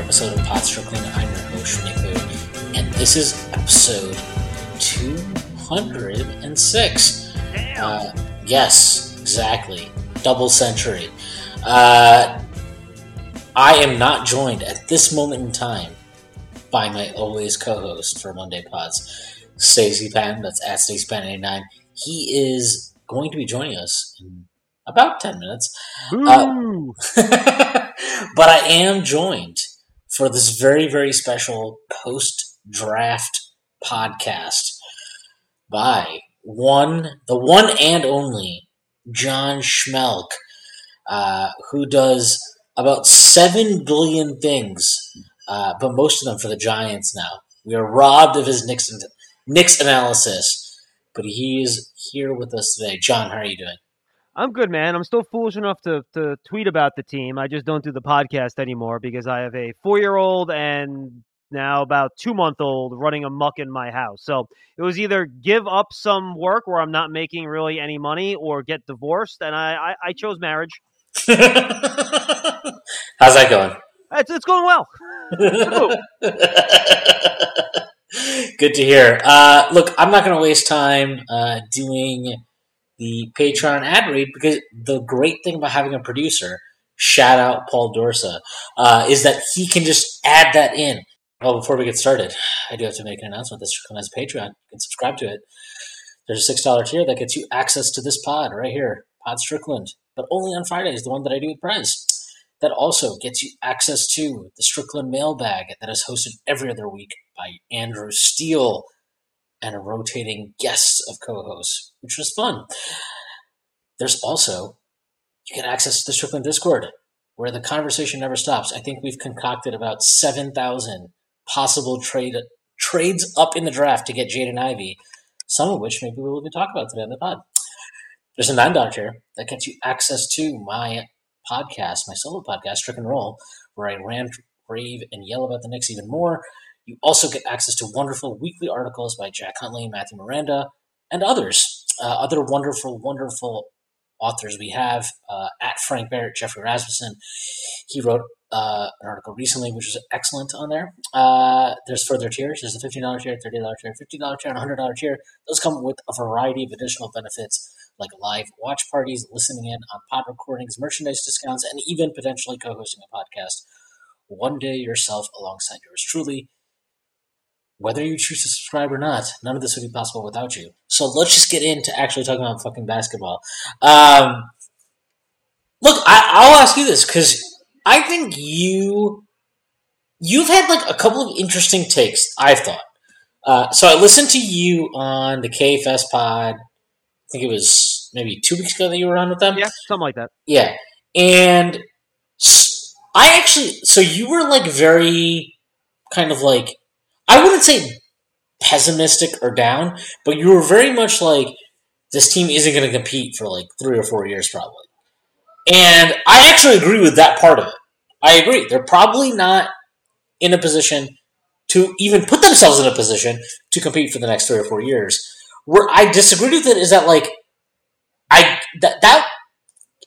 Episode of Pod Strickland. I'm your host, Nico, and this is episode 206. Uh, yes, exactly. Double century. Uh, I am not joined at this moment in time by my always co host for Monday Pods, Stacy Patton. That's at Stacy Patton 89. He is going to be joining us in about 10 minutes. Uh, but I am joined for this very, very special post draft podcast by one, the one and only John Schmeelk, uh, who does about 7 billion things, uh, but most of them for the Giants now. We are robbed of his Knicks, Knicks analysis, but he is here with us today. John, how are you doing? I'm good, man. I'm still foolish enough to, to tweet about the team. I just don't do the podcast anymore because I have a four year old and now about two month old running amuck in my house. So it was either give up some work where I'm not making really any money or get divorced. And I, I, I chose marriage. How's that going? It's, it's going well. Good to hear. Uh, look, I'm not going to waste time uh, doing the Patreon ad read because the great thing about having a producer, shout out Paul Dorsa, uh, is that he can just add that in. Well, before we get started, I do have to make an announcement. This has Patreon. You can subscribe to it. There's a six dollar tier that gets you access to this pod right here, Pod Strickland, but only on Fridays, the one that I do with Prize. That also gets you access to the Strickland mailbag that is hosted every other week by Andrew Steele and a rotating guests of co-hosts, which was fun. There's also you get access to the Strickland Discord, where the conversation never stops. I think we've concocted about seven thousand possible trade trades up in the draft to get Jaden Ivey, some of which maybe we'll even talk about today on the pod. There's a nine dollar tier that gets you access to my podcast, my solo podcast, Strick and Roll, where I rant, rave, and yell about the Knicks even more. You also get access to wonderful weekly articles by Jack Huntley, Matthew Miranda, and others. Uh, other wonderful, wonderful authors we have uh, at Frank Barrett, Jeffrey Rasmussen. He wrote uh, an article recently, which was excellent on there. Uh, there's further tiers. There's a $15 tier, $30 tier, $50 tier, and $100 tier. Those come with a variety of additional benefits like live watch parties, listening in on pod recordings, merchandise discounts, and even potentially co hosting a podcast one day yourself alongside yours truly whether you choose to subscribe or not, none of this would be possible without you. So let's just get into actually talking about fucking basketball. Um, look, I, will ask you this because I think you you've had like a couple of interesting takes. I've thought. Uh, so I listened to you on the KFS pod. I think it was maybe two weeks ago that you were on with them. Yeah, something like that. Yeah, and I actually, so you were like very kind of like I wouldn't say pessimistic or down, but you were very much like this team isn't going to compete for like three or four years probably. And I actually agree with that part of it. I agree. They're probably not in a position to even put themselves in a position to compete for the next three or four years. Where I disagree with it is that like I that that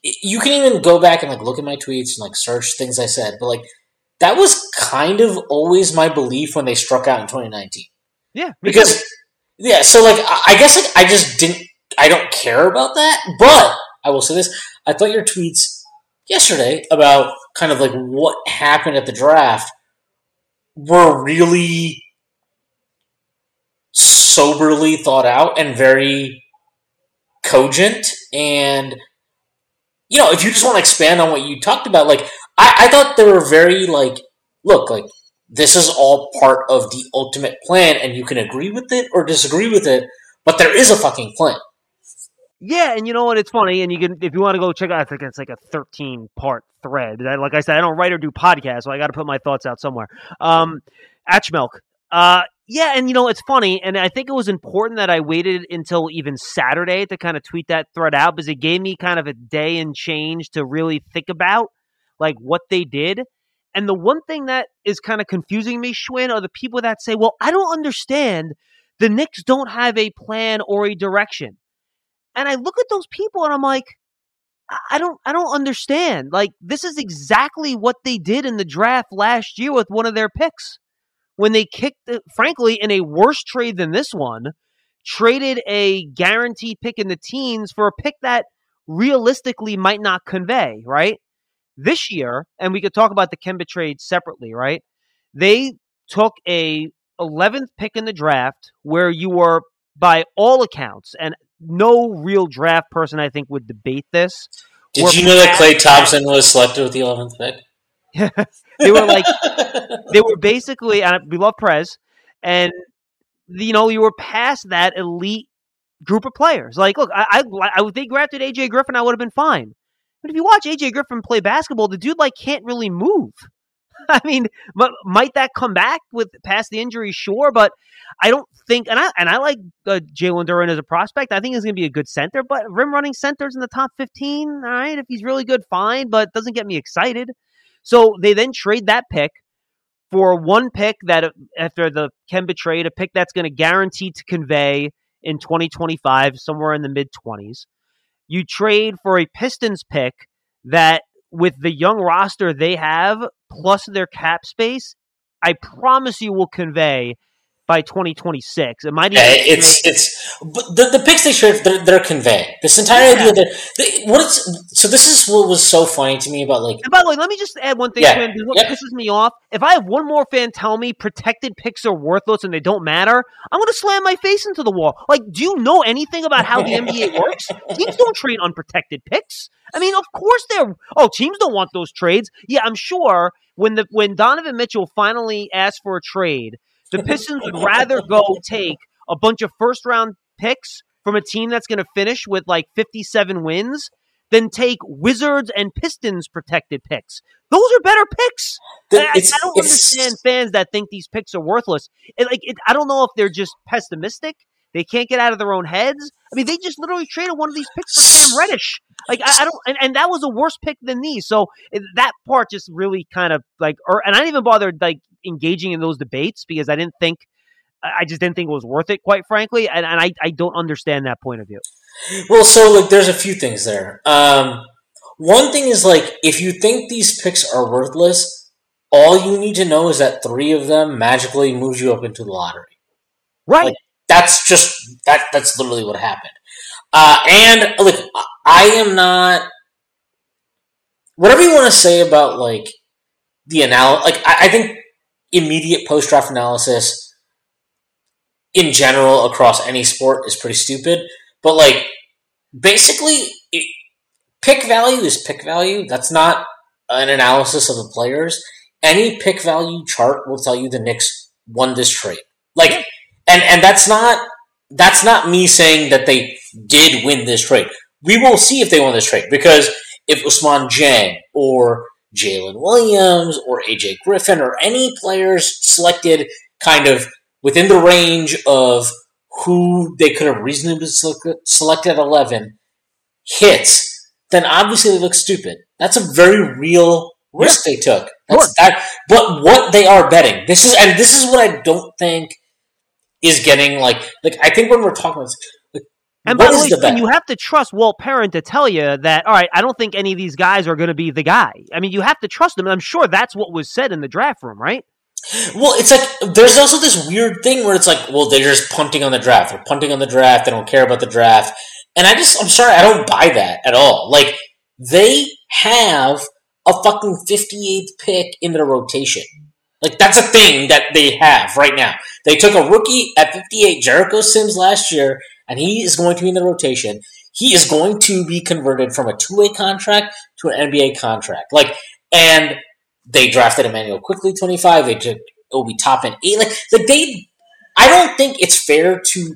you can even go back and like look at my tweets and like search things I said, but like that was kind of always my belief when they struck out in 2019. Yeah, because yeah, so like I guess like I just didn't I don't care about that, but I will say this: I thought your tweets yesterday about kind of like what happened at the draft were really soberly thought out and very cogent and you know if you just want to expand on what you talked about like I, I thought they were very like, look, like this is all part of the ultimate plan, and you can agree with it or disagree with it, but there is a fucking plan. Yeah, and you know what? It's funny, and you can if you want to go check out. I think it's like a thirteen part thread. Like I said, I don't write or do podcasts, so I got to put my thoughts out somewhere. Um, at Schmeelk. Uh, yeah, and you know it's funny, and I think it was important that I waited until even Saturday to kind of tweet that thread out because it gave me kind of a day and change to really think about like what they did. And the one thing that is kind of confusing me, Shwin, are the people that say, "Well, I don't understand. The Knicks don't have a plan or a direction." And I look at those people and I'm like, I don't I don't understand. Like this is exactly what they did in the draft last year with one of their picks. When they kicked uh, frankly in a worse trade than this one, traded a guaranteed pick in the teens for a pick that realistically might not convey, right? This year, and we could talk about the Kemba trade separately, right? They took a 11th pick in the draft where you were by all accounts and no real draft person, I think, would debate this. Did you know that Klay Thompson was selected with the 11th pick? they were like, they were basically, and we love Prez, and you know, you were past that elite group of players. Like, look, I, I, I if they drafted AJ Griffin, I would have been fine. But if you watch AJ Griffin play basketball, the dude like can't really move. I mean, might that come back with past the injury? Sure, but I don't think. And I and I like uh, Jalen Duren as a prospect. I think he's going to be a good center, but rim running centers in the top fifteen. All right, if he's really good, fine, but doesn't get me excited. So they then trade that pick for one pick that after the Kemba trade, a pick that's going to guarantee to convey in 2025, somewhere in the mid 20s. You trade for a Pistons pick that with the young roster they have, plus their cap space, I promise you will convey by 2026. It might even yeah, it's it's but the, the picks they share they're, they're conveying this entire yeah. idea that they, what it's so this is what was so funny to me about like. And by the way, let me just add one thing. Yeah, what yep. pisses me off? If I have one more fan tell me protected picks are worthless and they don't matter, I'm going to slam my face into the wall. Like, do you know anything about how the NBA works? Teams don't trade unprotected picks. I mean, of course they're. Oh, teams don't want those trades. Yeah, I'm sure when the when Donovan Mitchell finally asked for a trade the Pistons would rather go take a bunch of first round picks from a team that's going to finish with like 57 wins than take Wizards and Pistons protected picks. Those are better picks. I, I, don't understand fans that think these picks are worthless. It, like, it, I don't know if they're just pessimistic. They can't get out of their own heads. I mean, they just literally traded one of these picks for Cam Reddish. Like, I, I don't, and, and, that was a worse pick than these. So that part just really kind of like, or, and I didn't even bother like engaging in those debates because I didn't think I just didn't think it was worth it, quite frankly, and, and I, I don't understand that point of view. Well, so like there's a few things there. Um, one thing is like if you think these picks are worthless, all you need to know is that three of them magically moves you up into the lottery. Right. Like, that's just that. That's literally what happened. Uh, and like I am not. Whatever you want to say about like the analysis, like I, I think immediate post draft analysis in general across any sport is pretty stupid. But like, basically, it, pick value is pick value. That's not an analysis of the players. Any pick value chart will tell you the Knicks won this trade. Like, and and that's not that's not me saying that they did win this trade. We will see if they won this trade because if Ousmane Dieng or Jalen Williams or AJ Griffin or any players selected kind of within the range of who they could have reasonably selected at 11 hits, then obviously they look stupid. That's a very real risk they took. That's sure. that. But what they are betting, this is, and this is what I don't think is getting like, like I think when we're talking about and by the way, you have to trust Walt Perrin to tell you that, all right, I don't think any of these guys are going to be the guy. I mean, you have to trust them. And I'm sure that's what was said in the draft room, right? Well, it's like there's also this weird thing where it's like, well, they're just punting on the draft. They're punting on the draft. They don't care about the draft. And I just, I'm sorry, I don't buy that at all. Like, they have a fucking 58th pick in their rotation. Like, that's a thing that they have right now. They took a rookie at 58, Jericho Sims last year, and he is going to be in the rotation. He is going to be converted from a two way contract to an NBA contract. Like, and they drafted Immanuel Quickley twenty five. They took Obi Toppin eight. Like, like they. I don't think it's fair to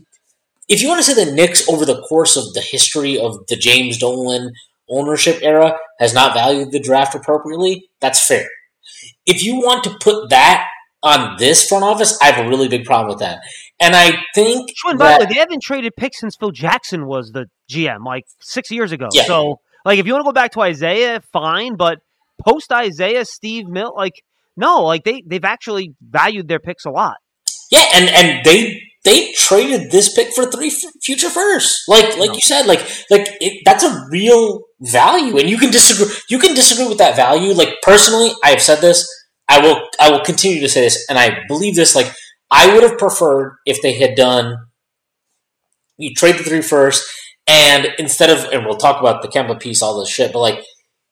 if you want to say the Knicks over the course of the history of the James Dolan ownership era has not valued the draft appropriately, that's fair. If you want to put that on this front office, I have a really big problem with that. And I think Shwin, by the way, they haven't traded picks since Phil Jackson was the GM, like six years ago. Yeah. So, like, if you want to go back to Isiah, fine, but post Isiah, Steve Mill, like, no, like they they've actually valued their picks a lot. Yeah, and and they they traded this pick for three future firsts. Like like no. you said, like like it, that's a real value, and you can disagree. You can disagree with that value. Like personally, I have said this. I will I will continue to say this, and I believe this. Like I would have preferred if they had done you trade the three first, and instead of and we'll talk about the Kemba piece, all this shit, but like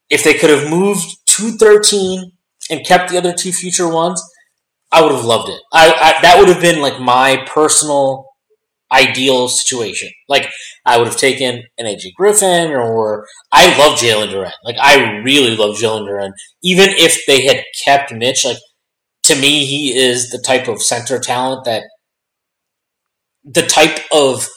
if they could have moved to thirteen and kept the other two future ones, I would have loved it. I, I that would have been like my personal ideal situation. Like I would have taken an AJ Griffin or I love Jalen Duren. Like I really love Jalen Duren. Even if they had kept Mitch, like to me, he is the type of center talent that the type of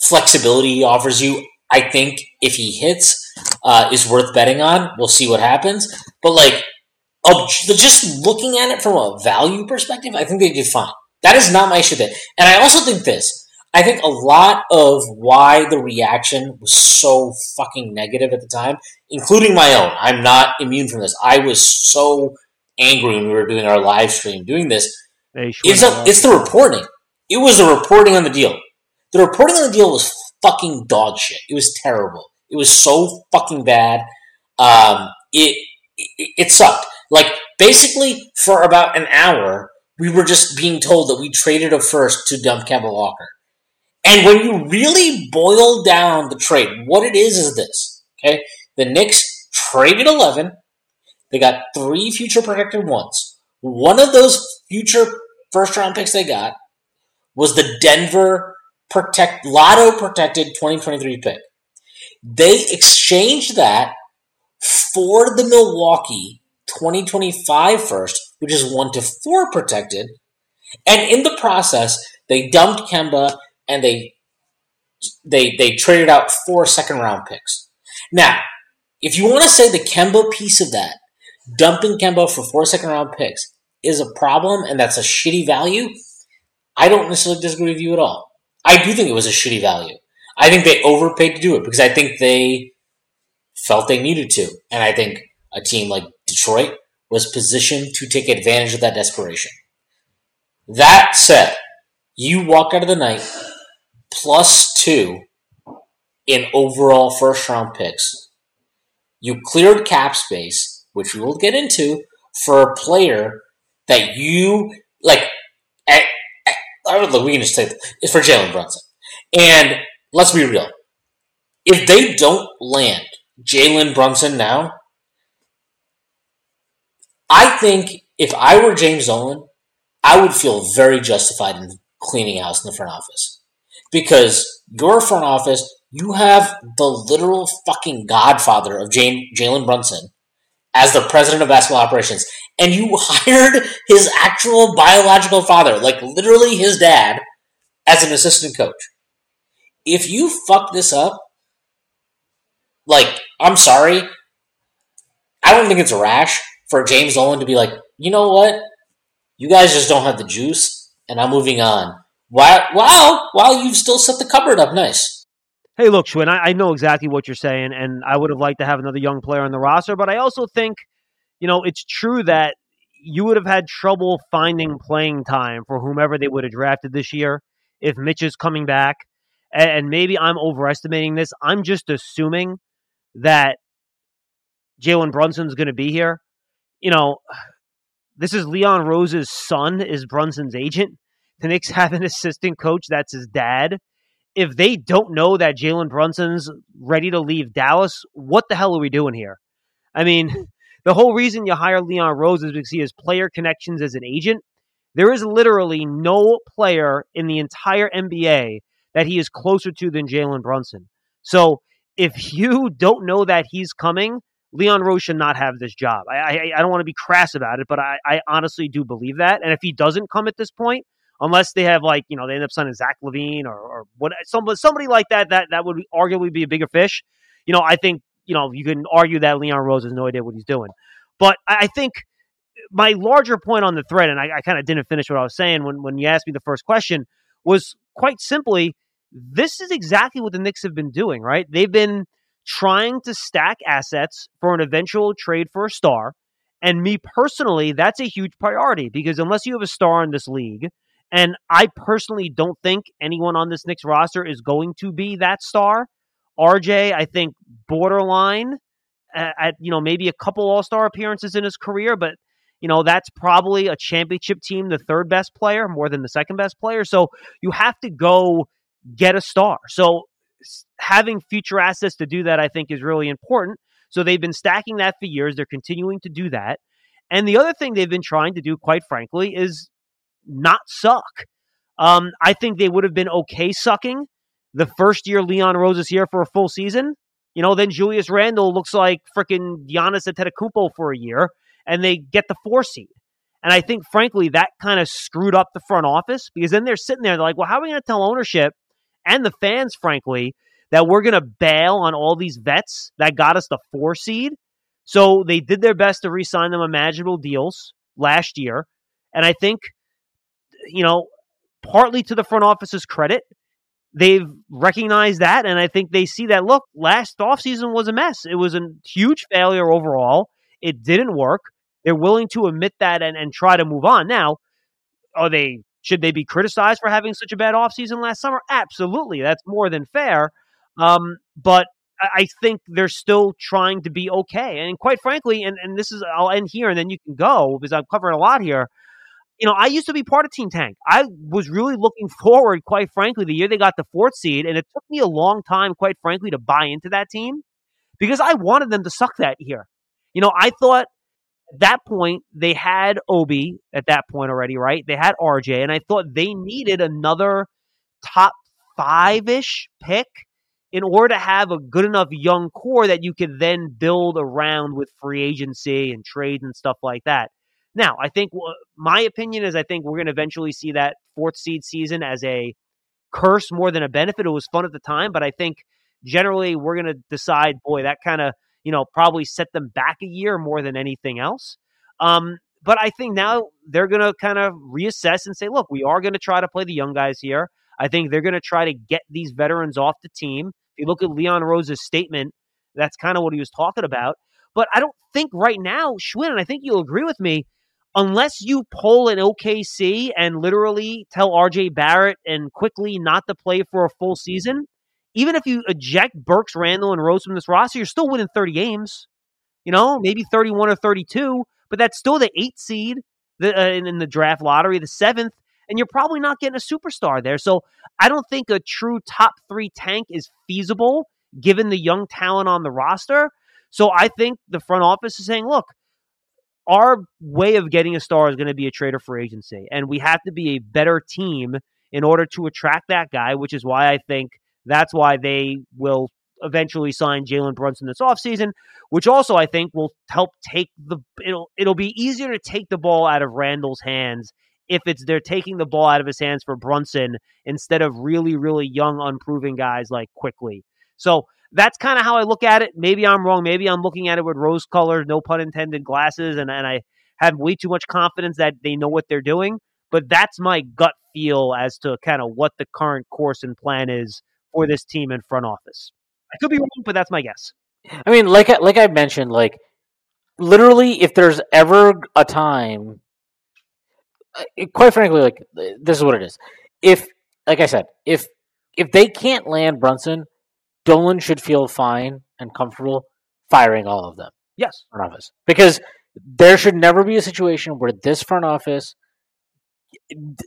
flexibility he offers you. I think if he hits, uh, is worth betting on. We'll see what happens. But like, just looking at it from a value perspective, I think they did fine. That is not my issue. There, and I also think this. I think a lot of why the reaction was so fucking negative at the time, including my own. I'm not immune from this. I was so angry when we were doing our live stream doing this. It's, a, it's the reporting. It was the reporting on the deal. The reporting on the deal was fucking dog shit. It was terrible. It was so fucking bad. Um, it, it, it sucked. Like basically for about an hour, we were just being told that we traded a first to dump Kemba Walker. And when you really boil down the trade, what it is is this. Okay, the Knicks traded eleven they got three future protected ones. One of those future first round picks they got was the Denver protect lotto protected 2023 pick. They exchanged that for the Milwaukee 2025 first, which is one to four protected. And in the process, they dumped Kemba and they they they traded out four second round picks. Now, if you want to say the Kemba piece of that dumping Kemba for four second round picks is a problem and that's a shitty value, I don't necessarily disagree with you at all. I do think it was a shitty value. I think they overpaid to do it because I think they felt they needed to. And I think a team like Detroit was positioned to take advantage of that desperation. That said, you walk out of the night plus two in overall first round picks. You cleared cap space which we will get into, for a player that you like. At, at, I would we can just say it's for Jalen Brunson. And let's be real, if they don't land Jalen Brunson now, I think if I were James Dolan, I would feel very justified in cleaning house in the front office because your front office, you have the literal fucking godfather of Jalen Brunson as the president of basketball operations, and you hired his actual biological father, like literally his dad, as an assistant coach. If you fuck this up, like, I'm sorry, I don't think it's rash for James Dolan to be like, you know what? You guys just don't have the juice, and I'm moving on. While, while, while you've still set the cupboard up nice. Hey, look, Shwin, I, I, know exactly what you're saying, and I would have liked to have another young player on the roster, but I also think, you know, it's true that you would have had trouble finding playing time for whomever they would have drafted this year if Mitch is coming back. And, maybe I'm overestimating this. I'm just assuming that Jalen Brunson's going to be here. You know, this is Leon Rose's son, is Brunson's agent. The Knicks have an assistant coach that's his dad if they don't know that Jalen Brunson's ready to leave Dallas, what the hell are we doing here? I mean, the whole reason you hire Leon Rose is because he has player connections as an agent. There is literally no player in the entire NBA that he is closer to than Jalen Brunson. So if you don't know that he's coming, Leon Rose should not have this job. I, I, I don't want to be crass about it, but I, I honestly do believe that. And if he doesn't come at this point, unless they have like you know they end up signing Zach LaVine or or what somebody somebody like that that that would arguably be a bigger fish. You know, I think you know you can argue that Leon Rose has no idea what he's doing, but I, I think my larger point on the thread, and I, I kind of didn't finish what I was saying when when you asked me the first question, was quite simply this is exactly what the Knicks have been doing. Right? They've been trying to stack assets for an eventual trade for a star. And me personally, that's a huge priority because unless you have a star in this league, and I personally don't think anyone on this Knicks roster is going to be that star. RJ, I think borderline at, at you know maybe a couple All Star appearances in his career, but you know that's probably a championship team, the third best player, more than the second best player. So you have to go get a star. So having future assets to do that, I think, is really important. So they've been stacking that for years. They're continuing to do that. And the other thing they've been trying to do, quite frankly, is not suck. Um, I think they would have been okay sucking the first year Leon Rose is here for a full season. You know, then Julius Randle looks like freaking Giannis Antetokounmpo for a year, and they get the four seed. And I think, frankly, that kind of screwed up the front office because then they're sitting there, they're like, well, how are we going to tell ownership and the fans, frankly, that we're going to bail on all these vets that got us the four seed? So they did their best to re sign them imaginable deals last year. And I think you know, partly to the front office's credit, they've recognized that. And I think they see that, look, last offseason was a mess. It was a huge failure overall. It didn't work. They're willing to admit that and, and try to move on. Now, are they should they be criticized for having such a bad offseason last summer? Absolutely. That's more than fair. Um, but I think they're still trying to be okay. And quite frankly, and, and this is I'll end here and then you can go because I'm covering a lot here you know, I used to be part of Team Tank. I was really looking forward, quite frankly, the year they got the fourth seed, and it took me a long time, quite frankly, to buy into that team because I wanted them to suck that year. You know, I thought at that point they had Obi at that point already, right? They had RJ, and I thought they needed another top five ish pick in order to have a good enough young core that you could then build around with free agency and trades and stuff like that. Now, I think my opinion is I think we're going to eventually see that fourth seed season as a curse more than a benefit. It was fun at the time, but I think generally we're going to decide, boy, that kind of, you know, probably set them back a year more than anything else. Um, but I think now they're going to kind of reassess and say, look, we are going to try to play the young guys here. I think they're going to try to get these veterans off the team. If you look at Leon Rose's statement, that's kind of what he was talking about. But I don't think right now, Shwin, and I think you'll agree with me, unless you pull an OKC and literally tell RJ Barrett and Quickley not to play for a full season, even if you eject Burks, Randle, and Rose from this roster, you're still winning 30 games. You know, maybe 31 or 32, but that's still the eighth seed the, uh, in, in the draft lottery, the seventh, and you're probably not getting a superstar there. So I don't think a true top three tank is feasible given the young talent on the roster. So I think the front office is saying, look, our way of getting a star is going to be a trader for agency. And we have to be a better team in order to attract that guy, which is why I think that's why they will eventually sign Jalen Brunson this offseason, which also I think will help take the it'll it'll be easier to take the ball out of Randle's hands if it's they're taking the ball out of his hands for Brunson instead of really, really young, unproven guys like Quickley. So that's kind of how I look at it. Maybe I'm wrong. Maybe I'm looking at it with rose colored, no pun intended, glasses, and, and I have way too much confidence that they know what they're doing. But that's my gut feel as to kind of what the current course and plan is for this team in front office. I could be wrong, but that's my guess. I mean, like like I mentioned, like literally, if there's ever a time, uh, quite frankly, like this is what it is. If, like I said, if if they can't land Brunson, Dolan should feel fine and comfortable firing all of them. Yes. Front office. Because there should never be a situation where this front office,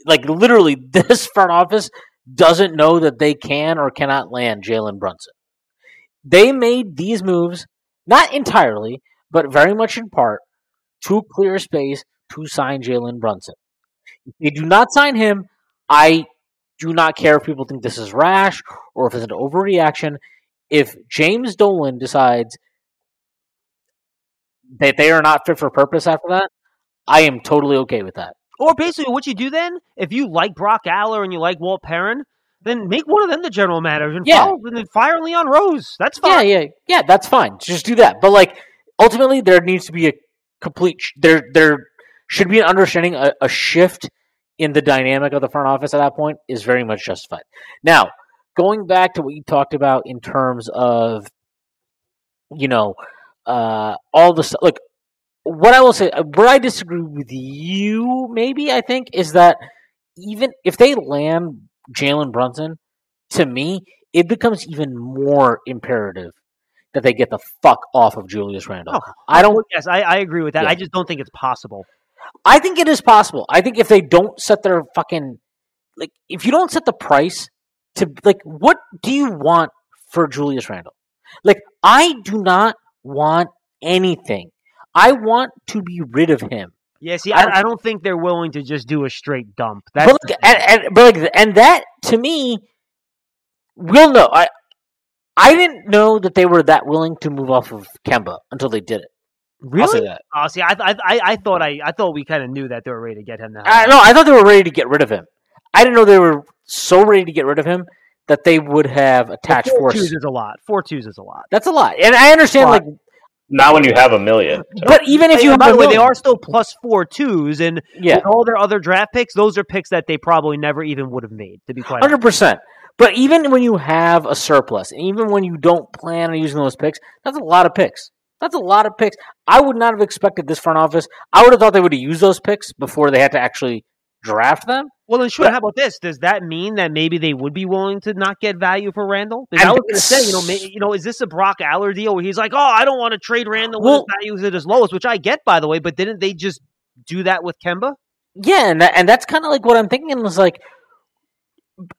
like literally this front office, doesn't know that they can or cannot land Jalen Brunson. They made these moves, not entirely, but very much in part, to clear space to sign Jalen Brunson. If they do not sign him, I do not care if people think this is rash or if it's an overreaction. If James Dolan decides that they are not fit for purpose after that, I am totally okay with that. Or basically, what you do then, if you like Brock Aller and you like Walt Perrin, then make one of them the general manager and, Yeah. follow, and then fire Leon Rose. That's fine. yeah, yeah. Yeah. That's fine. Just do that. But like, ultimately, there needs to be a complete. sh- There, there should be an understanding. A, a shift in the dynamic of the front office at that point is very much justified. Now, going back to what you talked about in terms of, you know, uh, all the stuff. Look, what I will say, uh, where I disagree with you, maybe I think is that even if they land Jalen Brunson, to me, it becomes even more imperative that they get the fuck off of Julius Randle. Oh, I don't. Yes, I, I agree with that. Yeah. I just don't think it's possible. I think it is possible. I think if they don't set their fucking like, if you don't set the price to like, what do you want for Julius Randle? Like, I do not want anything. I want to be rid of him. Yeah, see, I- I, I don't think they're willing to just do a straight dump. That's but like, and, and but like, and that to me, we'll know. I I didn't know that they were that willing to move off of Kemba until they did it. I'll say really. that. Oh, see, I, I, I, I thought I, I thought we kind of knew that they were ready to get him. Hell I no, I thought they were ready to get rid of him. I didn't know they were so ready to get rid of him that they would have But attached four force. twos is a lot. Four twos is a lot. That's a lot, and I understand. Like, Not when you have a million. but even if you have by the a way, they are still plus four twos, and yeah, with all their other draft picks, those are picks that they probably never even would have made. To be quite honest. hundred percent. But even when you have a surplus, and even when you don't plan on using those picks, that's a lot of picks. That's a lot of picks. I would not have expected this front office. I would have thought they would have used those picks before they had to actually draft them. Well, and sure. How about this? Does that mean that maybe they would be willing to not get value for Randle? Because I was going to say, you know, may, you know, is this a Brock Aller deal where he's like, oh, I don't want to trade Randle Well- when his value is at his lowest, which I get, by the way. But didn't they just do that with Kemba? Yeah, and that, and that's kind of like what I'm thinking is like,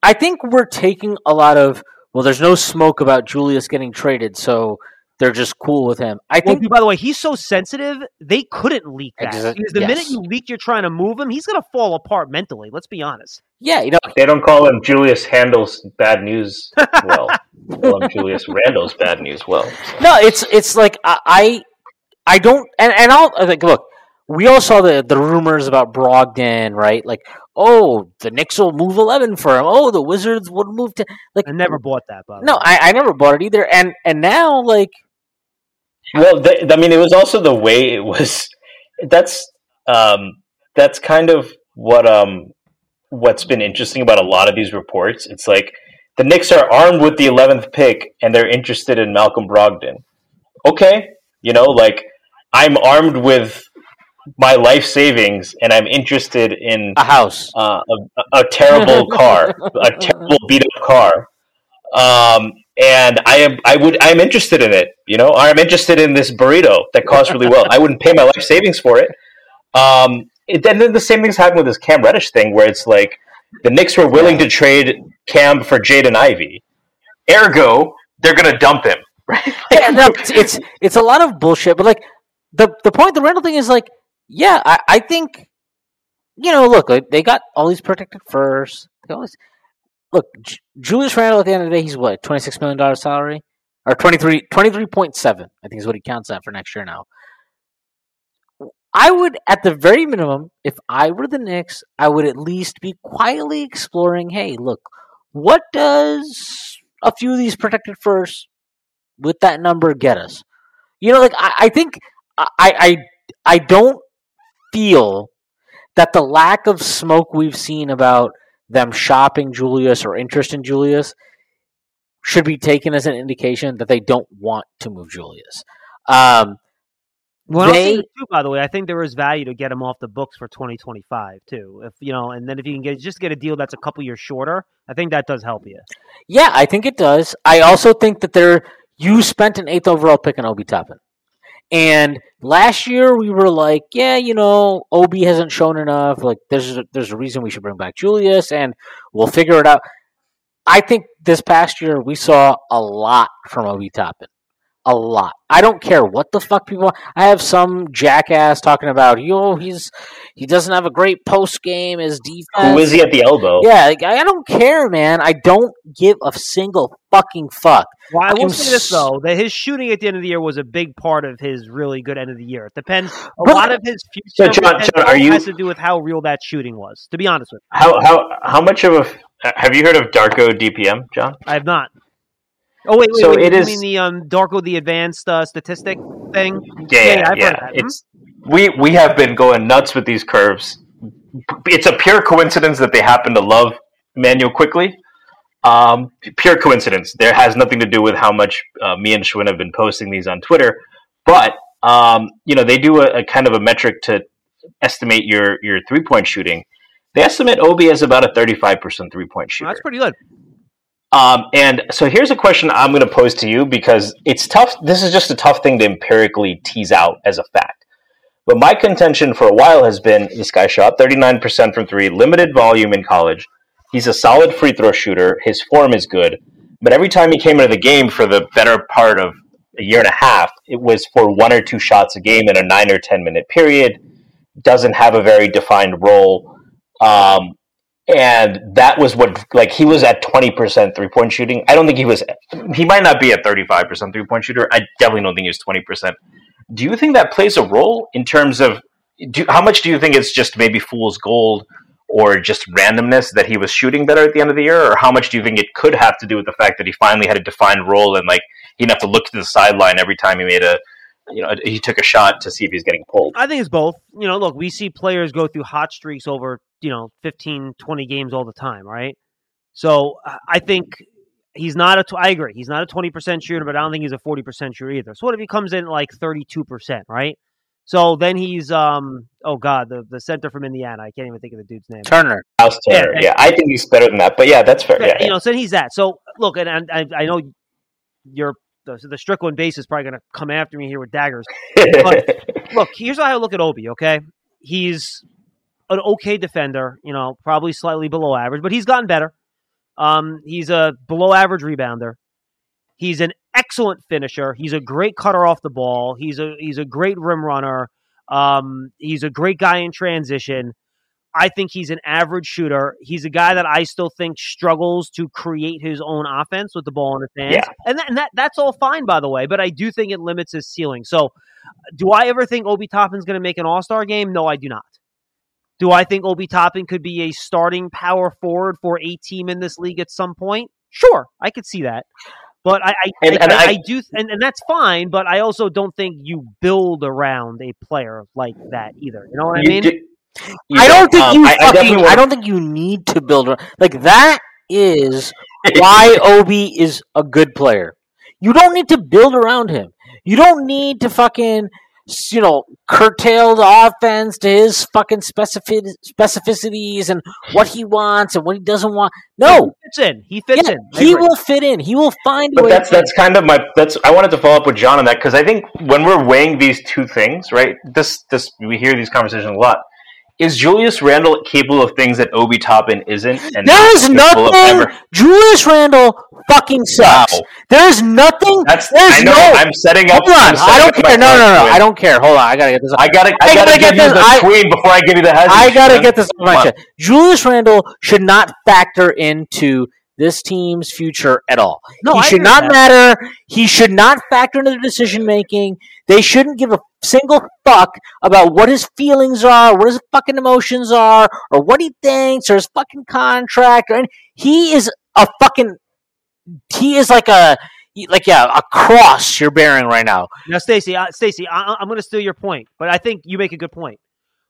I think we're taking a lot of well, there's no smoke about Julius getting traded, so they're just cool with him. I think dude, by the way, he's so sensitive, they couldn't leak that. Exa- because the yes. minute you leak you're trying to move him, he's going to fall apart mentally. Let's be honest. yeah, you know, They don't call him Julius handles bad news well. They call him Julius Randle's bad news well. no, it's it's like I I, I don't and and I'll uh, like look. We all saw the the rumors about Brogdon, right? Like, oh, the Knicks will move eleven for him. Oh, the Wizards would move to like. I never bought that, by No, way. I, I never bought it either. And and now like Well, th- I mean, it was also the way it was. That's um, that's kind of what um, what's been interesting about a lot of these reports. It's like the Knicks are armed with the eleventh pick, and they're interested in Malcolm Brogdon. Okay, you know, like I'm armed with my life savings, and I'm interested in a house. uh, a, a terrible car, a terrible beat up car. Um, and I am, I would, I'm interested in it. You know, I'm interested in this burrito that costs really well. I wouldn't pay my life savings for it. Um, it, and then the same thing's happened with this Cam Reddish thing, where it's like the Knicks were willing to trade Cam for Jaden Ivey. Ergo, they're gonna dump him. Right? yeah, no, it's, it's it's a lot of bullshit. But like the the point, the rental thing is like, yeah, I, I think you know, look, like, they got all these protected first. They always look. J- Julius Randle at the end of the day, he's what twenty six million dollars salary or 23 23.7 I think is what he counts at for next year now. I would, at the very minimum, if I were the Knicks, I would at least be quietly exploring. Hey, look, what does a few of these protected first with that number get us? You know, like I, I think I, I I don't feel that the lack of smoke we've seen about them shopping Julius or interest in Julius should be taken as an indication that they don't want to move Julius. Um, Well, They- too, by the way, I think there is value to get him off the books for 2025 too. If you know, and then if you can get just get a deal that's a couple years shorter, I think that does help you. Yeah, I think it does. I also think that there you spent an eighth overall pick on Obi Toppin. And last year we were like, yeah, you know, Obi hasn't shown enough. Like there's a, there's a reason we should bring back Julius and we'll figure it out. I think this past year we saw a lot from Obi Toppin. a lot. I don't care what the fuck people. I have some jackass talking about yo. He's he doesn't have a great post game. His defense. Who is he at the elbow? Yeah, like, I don't care, man. I don't give a single fucking fuck. Well, I will I'm say this though, that his shooting at the end of the year was a big part of his really good end of the year. It depends. A But- lot of his So, future John- John, are you- has to do with how real that shooting was. To be honest with How how how much of a have you heard of Darko DPM, John? I have not. Oh wait, wait, So wait. it you is- mean the um, Darko the advanced uh, statistic thing? Yeah, Yeah, yeah, I've heard that. It's we we have been going nuts with these curves. It's a pure coincidence that they happen to love Manuel Quickley. Um, pure coincidence. There has nothing to do with how much uh, me and Shwin have been posting these on Twitter. But um, you know, they do a, a kind of a metric to estimate your your three point shooting. They estimate Obi as about a thirty five percent three point shooter. That's pretty good. Um, and so here's a question I'm going to pose to you because it's tough. This is just a tough thing to empirically tease out as a fact. But my contention for a while has been this guy shot 39% from three, limited volume in college. He's a solid free throw shooter. His form is good. But every time he came into the game for the better part of a year and a half, it was for one or two shots a game in a nine or 10 minute period. Doesn't have a very defined role. Um, and that was what like he was at 20% three point shooting. I don't think he was he might not be at 35% three point shooter. I definitely don't think he was 20% do you think that plays a role in terms of do, how much do you think it's just maybe fool's gold or just randomness that he was shooting better at the end of the year? Or how much do you think it could have to do with the fact that he finally had a defined role and like he didn't have to look to the sideline every time he made a you know he took a shot to see if he's getting pulled? I think it's both. You know, look, we see players go through hot streaks over, you know, 15, 20 games all the time, right? So I- I think he's not a, tw- agree, he's not a 20% shooter, but I don't think he's a 40% shooter either. So what if he comes in like 32%, right? So then he's, um, oh God, the, the center from Indiana. I can't even think of the dude's name. Turner. House Turner. Yeah, Yeah, I think he's better than that. But yeah, that's fair. Yeah, Yeah, you yeah. know, so he's that. So look, and, and I, I know you're the, the Strickland base is probably going to come after me here with daggers. but look, here's how I look at Obi. Okay, he's an okay defender. You know, probably slightly below average, but he's gotten better. Um, he's a below average rebounder. He's an excellent finisher. He's a great cutter off the ball. He's a he's a great rim runner. Um, he's a great guy in transition. I think he's an average shooter. He's a guy that I still think struggles to create his own offense with the ball in his hands. Yeah. And, that, and that that's all fine, by the way. But I do think it limits his ceiling. So, do I ever think Obi Toppin's going to make an All Star game? No, I do not. Do I think Obi Toppin could be a starting power forward for a team in this league at some point? Sure, I could see that. But I, I, And- I, and I, I- I do, and, and that's fine. But I also don't think you build around a player like that either. You know what I mean? do- you I don't think um, you I- I fucking. definitely I, don't think you need to build a- like that. Is why Obi is a good player. You don't need to build around him. You don't need to fucking you know curtail the offense to his fucking specific specificities and what he wants and what he doesn't want. No, He fits in. He fits yeah, in. I he agree. will fit in. He will find a But way. that's to- that's kind of my that's I wanted to follow up with John on that because I think when we're weighing these two things, right? This this we hear these conversations a lot. Is Julius Randle capable of things that Obi Toppin isn't? And There is not capable of nothing. Julius Randle fucking sucks. Wow. There's nothing. That's there's I know. no. I'm setting up. Hold on. I don't care. No, no, no. I don't care. Hold on. I gotta get this. I gotta. I, I gotta, gotta give get this- the I- queen before I give you the hazard. I gotta get this off my chest. Julius Randle should not factor into this team's future at all. No, he I should not with matter. He should not factor into the decision making. They shouldn't give a single fuck about what his feelings are, what his fucking emotions are, or what he thinks, or his fucking contract. Or he is a fucking. He is like a like yeah a cross you're bearing right now. Now, Stacy, uh, Stacy, I, I'm going to steal your point, but I think you make a good point.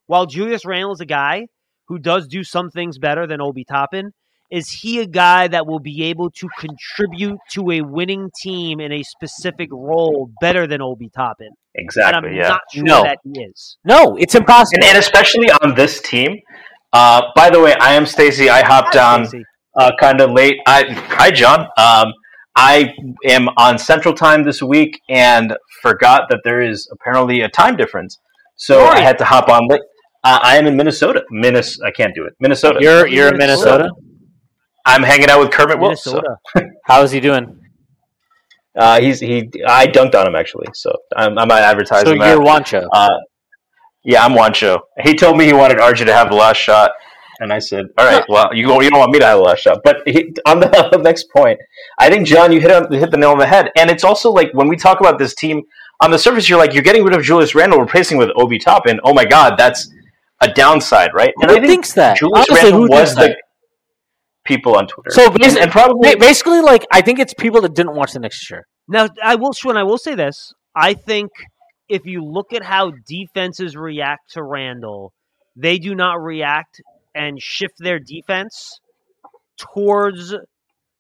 While Julius Randle is a guy who does do some things better than Obi Toppin, is he a guy that will be able to contribute to a winning team in a specific role better than Obi Toppin? And Exactly. I'm Yeah. not sure No. that he is. No, it's impossible. And, and especially on this team. Uh, by the way, I am Stacy. I hopped on uh, kind of late. I, hi, John. Um, I am on Central Time this week and forgot that there is apparently a time difference. So Where are I had to hop on late. Uh, I am in Minnesota. Minnes- I can't do it. Minnesota. you're you're in Minnesota. Minnesota. I'm hanging out with Kermit Wilson. Minnesota. How is he doing? Uh, he's he. I dunked on him actually, so I'm, I'm not advertising So you're Wancho. Uh, yeah, I'm Wancho. He told me he wanted RJ to have the last shot, and I said, "All right, well, you you don't want me to have the last shot." But he, on the, the next point, I think John, you hit on, hit the nail on the head, and it's also like when we talk about this team on the surface, you're like you're getting rid of Julius Randle, replacing with Obi Toppin. Oh my God, that's a downside, right? And who I think thinks that? Julius Honestly, Randle was the that? People on Twitter. So and, basically, and probably basically, like I think it's people that didn't watch the Knicks this year. Now, I will, Shwin, I will say this. I think if you look at how defenses react to Randle, they do not react and shift their defense towards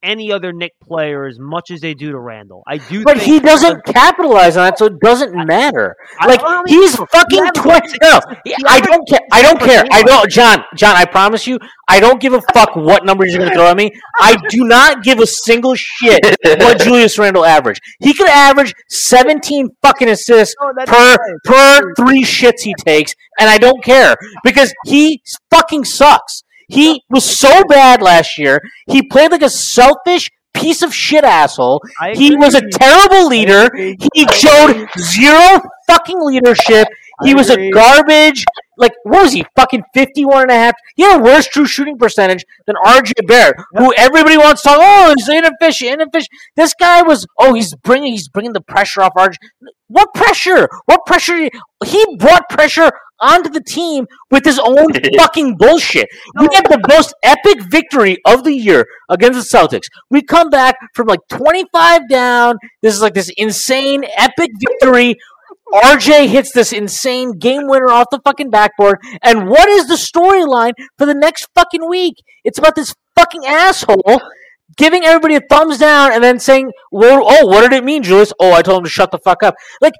any other Knick player as much as they do to Randle. I do, But think he doesn't capitalize on it, so it doesn't matter. I- Like I mean, he's fucking averaged twenty. No, I don't care. I don't care. I don't, John. John, I promise you, I don't give a fuck what numbers you're going to throw at me. I do not give a single shit what Julius Randle averaged. He could average 17 fucking assists oh, No, per fine. per three shits he takes, and I don't care because he fucking sucks. He was so bad last year. He played like a selfish piece of shit asshole. He was a terrible leader. He showed zero fucking leadership. He was a garbage. Like, what was he? Fucking 51 and a half. He had a worse true shooting percentage than RJ Barrett, who everybody wants to talk, oh, he's inefficient, inefficient. This guy was, oh, he's bringing, he's bringing the pressure off RJ. What pressure? What pressure? He brought pressure onto the team with his own fucking bullshit. We had the most epic victory of the year against the Celtics. We come back from like 25 down. This is like this insane epic victory. RJ hits this insane game winner off the fucking backboard. And what is the storyline for the next fucking week? It's about this fucking asshole giving everybody a thumbs down and then saying, well, oh, what did it mean, Julius? Oh, I told him to shut the fuck up. Like,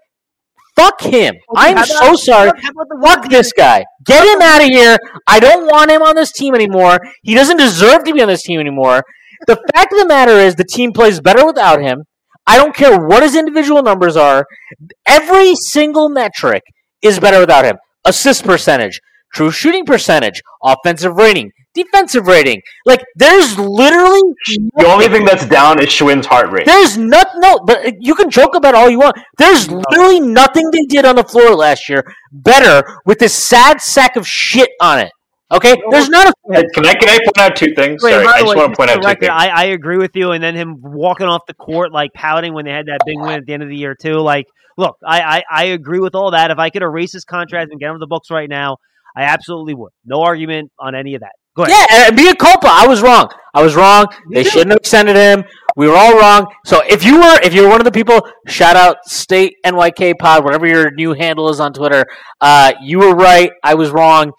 fuck him. I'm how so sorry. about Fuck this guy. Get him out of here. I don't want him on this team anymore. He doesn't deserve to be on this team anymore. The fact of the matter is, the team plays better without him. I don't care what his individual numbers are. Every single metric is better without him. Assist percentage, true shooting percentage, offensive rating, defensive rating. Like, there's literally the only thing that's down is Shwin's heart rate. there's not no, but you can joke about all you want. There's literally nothing they did on the floor last year better with this sad sack of shit on it. Okay, there's not a Can I can I point out two things? Wait, Sorry, I just way, want to point out two things. I, I agree with you. And then him walking off the court, like pouting when they had that big win at the end of the year, too. Like, look, I, I, I agree with all that. If I could erase his contract and get him the books right now, I absolutely would. No argument on any of that. Go ahead. yeah. And be a culpa. I was wrong. I was wrong. They shouldn't have extended him. We were all wrong. So if you were if you were one of the people, shout out State NYK Pod, whatever your new handle is on Twitter. Uh, you were right. I was wrong.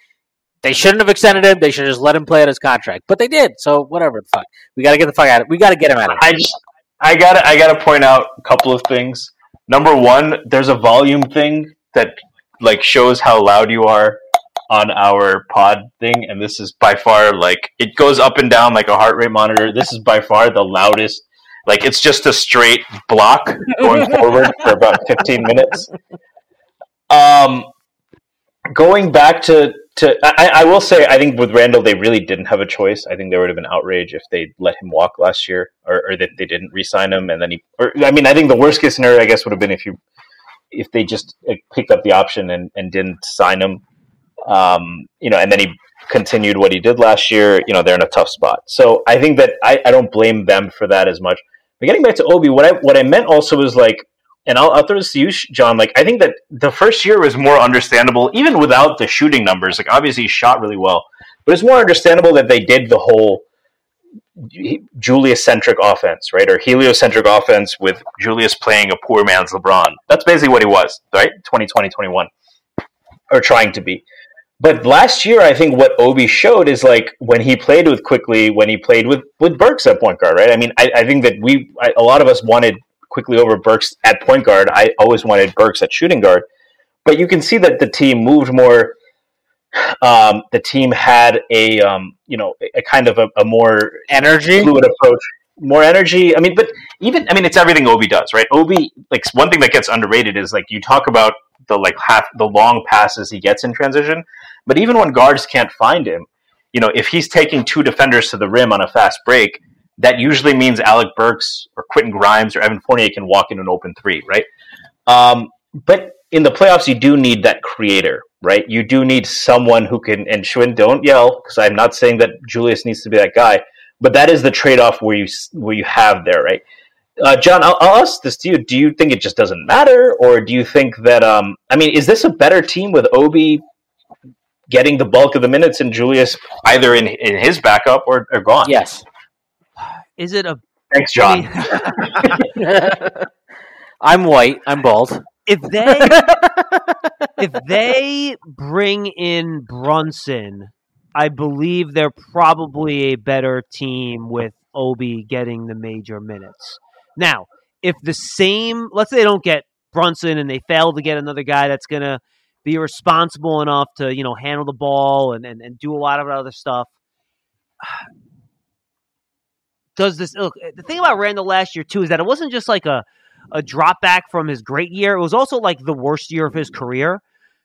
They shouldn't have extended him. They should just let him play out his contract. But they did. So whatever. Fuck. We got to get the fuck out of it. We got to get him out of I just I gotta I gotta point out a couple of things. Number one, there's a volume thing that like shows how loud you are on our pod thing, and this is by far like it goes up and down like a heart rate monitor. This is by far the loudest. Like it's just a straight block going forward for about 15 minutes. Um, going back to to I, I will say I think with Randle they really didn't have a choice. I think there would have been outrage if they let him walk last year, or, or that they didn't re-sign him, and then he. Or I mean, I think the worst case scenario I guess would have been if you if they just picked up the option and, and didn't sign him. Um, you know, and then he continued what he did last year. You know, they're in a tough spot. So I think that I, I don't blame them for that as much. But getting back to Obi, what I what I meant also was like and I'll, I'll throw this to you, John. Like, I think that the first year was more understandable, even without the shooting numbers. Like, obviously, he shot really well, but it's more understandable that they did the whole Julius centric offense, right? Or heliocentric offense with Julius playing a poor man's LeBron. That's basically what he was, right? 2020, 21, or trying to be. But last year, I think what Obi showed is like when he played with Quickley, when he played with with Burks at point guard, right? I mean, I, I think that we, I, a lot of us wanted Quickley over Burks at point guard. I always wanted Burks at shooting guard, but you can see that the team moved more. Um, the team had a um, you know a kind of a, a more energy. fluid approach, more energy. I mean, but even I mean, it's everything Obi does, right? Obi like one thing that gets underrated is like you talk about the like half the long passes he gets in transition, but even when guards can't find him, you know, if he's taking two defenders to the rim on a fast break, that usually means Alec Burks or Quentin Grimes or Evan Fournier can walk in an open three, right? Um, but in the playoffs, you do need that creator, right? You do need someone who can. And Shwin, don't yell because I'm not saying that Julius needs to be that guy, but that is the trade off where you where you have there, right? Uh, John, I'll, I'll, ask this to you. Do you think it just doesn't matter, or do you think that? Um, I mean, is this a better team with Obi getting the bulk of the minutes and Julius either in in his backup or, or gone? Yes. Is it a? Thanks, John. I'm white. I'm bald. If they if they bring in Brunson, I believe they're probably a better team with Obi getting the major minutes. Now, if the same, let's say they don't get Brunson and they fail to get another guy that's going to be responsible enough to, you know, handle the ball and, and, and do a lot of other stuff. Does this look? The thing about Randle last year too is that it wasn't just like a a drop back from his great year. It was also like the worst year of his career.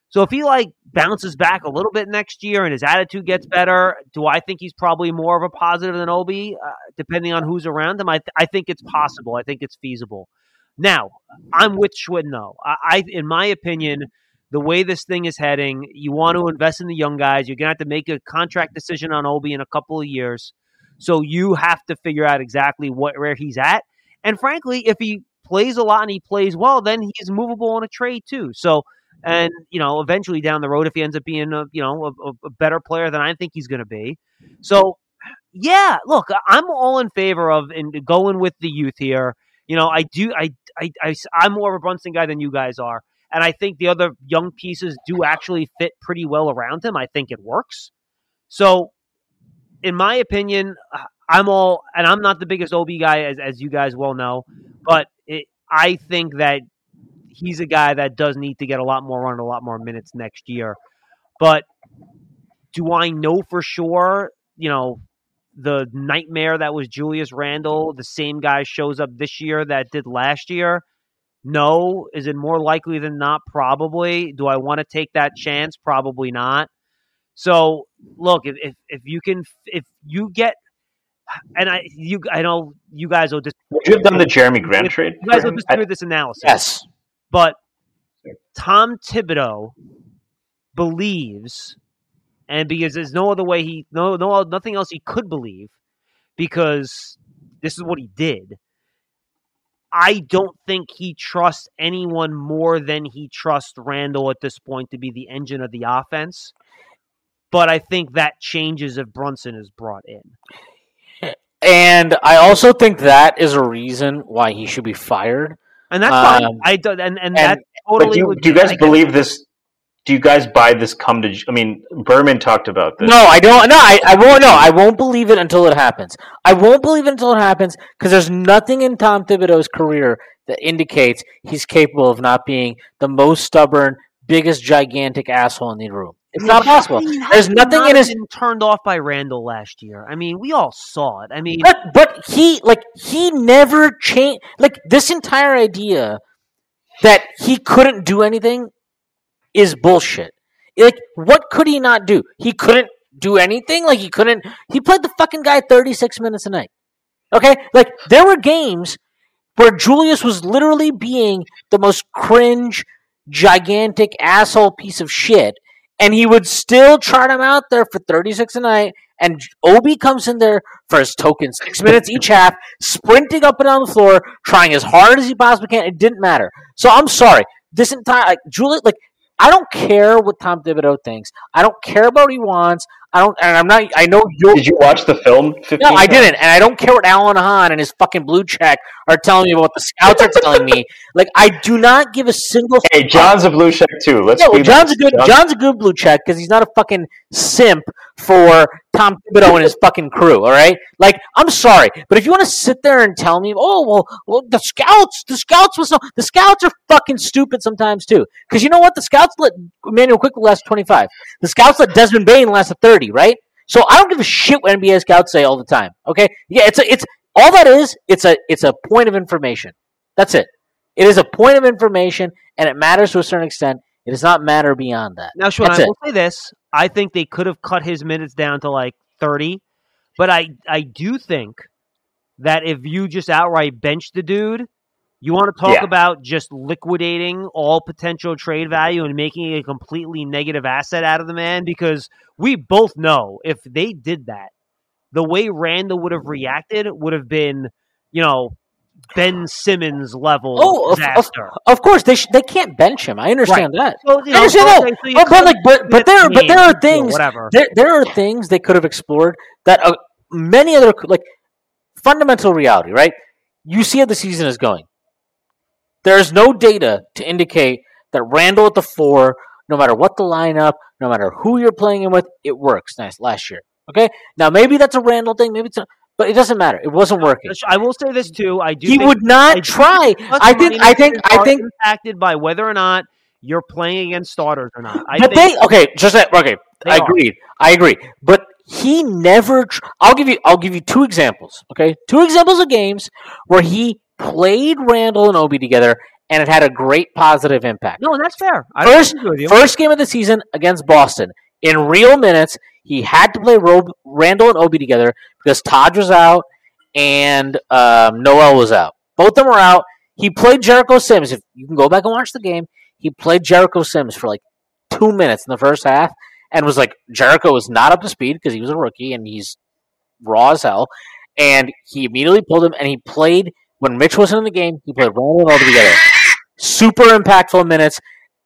So if he like bounces back a little bit next year and his attitude gets better, do I think he's probably more of a positive than Obi, uh, depending on who's around him? I, th- I think it's possible. I think it's feasible. Now, I'm with Shwin though. I, I, in my opinion, the way this thing is heading, you want to invest in the young guys. You're gonna have to make a contract decision on Obi in a couple of years. So you have to figure out exactly what where he's at. And frankly, if he plays a lot and he plays well, then he's movable on a trade too. So and you know eventually down the road if he ends up being a you know a, a better player than I think he's going to be. So yeah, look, I'm all in favor of in going with the youth here. You know, I do. I, I, I I'm more of a Brunson guy than you guys are, and I think the other young pieces do actually fit pretty well around him. I think it works. So, in my opinion, uh, I'm all, and I'm not the biggest OB guy as as you guys well know, but it, I think that he's a guy that does need to get a lot more run, a lot more minutes next year. But do I know for sure, you know, the nightmare that was Julius Randle, the same guy shows up this year that did last year? No. Is it more likely than not? Probably. Do I want to take that chance? Probably not. So look, if, if, if you can, if you get, and I you I know you guys will just. Would you have done the Jerami Grant trade? You guys will just do this analysis. Yes. But Tom Thibodeau believes, and because there's no other way he no no nothing else he could believe, because this is what he did. I don't think he trusts anyone more than he trusts Randle at this point to be the engine of the offense. But I think that changes if Brunson is brought in. And I also think that is a reason why he should be fired and that's fine. Um, I do, and and, and that totally. Do, do, you guys believe this? Do you guys buy this? Come to? I mean, Berman talked about this. No, I don't. No, I, I won't. No, I won't believe it until it happens. I won't believe it until it happens because there's nothing in Tom Thibodeau's career that indicates he's capable of not being the most stubborn, biggest, gigantic asshole in the room. It's not possible. There's nothing not in his turned off by Randle last year. I mean, we all saw it. I mean, but but he like he never changed. Like this entire idea that he couldn't do anything is bullshit. Like, what could he not do? He couldn't do anything. Like he couldn't. He played the fucking guy 36 minutes a night. Okay, like there were games where Julius was literally being the most cringe, gigantic asshole piece of shit and he would still trot him out there for 36 a night. And Obi comes in there for his token six minutes each half, sprinting up and down the floor, trying as hard as he possibly can. It didn't matter. So I'm sorry. This entire like Juliet, like I don't care what Tom Thibodeau thinks. I don't care about what he wants. I don't, and I'm not. I know you. Did you watch the film? No, I didn't, and I don't care what Alan Hahn and his fucking blue check are telling me about what the scouts are telling me. Like, I do not give a single. Hey, John's a blue check too. Let's. Yeah, well, John's a good. John. John's a good blue check because he's not a fucking simp for Tom Thibodeau and his fucking crew. All right, like I'm sorry, but if you want to sit there and tell me, oh well, well the scouts, the scouts was so, the scouts are fucking stupid sometimes too. Because you know what, the scouts let Immanuel Quickley last 25. The scouts let Desmond Bane last a 30, right? So I don't give a shit what NBA scouts say all the time. Okay, yeah, it's a, it's all that is. It's a it's a point of information. That's it. It is a point of information, and it matters to a certain extent. It does not matter beyond that. Now, Sean, I will say this: I think they could have cut his minutes down to like thirty, but I I do think that if you just outright bench the dude, you want to talk Yeah. about just liquidating all potential trade value and making a completely negative asset out of the man because we both know if they did that, the way Randle would have reacted would have been, you know, Ben Simmons level Oh, of- of- Of course, they sh- they can't bench him. I understand that. Well, you I understand that. so you But, like, but but there but there are know, things there there are things they could have explored that uh, many other like fundamental reality, right? You see how the season is going. There's no data to indicate that Randle at the four, no matter what the lineup, no matter who you're playing him with, it works. Nice last year. Okay, now maybe that's a Randle thing, maybe it's, a, but it doesn't matter. It wasn't working. I will say this too. I do. He would not I try. I think. I think. I think. impacted by whether or not you're playing against starters or not. I But think they okay, just that, okay. I agree. I agree. But he never. I'll give you. I'll give you two examples. Okay, two examples of games where he played Randle and Obi together, and it had a great positive impact. no, and that's fair. I First- agree with you. First game of the season against Boston in real minutes, he had to play Ro- Randle and Obi together because Todd was out and um, Noel was out. Both of them were out. He played Jericho Sims. If you can go back and watch the game, he played Jericho Sims for like two minutes in the first half, and was like Jericho was not up to speed because he was a rookie and he's raw as hell. And he immediately pulled him, and he played when Mitch wasn't in the game. He played Randle and together. Super impactful minutes.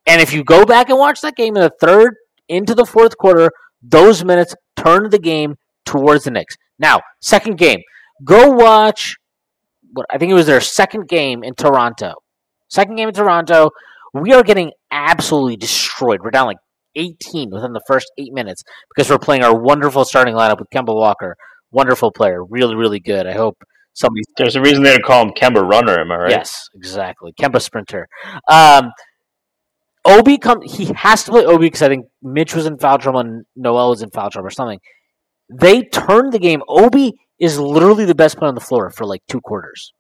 And if you go back and watch that game in the third into the fourth quarter, those minutes turned the game towards the Knicks. Now, second game, go watch. What I think it was their second game in Toronto. Second game in Toronto, we are getting absolutely destroyed. We're down like 18 within the first eight minutes because we're playing our wonderful starting lineup with Kemba Walker, wonderful player, really, really good. I hope somebody There's a reason they call him Kemba Runner, am I right? Yes, exactly. Kemba Sprinter. Um, Obi come. He has to play Obi because I think Mitch was in foul trouble and Noel was in foul trouble or something. They turned the game. Obi is literally the best player on the floor for like two quarters.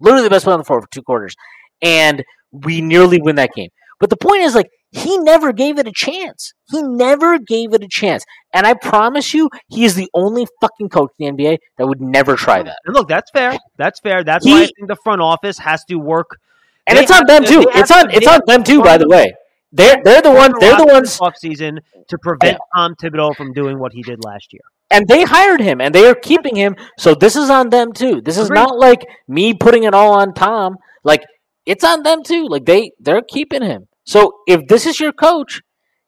Literally the best player on the floor for two quarters, and we nearly win that game. But the point is, like, he never gave it a chance. He never gave it a chance. And I promise you, he is the only fucking coach in the NBA that would never try that. And look, that's fair. That's fair. That's He- why I think the front office has to work. And it's on them to- too. It's on to- it's on them too. By the way, they're they're the ones they're the ones, off season to prevent Tom Thibodeau from doing what he did last year. and they hired him, and they are keeping him. So this is on them too. This is not like me putting it all on Tom. Like it's on them too. Like they they're keeping him. So if this is your coach,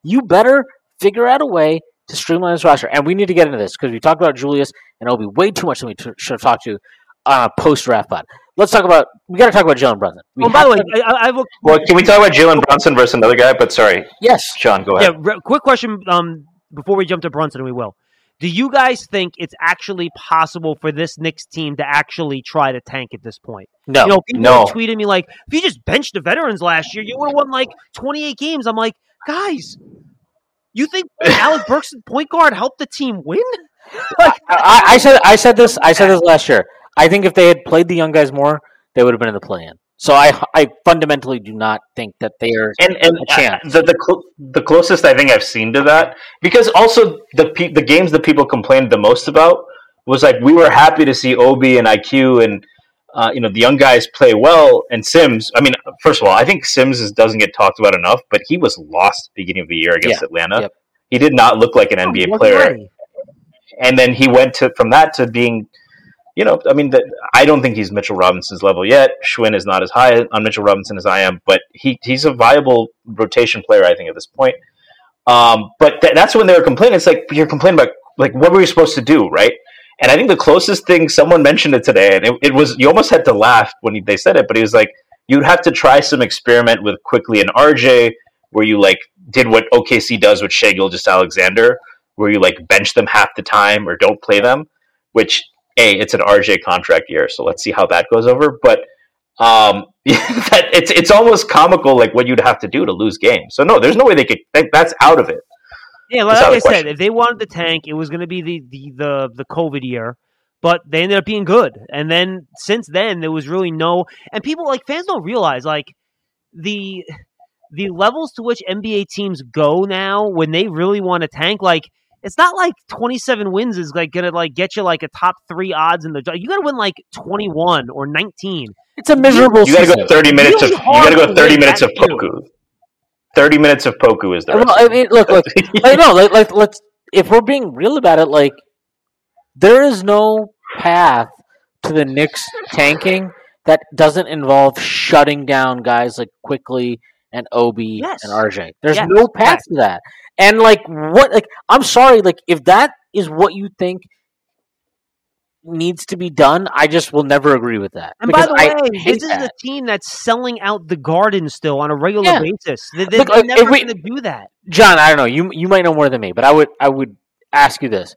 you better figure out a way to streamline this roster. And we need to get into this because we talked about Julius and Obi way too much than we t- should have talked to on a post draft pod. Let's talk about. We got to talk about Jalen Brunson. We Oh, by the way, to- I, I have a Well, can we talk about Jalen Brunson versus another guy? But sorry, yes. Sean, go yeah, ahead. re- quick question um, before we jump to Brunson, we will. Do you guys think it's actually possible for this Knicks team to actually try to tank at this point? No. You know, people No. tweeted me like, if you just benched the veterans last year, you would have won like 28 games. I'm like, guys, you think Alec Burks point guard helped the team win? Like, I, I said I said this I said this last year. I think if they had played the young guys more, they would have been in the play-in. So I I fundamentally do not think that they are. and and a chance. uh, the the, cl- the closest I think I've seen to that because also the pe- the games that people complained the most about was like we were happy to see Obi and IQ and uh, you know the young guys play well and Sims. I mean, first of all, I think Sims is, doesn't get talked about enough, but he was lost beginning of the year against Atlanta. yep. He did not look like an oh, NBA player ready. and then he went to from that to being, you know, I mean, the, I don't think he's Mitchell Robinson's level yet. Shwin is not as high on Mitchell Robinson as I am, but he he's a viable rotation player, I think, at this point. Um, but th- that's when they were complaining. It's like you're complaining about like what were we supposed to do, right? And I think the closest thing someone mentioned it today, and it, it was you almost had to laugh when he, they said it, but he was like, you'd have to try some experiment with Quickley and RJ, where you like did what OKC does with Shai Gilgeous-Alexander, where you like bench them half the time or don't play them. Which a it's an RJ contract year, so let's see how that goes over. But um, that, it's it's almost comical, like what you'd have to do to lose games. So no, there's no way they could. That, that's out of it. Yeah, like, out I the said, if they wanted the tank, it was going to be the, the the the COVID year, but they ended up being good. And then since then, there was really no. And people like fans don't realize like the the levels to which NBA teams go now when they really want to tank. Like it's not like 27 wins is like gonna like get you like a top three odds in the. You got to win like 21 or 19. It's a miserable. You got to go thirty minutes Really of. You got to to go thirty minutes of that too. Poku. Thirty minutes of Poku is the. Well, rest. I mean, look, look, like, no, like, like, let's. If we're being real about it, like, there is no path to the Knicks tanking that doesn't involve shutting down guys like Quickley and Obi Yes. and RJ. There's Yes. no path to that. And like, what? Like, I'm sorry. Like, if that is what you think needs to be done, I just will never agree with that. And by the way, this is that. a team that's selling out the Garden still on a regular Yeah. basis. They, they, Look, like, never going to do that. John, I don't know. You you might know more than me, but I would I would ask you this: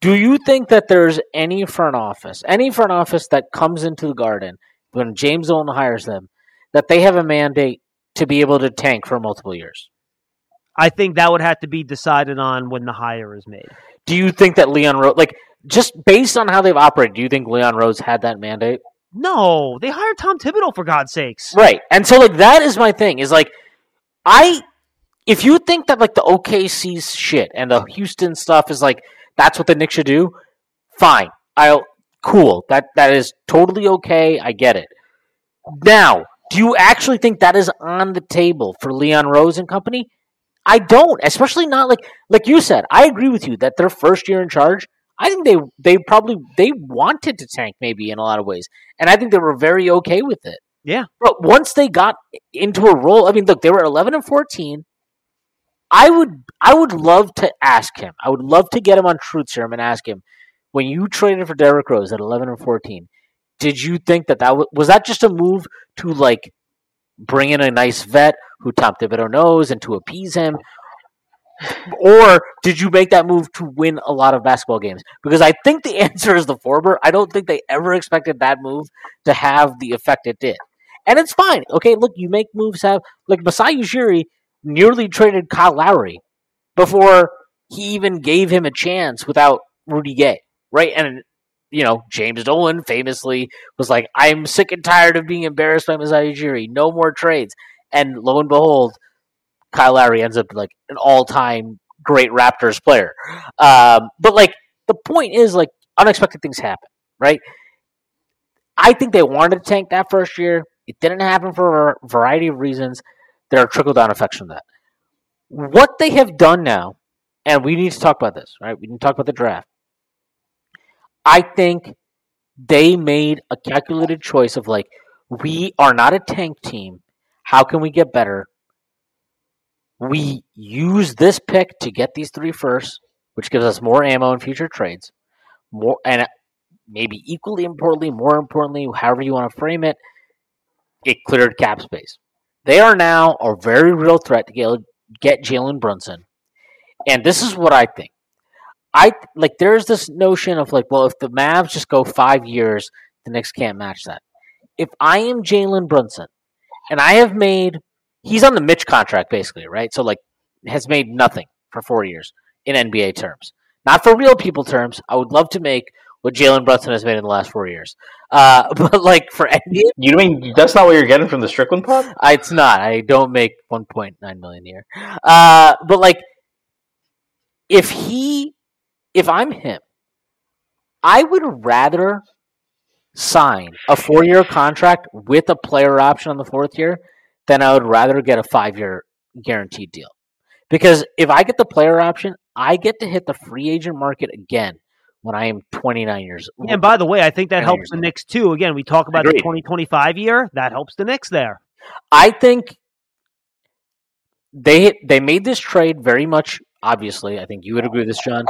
Do you think that there's any front office, any front office that comes into the Garden when James Dolan hires them, that they have a mandate to be able to tank for multiple years? I think that would have to be decided on when the hire is made. Do you think that Leon Rose, like just based on how they've operated, do you think Leon Rose had that mandate? No, they hired Tom Thibodeau for God's sakes. Right. And so like that is my thing is like I if you think that like the OKC shit and the Houston stuff is like that's what the Knicks should do, fine. I'll cool. That that is totally okay. I get it. Now, do you actually think that is on the table for Leon Rose and company? I don't, especially not like like you said. I agree with you that their first year in charge, I think they they probably they wanted to tank maybe in a lot of ways, and I think they were very okay with it. Yeah. But once they got into a role, I mean, look, they were eleven and fourteen. I would I would love to ask him. I would love to get him on Truth Serum and ask him when you traded for Derrick Rose at eleven and fourteen. Did you think that that was, was that just a move to like bring in a nice vet who Tom Thibodeau knows and to appease him? Or did you make that move to win a lot of basketball games? Because I think the answer is the former. I don't think they ever expected that move to have the effect it did. And it's fine. Okay, look, you make moves have like Masai Ujiri nearly traded Kyle Lowry before he even gave him a chance without Rudy Gay. Right? And you know, James Dolan famously was like, I'm sick and tired of being embarrassed by Masai Ujiri. No more trades. And lo and behold, Kyle Lowry ends up like an all-time great Raptors player. Um, but like the point is, like unexpected things happen, right? I think they wanted to tank that first year. It didn't happen for a variety of reasons. There are trickle down effects from that. What they have done now, and we need to talk about this, right? We need to talk about the draft. I think they made a calculated choice of like, we are not a tank team. How can we get better? We use this pick to get these three first, which gives us more ammo in future trades. More and maybe equally importantly, more importantly, however you want to frame it, it cleared cap space. They are now a very real threat to get, get Jalen Brunson. And this is what I think. I like there's this notion of like, well, if the Mavs just go five years, the Knicks can't match that. If I am Jalen Brunson and I have made he's on the Mitch contract basically, right? So like has made nothing for four years in NBA terms. Not for real people terms. I would love to make what Jalen Brunson has made in the last four years. Uh, but like for NBA, You mean that's not what you're getting from the Strickland pod? I, it's not. I don't make 1.9 million a year. Uh, but like, if he, if I'm him, I would rather sign a four-year contract with a player option on the fourth year than I would rather get a five-year guaranteed deal. Because if I get the player option, I get to hit the free agent market again when I am 29 years old. And by the way, I think that helps the. Knicks too. Again, we talk about the 2025 year. That helps the Knicks there. I think they they made this trade very much. Obviously, I think you would agree with this, John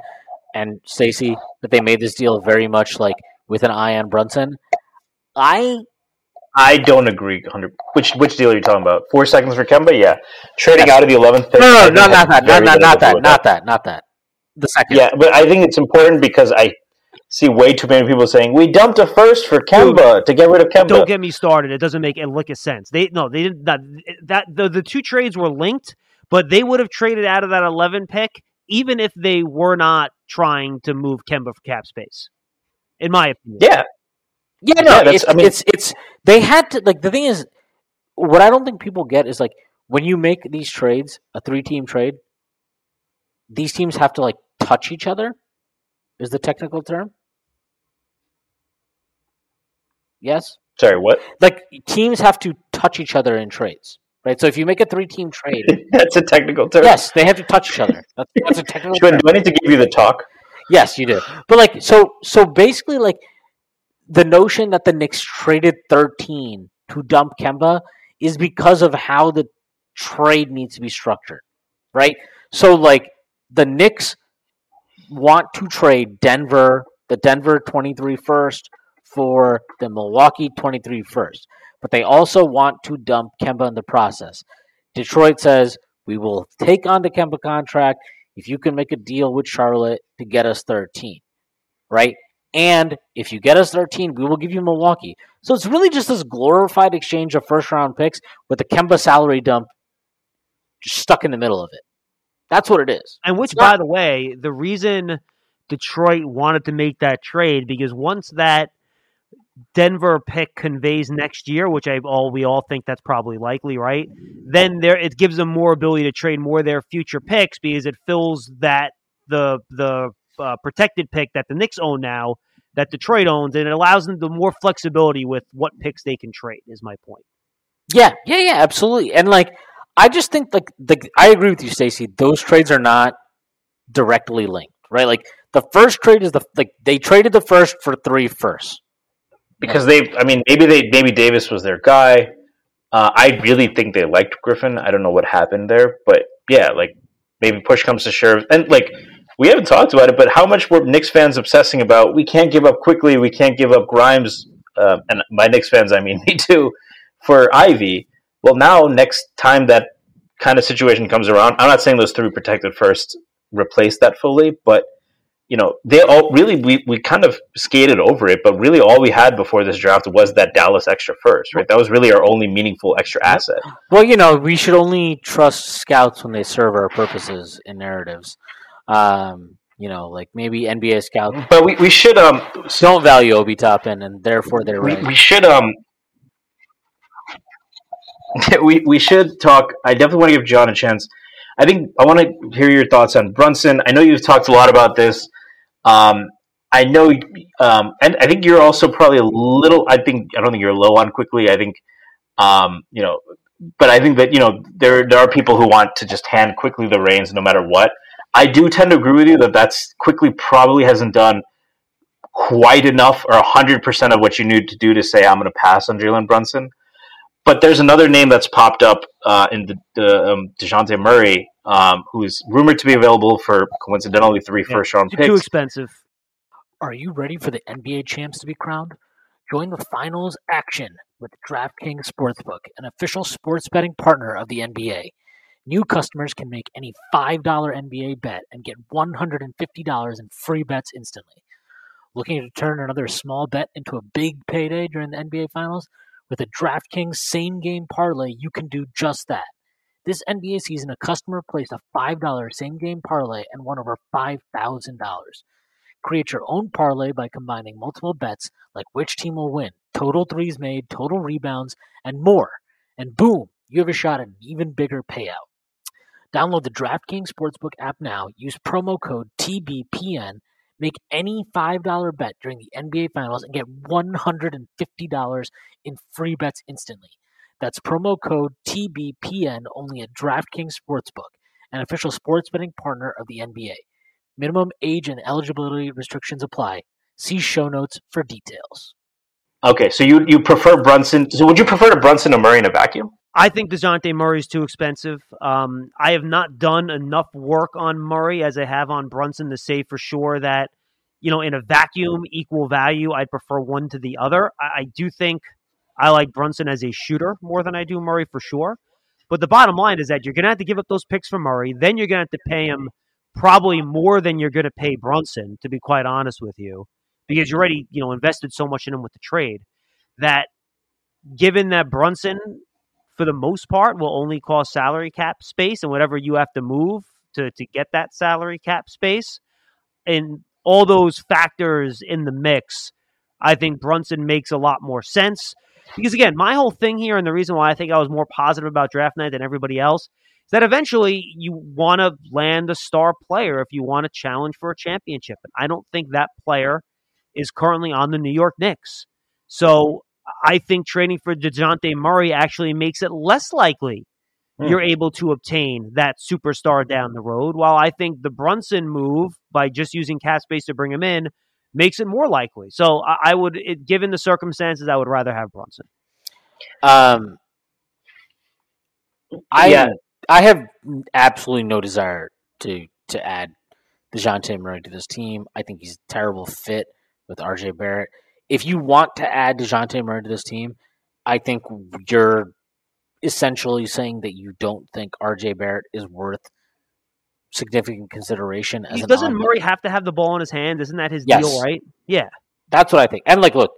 and Stacy, that they made this deal very much like with an eye on Brunson. I I don't agree. 100. Which which deal are you talking about? Four seconds for Kemba? Yeah, trading out of the 11th pick. no no no has not that not very not, not to that not that not that the second Yeah, but I think it's important because I see way too many people saying we dumped a first for Kemba to get rid of Kemba. Don't get me started. It doesn't make a lick of sense. They no, they didn't. That, that the the two trades were linked, but they would have traded out of that 11 pick even if they were not trying to move Kemba for cap space. In my opinion. yeah, Yeah, no, Yeah, that's- it's, I mean- it's it's they had to like the thing is what I don't think people get is like when you make these trades, a three team trade, these teams have to like touch each other. Is the technical term? Yes. Sorry, what? Like teams have to touch each other in trades, right? So if you make a three-team trade, That's a technical term. yes, they have to touch each other. That's, that's a technical Shwin, term. do I need to give you the talk? Yes, you do. But like, so so basically, like the notion that the Knicks traded thirteen to dump Kemba is because of how the trade needs to be structured, right? So like the Knicks want to trade Denver, the Denver 23 first for the Milwaukee 23 first, but they also want to dump Kemba in the process. Detroit says we will take on the Kemba contract if you can make a deal with Charlotte to get us 13, right? And if you get us 13, we will give you Milwaukee. So it's really just this glorified exchange of first round picks with the Kemba salary dump just stuck in the middle of it. That's what it is. And which, by the way, the reason Detroit wanted to make that trade because once that Denver pick conveys next year, which I all we all think that's probably likely, right? Then there it gives them more ability to trade more their future picks because it fills that the the uh, protected pick that the Knicks own now that Detroit owns, and it allows them the more flexibility with what picks they can trade. Is my point. Yeah, yeah, yeah, absolutely. And like, I just think like the I agree with you, Stacy. Those trades are not directly linked, right? Like the first trade is the like they traded the first for three first. Because they i mean maybe they maybe davis was their guy. Uh, i really think they liked griffin. I don't know what happened there but yeah like maybe push comes to shove. And like we haven't talked about it but how much were Knicks fans obsessing about we can't give up Quickley. We can't give up grimes uh, and by Knicks fans i mean me too for Ivey. Well now next time that kind of situation comes around i'm not saying those three protected first replace that fully but you know, they all really we, we kind of skated over it, but really all we had before this draft was that Dallas extra first, right? That was really our only meaningful extra asset. Well, you know, we should only trust scouts when they serve our purposes in narratives. Um, you know, like maybe NBA scouts But we, we should um don't value Obi Toppin, and therefore they're we, right. we should um we we should talk. I definitely want to give John a chance. I think I want to hear your thoughts on Brunson. I know you've talked a lot about this. Um, I know, um, and I think you're also probably a little. I think I don't think you're low on Quickley. I think, um, you know, but I think that you know there there are people who want to just hand Quickley the reins no matter what. I do tend to agree with you that that's Quickley probably hasn't done quite enough or hundred percent of what you need to do to say I'm going to pass on Jalen Brunson. But there's another name that's popped up uh, in the, the um, Dejounte Murray, um, who is rumored to be available for coincidentally three Yeah, first round picks. too expensive. Are you ready for the NBA champs to be crowned? Join the finals action with DraftKings Sportsbook, an official sports betting partner of the NBA. New customers can make any $5 NBA bet and get $150 in free bets instantly. Looking to turn another small bet into a big payday during the NBA Finals? With a DraftKings same game parlay, you can do just that. This NBA season, a customer placed a $5 same game parlay and won over $5,000. Create your own parlay by combining multiple bets like which team will win, total threes made, total rebounds, and more. And boom, you have a shot at an even bigger payout. Download the DraftKings Sportsbook app now. Use promo code TBPN. Make any $5 bet during the NBA Finals and get $150 in free bets instantly. That's promo code TBPN only at DraftKings Sportsbook, an official sports betting partner of the NBA. Minimum age and eligibility restrictions apply. See show notes for details. Okay, so you you prefer Brunson? So would you prefer to Brunson or Murray in a vacuum? I think DeJounte Murray is too expensive. Um, I have not done enough work on Murray as I have on Brunson to say for sure that, you know, in a vacuum, equal value, I'd prefer one to the other. I, I do think I like Brunson as a shooter more than I do Murray for sure. But the bottom line is that you're going to have to give up those picks for Murray. Then you're going to have to pay him probably more than you're going to pay Brunson, to be quite honest with you, because you already, you know, invested so much in him with the trade that given that Brunson for the most part will only cost salary cap space and whatever you have to move to to get that salary cap space and all those factors in the mix i think brunson makes a lot more sense because again my whole thing here and the reason why i think i was more positive about draft night than everybody else is that eventually you want to land a star player if you want to challenge for a championship. And I don't think that player is currently on the New York Knicks. So I think trading for DeJounte Murray actually makes it less likely Hmm. you're able to obtain that superstar down the road. While I think the Brunson move by just using cap space to bring him in makes it more likely. So I, I would, it, given the circumstances, I would rather have Brunson. Um, I Yeah. I have absolutely no desire to to add Dejounte Murray to this team. I think he's a terrible fit with RJ Barrett. If you want to add Dejounte Murray to this team, I think you're essentially saying that you don't think RJ Barrett is worth significant consideration as doesn't Murray have to have the ball in his hand? Isn't that his Yes. deal, right? Yeah. That's what I think. And like, look,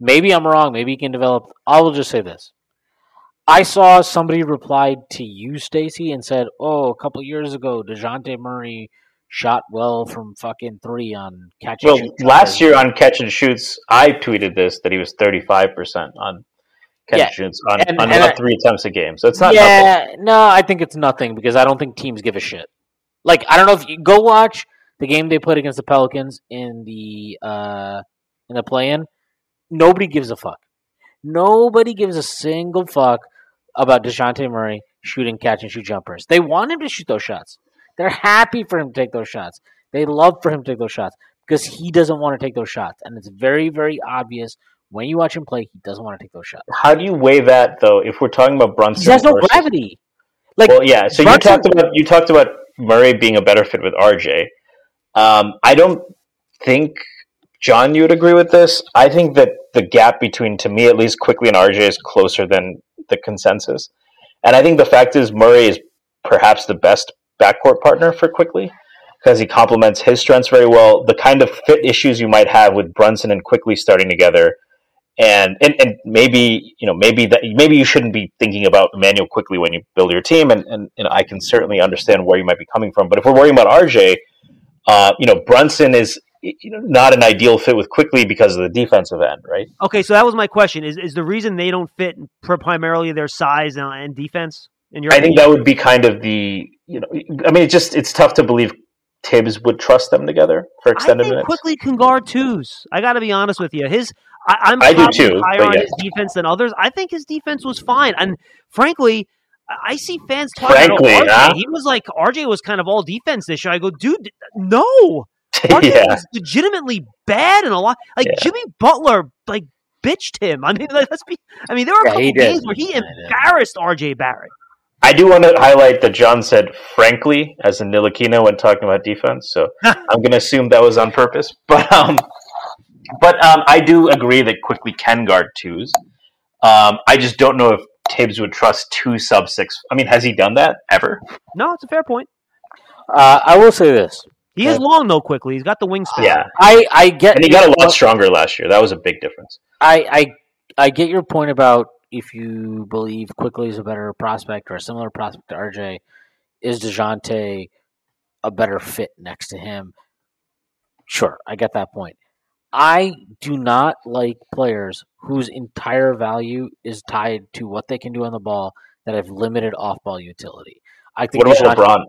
maybe I'm wrong. Maybe he can develop. I will just say this: I saw somebody replied to you, Stacy, and said, "Oh, a couple years ago, Dejounte Murray shot well from fucking three on catch." and Well, last year on catch and shoots, I tweeted this that he was 35% on catch Yeah. and shoots on, And- on and about I- three attempts a game. So it's not nothing. yeah, no, I think it's nothing because I don't think teams give a shit. Like, I don't know if you go watch the game they played against the Pelicans in the uh in the play-in. Nobody gives a fuck. Nobody gives a single fuck about Dejounte Murray shooting catch and shoot jumpers. They want him to shoot those shots. They're happy for him to take those shots. They love for him to take those shots because he doesn't want to take those shots, and it's very, very obvious when you watch him play. He doesn't want to take those shots. How do you weigh that though? If we're talking about Brunson, He has no versus- gravity. Like, well, yeah. So you talked about you talked about Murray being a better fit with RJ. Um, I don't think John, you would agree with this. I think that the gap between, to me at least, Quickley and RJ is closer than the consensus, and I think the fact is Murray is perhaps the best backcourt partner for Quickley because he complements his strengths very well. The kind of fit issues you might have with Brunson and Quickley starting together. And, and and maybe you know maybe that maybe you shouldn't be thinking about Immanuel Quickley when you build your team and, and you know, I can certainly understand where you might be coming from but if we're worrying about RJ uh, you know Brunson is you know not an ideal fit with Quickley because of the defensive end right Okay, so that was my question. Is is the reason they don't fit primarily their size and, and defense? In your I think that would be kind of the you know I mean it's just it's tough to believe Thibs would trust them together for I extended think minutes Quickley can guard twos. I got to be honest with you. His I, I'm I do too, higher but on yeah. his defense than others. I think his defense was fine, and frankly, I I see fans talking Frankly, about RJ. huh? He was like RJ was kind of all defense this year. I go, dude, no. RJ yeah was legitimately bad and a lot. Like Yeah. Jimmy Butler, like bitched him. I mean, let's be. I mean, there were a Yeah, he couple did. games where he Yeah, he did. embarrassed RJ Barrett. I do want to highlight that John said frankly as in Ntilikina when talking about defense, so I'm going to assume that was on purpose. But um, but um, I do agree that Quickley can guard twos. Um, I just don't know if Thibs would trust two sub six. I mean, has he done that ever? No, it's a fair point. uh, I will say this: He is long though. Quickley, he's got the wingspan. Yeah, I I get and he got a lot stronger last year. That was a big difference. I, I I get your point about if you believe Quickley is a better prospect or a similar prospect to RJ, is Dejounte a better fit next to him? Sure, I get that point. I do not like players whose entire value is tied to what they can do on the ball that have limited off-ball utility. I think What about LeBron?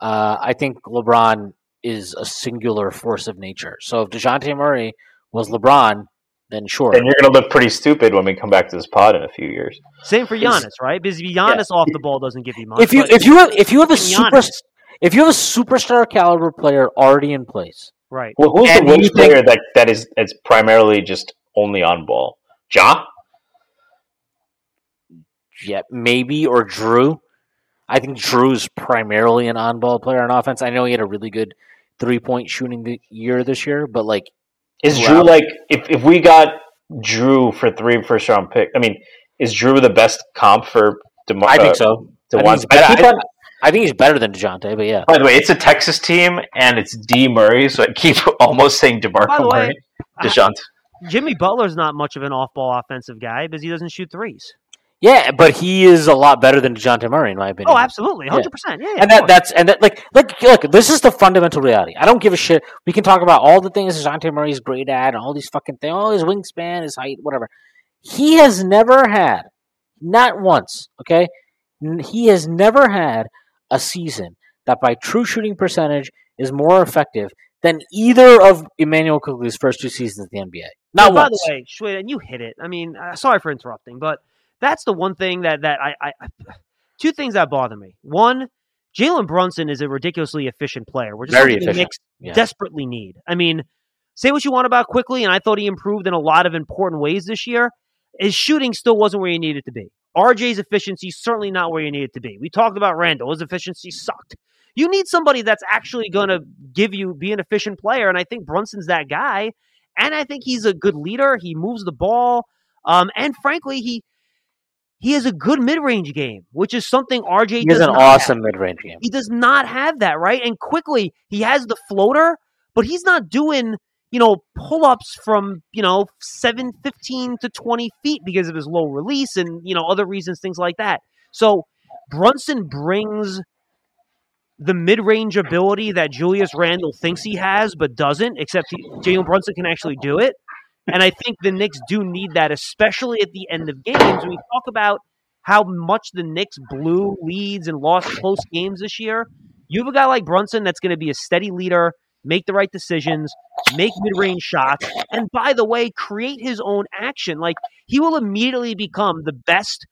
Uh, I think LeBron is a singular force of nature. So if Dejounte Murray was LeBron, then sure. And you're going to look pretty stupid when we come back to this pod in a few years. Same for Giannis, right? Because Giannis off the ball doesn't give you much. if you if you have if you have a super Giannis, if you have a superstar caliber player already in place, right? Well, who's And the you wing think- player that that is it's primarily just only on ball? Ja? yeah, maybe or Jrue. I think Jrue's primarily an on-ball player on offense. I know he had a really good three-point shooting the year this year, but like Is Wow. Jrue like if if we got Jrue for three first round pick? I mean, is Jrue the best comp for Demar? I think uh, so. I think, he's better, I keep I, on- I think he's better than Dejounte, but yeah. by the way, it's a Texas team and it's D Murray, so I keep almost saying By the Demarco way, Murray. Dejounte. Jimmy Butler's not much of an off-ball offensive guy because he doesn't shoot threes. Yeah, but he is a lot better than Dejounte Murray, in my opinion. Oh, absolutely, hundred percent. Yeah, yeah, and that, that's and that like like look, this is the fundamental reality. I don't give a shit. We can talk about all the things Dejounte Murray's great at, and all these fucking things, all his wingspan, his height, whatever. He has never had, not once, okay, He has never had a season that, by true shooting percentage, is more effective than either of Immanuel Quickley's first two seasons in the NBA. Not Oh, by the way, Shwin, and you hit it. I mean, uh, sorry for interrupting, but that's the one thing that that I, I, two things that bother me. One, Jalen Brunson is a ridiculously efficient player. We're just Very something the efficient. Knicks Yeah. desperately need. I mean, say what you want about Quickley, and I thought he improved in a lot of important ways this year. His shooting still wasn't where he needed to be. RJ's efficiency certainly not where you need it to be. We talked about Randle; his efficiency sucked. You need somebody that's actually going to give you be an efficient player, and I think Brunson's that guy. And I think he's a good leader. He moves the ball, um, and frankly, he he has a good mid range game, which is something RJ He has an have. awesome mid range game. He does not have that, right? And Quickley, he has the floater, but he's not doing, you know, pull ups from, you know, 7, 15 to 20 feet because of his low release and, you know, other reasons, things like that. So Brunson brings the mid range ability that Julius Randle thinks he has, but doesn't, except he, Jalen Brunson can actually do it. And I think the Knicks do need that, especially at the end of games. We talk about how much the Knicks blew leads and lost close games this year, you have a guy like Brunson that's going to be a steady leader, make the right decisions, make mid range shots, and by the way, create his own action. Like he will immediately become the best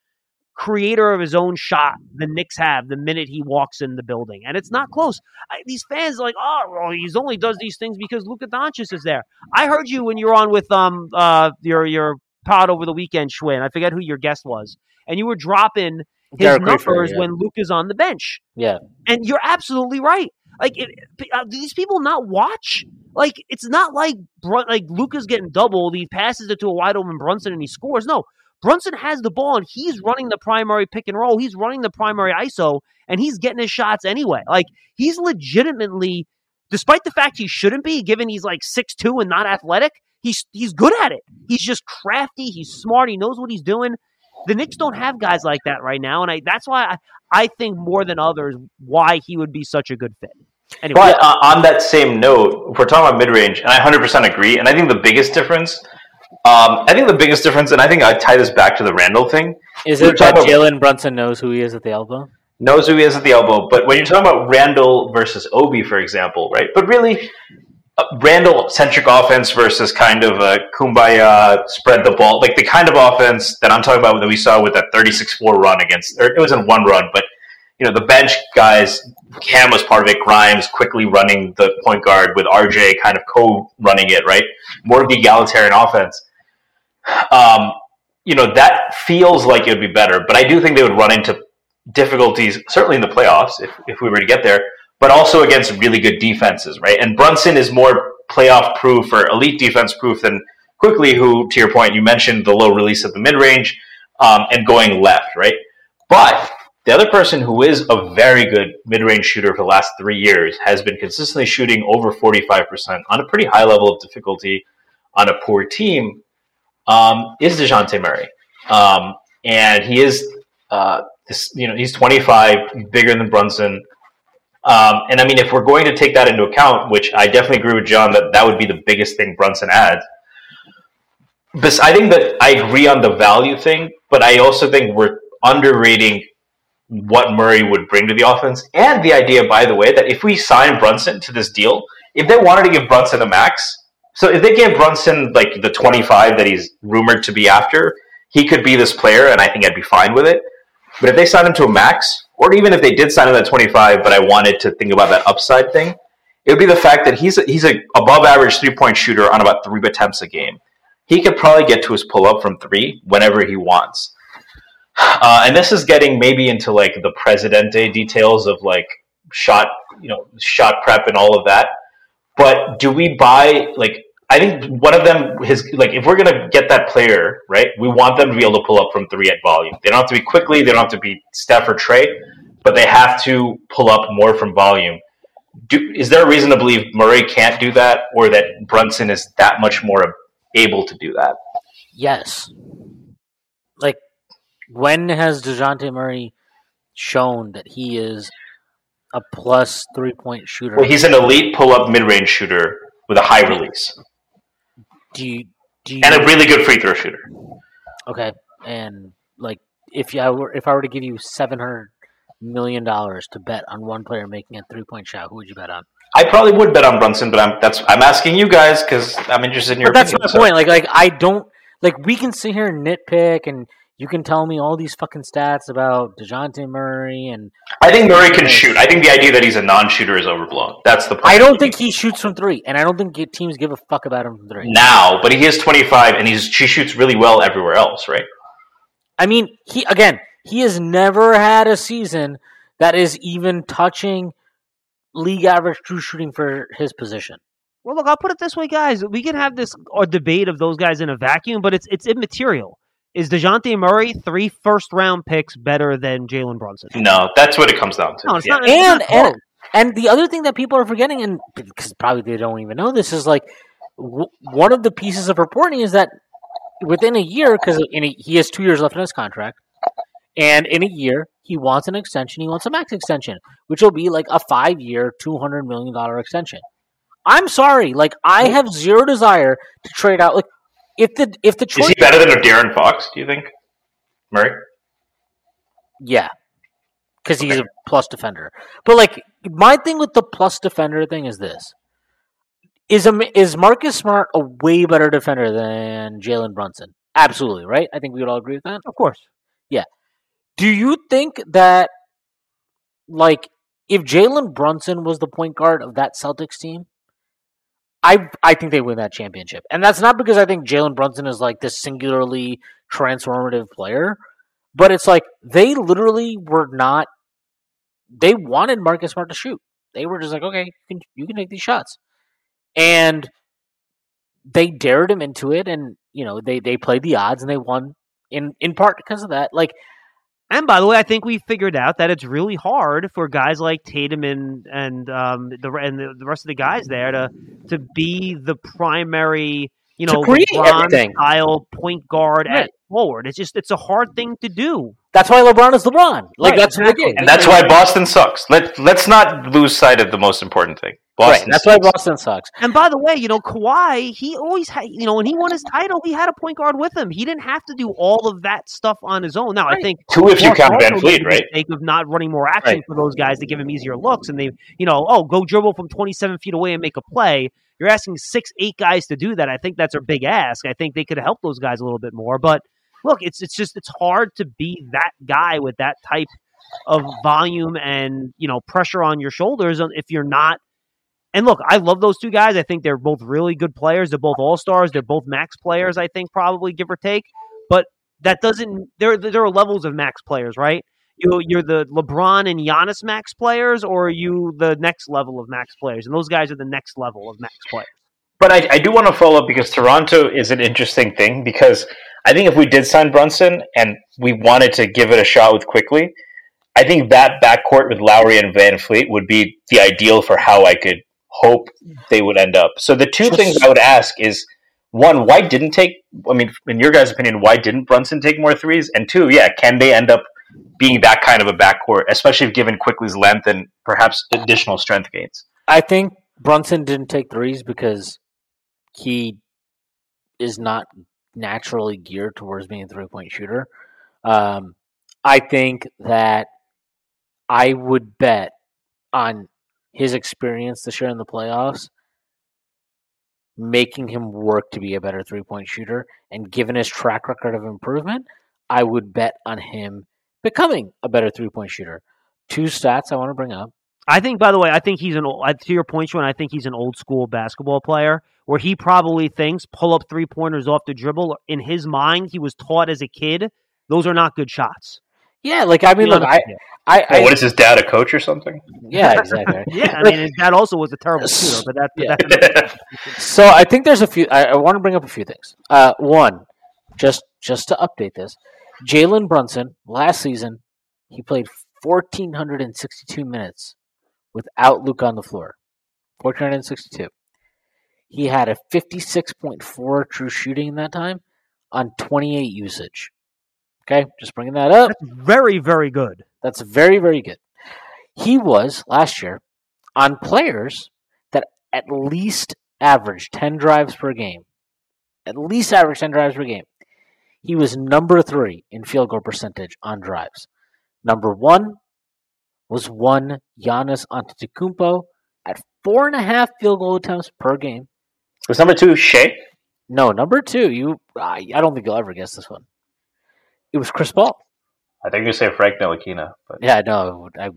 creator of his own shot the Knicks have the minute he walks in the building. And it's not close. I, these fans are like, oh, well, he's only does these things because Luka Doncic is there. I heard you when you were on with um uh your your pod over the weekend, Shwin. I forget who your guest was. And you were dropping his Derek numbers Rafer, yeah. when Luka's on the bench. Yeah. And you're absolutely right. Like, it, uh, do these people not watch? Like, it's not like Brun- like Luka's getting doubled. He passes it to a wide open Brunson and he scores. No, Brunson has the ball and he's running the primary pick and roll. He's running the primary ISO and he's getting his shots anyway. Like, he's legitimately, despite the fact he shouldn't be, given he's like six two and not athletic, he's he's good at it. He's just crafty. He's smart. He knows what he's doing. The Knicks don't have guys like that right now, and I that's why I, I think more than others why he would be such a good fit. Anyway, But uh, on that same note, if we're talking about mid range, and I 100% agree, and I think the biggest difference, um, I think the biggest difference, and I think I tie this back to the Randle thing, Is it that Jalen Brunson knows who he is at the elbow? knows who he is at the elbow. But when you're talking about Randle versus Obi, for example, right? But really, uh, Randle centric offense versus kind of a kumbaya spread the ball, like the kind of offense that I'm talking about that we saw with that 36-4 run against. Or it wasn't one run, but you know the bench guys. Cam was part of it. Grimes Quickley running the point guard with RJ kind of co-running it, right? More of the egalitarian offense. Um, you know that feels like it would be better, but I do think they would run into difficulties, certainly in the playoffs, if, if we were to get there, but also against really good defenses, right? And Brunson is more playoff proof or elite defense proof than Quickley, who, to your point, you mentioned the low release at the mid range um, and going left, right? But the other person who is a very good mid range shooter for the last three years has been consistently shooting over 45% on a pretty high level of difficulty on a poor team um, is Dejounte Murray. Um, and he is uh, this, you know, he's 25, bigger than Brunson. Um, and I mean, if we're going to take that into account, which I definitely agree with John that that would be the biggest thing Brunson adds. I think that I agree on the value thing, but I also think we're underrating what Murray would bring to the offense, and the idea, by the way, that if we sign Brunson to this deal, if they wanted to give Brunson a max, so if they gave Brunson like the 25 that he's rumored to be after, he could be this player, and I think I'd be fine with it. But if they sign him to a max, or even if they did sign him at 25, but I wanted to think about that upside thing, it would be the fact that he's a, he's a above average three point shooter on about three attempts a game. He could probably get to his pull up from three whenever he wants. Uh, and this is getting maybe into like the Presidente details of like shot, you know, shot prep and all of that. But do we buy like I think one of them his like if we're gonna get that player right, we want them to be able to pull up from three at volume. They don't have to be Quickley. They don't have to be Steph or Trae, but they have to pull up more from volume. Do, is there a reason to believe Murray can't do that, or that Brunson is that much more able to do that? Yes. When has Dejounte Murray shown that he is a plus three point shooter? Well, he's an elite pull up mid range shooter with a high release do you, do you, and a really good free throw shooter. okay. And, like, if I were if I were to give you seven hundred million dollars to bet on one player making a three point shot, who would you bet on? I probably would bet on Brunson, but I'm that's I'm asking you guys because I'm interested in your. But that's opinion, my so- point. Like, like I don't like we can sit here and nitpick, and you can tell me all these fucking stats about Dejounte Murray, and I think Murray can shoot. I think the idea that he's a non-shooter is overblown. That's the point. I don't think he shoots from three, and I don't think teams give a fuck about him from three. now, but he is 25 and he's he shoots really well everywhere else, right? I mean, he again, he has never had a season that is even touching league average true shooting for his position. Well, look, I'll put it this way, guys. We can have this or debate of those guys in a vacuum, but it's it's immaterial. Is Dejounte Murray three first round picks better than Jalen Brunson? No, that's what it comes down to. No, it's Yeah. not. it's And not and and the other thing that people are forgetting, and because probably they don't even know this, is like w- one of the pieces of reporting is that within a year, because he has two years left in his contract, and in a year he wants an extension. He wants a max extension, which will be like a five-year, two hundred million dollar extension. I'm sorry, like I have zero desire to trade out. Like if the if the choice Is he better than a De'Aaron Fox? Do you think, Murray? yeah, because he's a plus defender. But like my thing with the plus defender thing is this: is a, is Marcus Smart a way better defender than Jalen Brunson? Absolutely, right? I think we would all agree with that. of course. Yeah. Do you think that, like, if Jalen Brunson was the point guard of that Celtics team, I I think they win that championship, and that's not because I think Jalen Brunson is like this singularly transformative player, but it's like they literally were not. They wanted Marcus Smart to shoot. They were just like, okay, you can you can take these shots, and they dared him into it, and you know they they played the odds and they won in in part because of that. Like And by the way, I think we figured out that it's really hard for guys like Tatum and and um, the and the, rest of the guys there to to be the primary, you know, LeBron style point guard Right. at forward. It's just it's a hard thing to do. That's why LeBron is LeBron. Like Right, that's exactly. what And that's why Boston sucks. Let Let's not lose sight of the most important thing. right. Boston That's why. Boston sucks. And by the way, you know, Kawhi, he always had, you know, when he won his title, he had a point guard with him. He didn't have to do all of that stuff on his own. Now, I think Two if you count also VanVleet, right? Mistake of not running more action Right. for those guys to give him easier looks, and they, you know, oh, go dribble from 27 feet away and make a play. You're asking six, eight guys to do that. I think that's a big ask. I think they could help those guys a little bit more. But look, it's it's just it's hard to be that guy with that type of volume and you know pressure on your shoulders if you're not. And look, I love those two guys. I think they're both really good players. They're both all stars. They're both max players. I think probably give or take. But that doesn't. There there are levels of max players, right? You you're the LeBron and Giannis max players, or are you the next level of max players? And those guys are the next level of max players. But I, I do want to follow up because Toronto is an interesting thing because I think if we did sign Brunson and we wanted to give it a shot with Quickley, I think that backcourt with Lowry and VanVleet would be the ideal for how I could hope they would end up. So the two things I would ask is one, why didn't take I mean, in your guys' opinion, why didn't Brunson take more threes? And two, yeah, can they end up being that kind of a backcourt, especially given Quickley's length and perhaps additional strength gains? I think Brunson didn't take threes because he is not naturally geared towards being a three point shooter. Um, I think that I would bet on his experience this year in the playoffs, making him work to be a better three point shooter. And given his track record of improvement, I would bet on him becoming a better three point shooter. Two stats I want to bring up. I think, by the way, I think he's an old, to your point, Sean. I think he's an old school basketball player where he probably thinks pull up three pointers off the dribble. In his mind, he was taught as a kid those are not good shots. Yeah, like I mean, Be look, honest I, with. I, I what is his dad, a coach or something? yeah, exactly. yeah, I mean, his dad also was a terrible shooter, but that, Yeah. that's So I think there's a few. I, I want to bring up a few things. Uh, one, just just to update this, Jalen Brunson last season he played 1,462 minutes without Luke on the floor. 1,462. He had a 56.4 true shooting in that time on 28 usage. Okay, just bringing that up. that's very, very good. That's very, very good. He was last year on players that at least averaged 10 drives per game. At least average 10 drives per game. He was number three in field goal percentage on drives. Number one was one Giannis Antetokounmpo at four and a half field goal attempts per game. Was number two Shai? No, number two, you I, I don't think you'll ever guess this one. It was Chris Paul. I think you say Frank Ntilikina, but Yeah, no, I,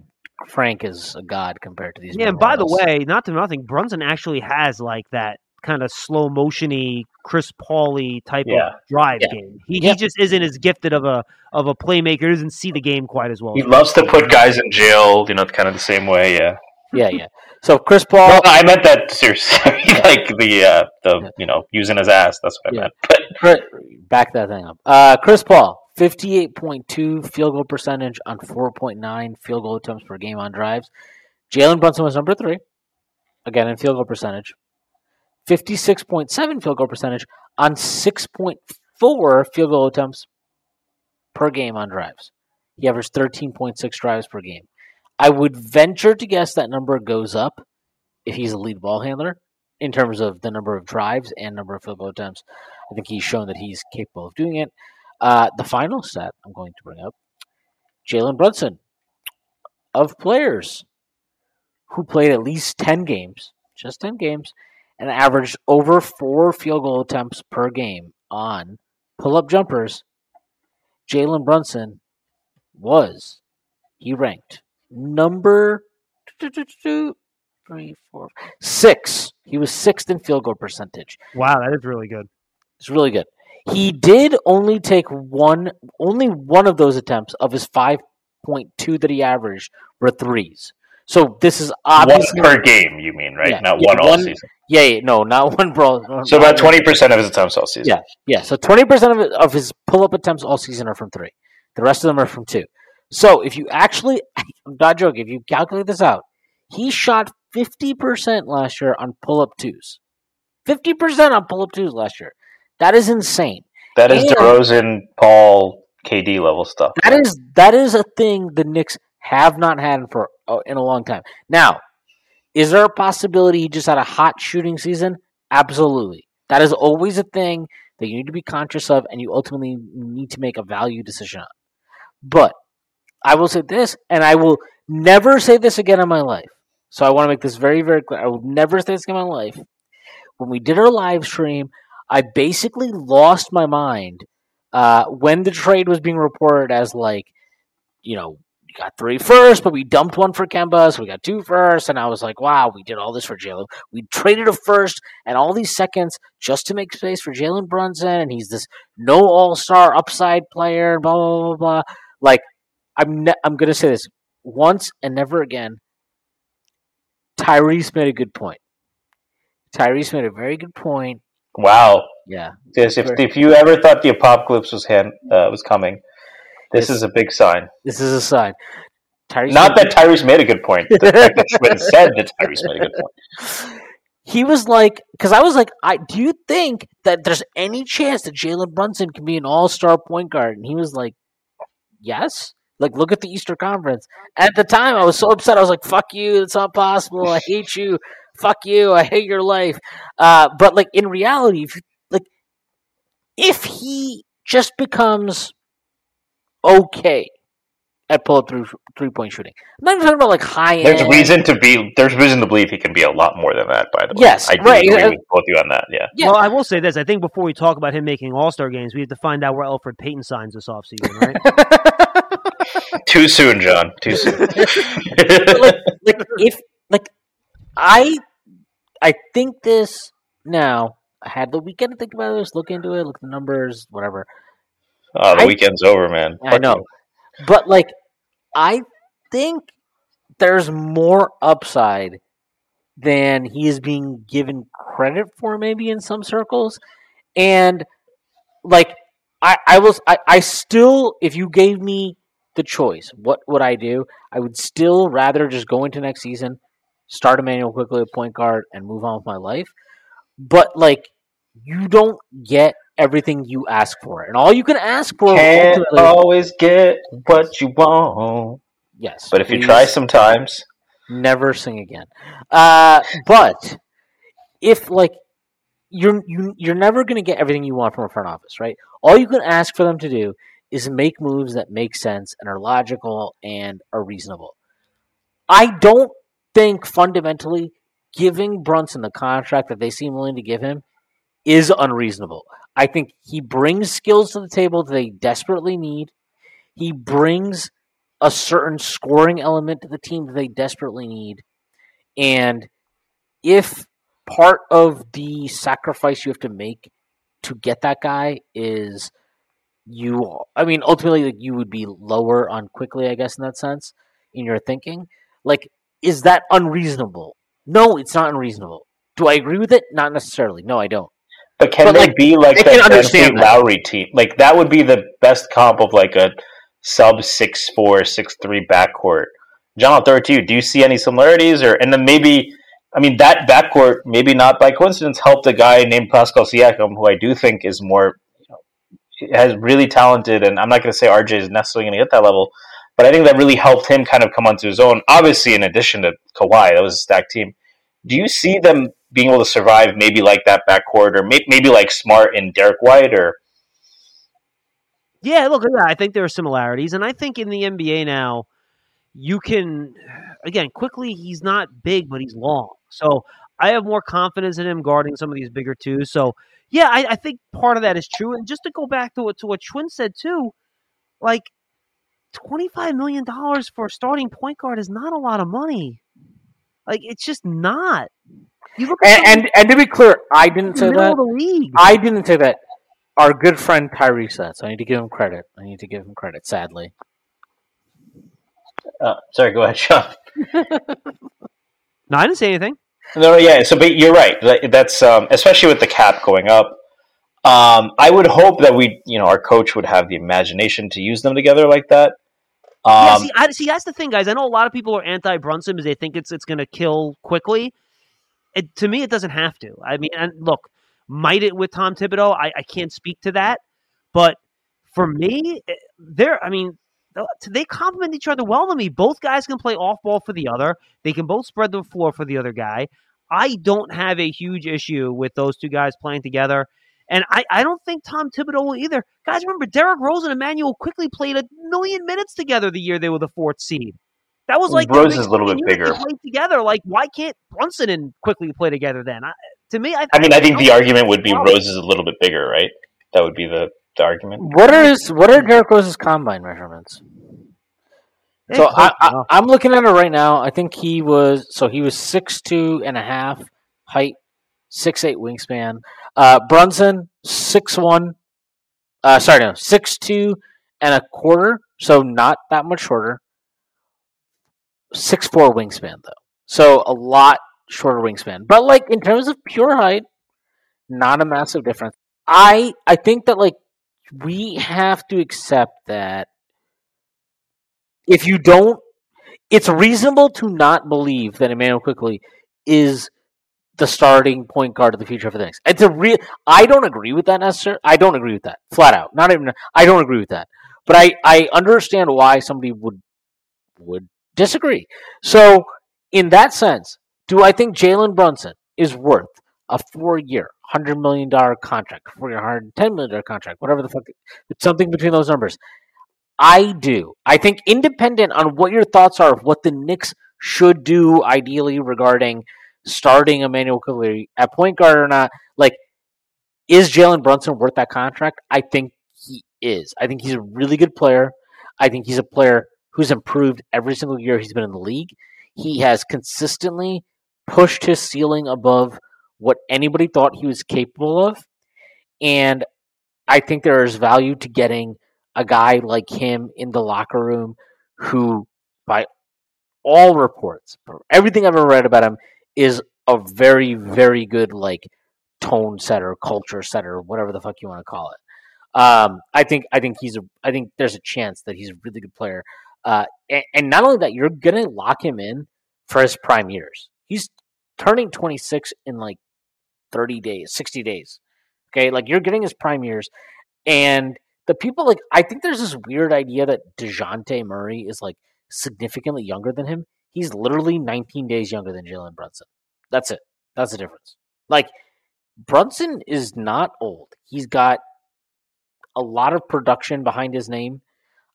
Frank is a god compared to these. Yeah, and by the way, not to nothing, Brunson actually has like that kind of slow motiony Chris Pauly type Yeah. of drive Yeah. game. He Yeah. he just isn't as gifted of a of a playmaker. He doesn't see the game quite as well. he as loves to put guys in jail. You know, kind of the same way. Yeah. yeah, yeah. So Chris Paul, Well, I meant that seriously. like the uh, the Yeah. you know using his ass. That's what I Yeah. meant. But back that thing up. Uh, Chris Paul, fifty-eight point two field goal percentage on four point nine field goal attempts per game on drives. Jalen Brunson was number three, again in field goal percentage. Fifty-six point seven field goal percentage on six point four field goal attempts per game on drives. He averaged thirteen point six drives per game. I would venture to guess that number goes up if he's a lead ball handler in terms of the number of drives and number of field goal attempts. I think he's shown that he's capable of doing it. Uh, the final stat I'm going to bring up Jalen Brunson, of players who played at least 10 games, just 10 games, and averaged over four field goal attempts per game on pull up jumpers, Jalen Brunson was, he ranked number three, four, six. He was sixth in field goal percentage. Wow, that is really good. It's really good. He did only take one, only one of those attempts of his five point two that he averaged were threes. So this is one per game, you mean, right? Yeah. Not Yeah, one all one- season. yeah, yeah, no, not one bro. So about twenty percent of his attempts all season. Yeah. Yeah, so twenty percent of, of his pull up attempts all season are from three. The rest of them are from two. So if you actually, I'm not joking, if you calculate this out, he shot fifty percent last year on pull up twos. Fifty percent on pull up twos last year. That is insane. That is And- DeRozan, Paul, KD level stuff. That is that is a thing the Knicks have not had for uh, in a long time. Now, is there a possibility he just had a hot shooting season? Absolutely. That is always a thing that you need to be conscious of, and you ultimately need to make a value decision on. But I will say this, and I will never say this again in my life. So I want to make this very, very clear. I will never say this again in my life. When we did our live stream, I basically lost my mind uh, when the trade was being reported as like, you know, got three first, but we dumped one for Kemba, so we got two first, and I was like, wow, we did all this for Jalen. We traded a first and all these seconds just to make space for Jalen Brunson, and he's this no All Star upside player, blah blah blah blah. Like, I'm ne- I'm gonna say this once and never again. Tyrese made a good point. Tyrese made a very good point. wow. Yeah, Yes, if, if you ever thought the apocalypse was hand, uh, was coming, this Yes. is a big sign. this is a sign. Tyrese Not that Tyrese made a good point. The fact that Schmidt said that Tyrese made a good point. he was like, because I was like, I do you think that there's any chance that Jalen Brunson can be an All Star point guard? And he was like, yes. Like, look at the Eastern Conference. At the time, I was so upset. I was like, "Fuck you! It's not possible. I hate you. Fuck you! I hate your life." Uh, but like in reality, if like if he just becomes okay at pull up through three point shooting, I'm not even talking about like high There's end. reason to be. There's reason to believe he can be a lot more than that. By the way, Yes, I right, agree uh, with both you on that. Yeah, Yeah. Well, I will say this. I think before we talk about him making All Star games, we have to find out where Elfrid Payton signs this offseason, right? too soon, John. Too soon. Like, like if like I I think this now. I had the weekend to think about this, look into it, look at the numbers, whatever. Oh, the I- weekend's over, man. I Fuck know. you. But like I think there's more upside than he is being given credit for maybe in some circles. And like I, I was I, I still if you gave me the choice, what would I do? I would still rather just go into next season, start Immanuel Quickley at point guard and move on with my life. But like you don't get everything you ask for. And all you can ask for Can't always get what you want, yes. but if you try sometimes, never sing again. Uh, but if like you're you, you're never going to get everything you want from a front office, right? All you can ask for them to do is make moves that make sense and are logical and are reasonable. I don't think fundamentally giving Brunson the contract that they seem willing to give him is unreasonable. I think he brings skills to the table that they desperately need. He brings a certain scoring element to the team that they desperately need. And if part of the sacrifice you have to make to get that guy is you I mean ultimately like, you would be lower on Quickley I guess in that sense in your thinking. Like is that unreasonable? No it's not unreasonable. Do I agree with it? Not necessarily. No I don't But can But, they like, be like they the can understand that. Lowry team? Like that would be the best comp of like a sub six four six three backcourt. John, I'll throw it to you. Do you see any similarities, or and then maybe? I mean, that backcourt maybe not by coincidence helped a guy named Pascal Siakam, who I do think is more you know, has really talented. And I'm not going to say RJ is necessarily going to get that level, but I think that really helped him kind of come onto his own. Obviously, in addition to Kawhi, that was a stacked team. Do you see them being able to survive maybe like that backcourt, or may- maybe like Smart and Derrick White, or Yeah, look, yeah, I think there are similarities, and I think in the NBA now, you can again Quickley. He's not big, but he's long, so I have more confidence in him guarding some of these bigger twos. So yeah, I, I think part of that is true. And just to go back to what to what Shwin said too, like twenty five million dollars for a starting point guard is not a lot of money. Like it's just not. You look and, and and to be clear I didn't say that of the league. I didn't say that our good friend Tyrese said so I need to give him credit I need to give him credit sadly uh, sorry, go ahead, Sean. no, I didn't say anything. No, yeah. So, but you're right. That's um, especially with the cap going up. Um, I would hope that we, you know, our coach would have the imagination to use them together like that. yeah, Um, see, I, see, that's the thing, guys. I know a lot of people are anti Brunson because they think it's it's going to kill Quickley. It, to me, it doesn't have to. I mean, and look, might it with Tom Thibodeau? I, I can't speak to that, but for me, eh, there. I mean, they complement each other well to me. Both guys can play off ball for the other. They can both spread the floor for the other guy. I don't have a huge issue with those two guys playing together. And I, I don't think Tom Thibodeau will either. Guys, remember, Derrick Rose and Immanuel Quickley played a million minutes together the year they were the fourth seed. That was like the Rose is a little bit unit they bigger. played together. Like, why can't Brunson and Quickley play together then? I, to me, I, I mean, I think the argument would be Wow. Rose is a little bit bigger, right? That would be the, the argument. what are his what are Derrick Rose's combine measurements Eh, So I, I, I'm looking at it right now. I think he was so he was six two and a half height, six eight wingspan. Uh, Brunson six one. Uh, sorry, no, six two and a quarter. So not that much shorter. Six four wingspan though, so a lot shorter wingspan. But like in terms of pure height, not a massive difference. I I think that like we have to accept that if you don't it's reasonable to not believe that Immanuel Quickley is the starting point guard of the future for the Knicks. It's a real. I don't agree with that necessarily. I don't agree with that flat out. Not even. I don't agree with that. But I I understand why somebody would would disagree. So in that sense, do I think Jalen Brunson is worth a four-year, hundred million dollar contract, four year, hundred ten million dollar contract, whatever the fuck, it's something between those numbers? I do. I think independent on what your thoughts are of what the Knicks should do ideally regarding starting Immanuel Quickley at point guard or not, like is Jalen Brunson worth that contract? I think he is. I think he's a really good player. I think he's a player who's improved every single year he's been in the league. He has consistently pushed his ceiling above what anybody thought he was capable of. And I think there is value to getting a guy like him in the locker room who, by all reports, everything I've ever read about him, is a very, very good like tone setter, culture setter, whatever the fuck you want to call it. Um, I think I think he's a I think there's a chance that he's a really good player. Uh, and, and not only that, you're gonna lock him in for his prime years. He's turning 26 in like 30 days, 60 days. Okay, like you're getting his prime years, and the people like I think there's this weird idea that Dejounte Murray is like significantly younger than him. He's literally 19 days younger than Jalen Brunson. That's it. That's the difference. Like Brunson is not old. He's got a lot of production behind his name.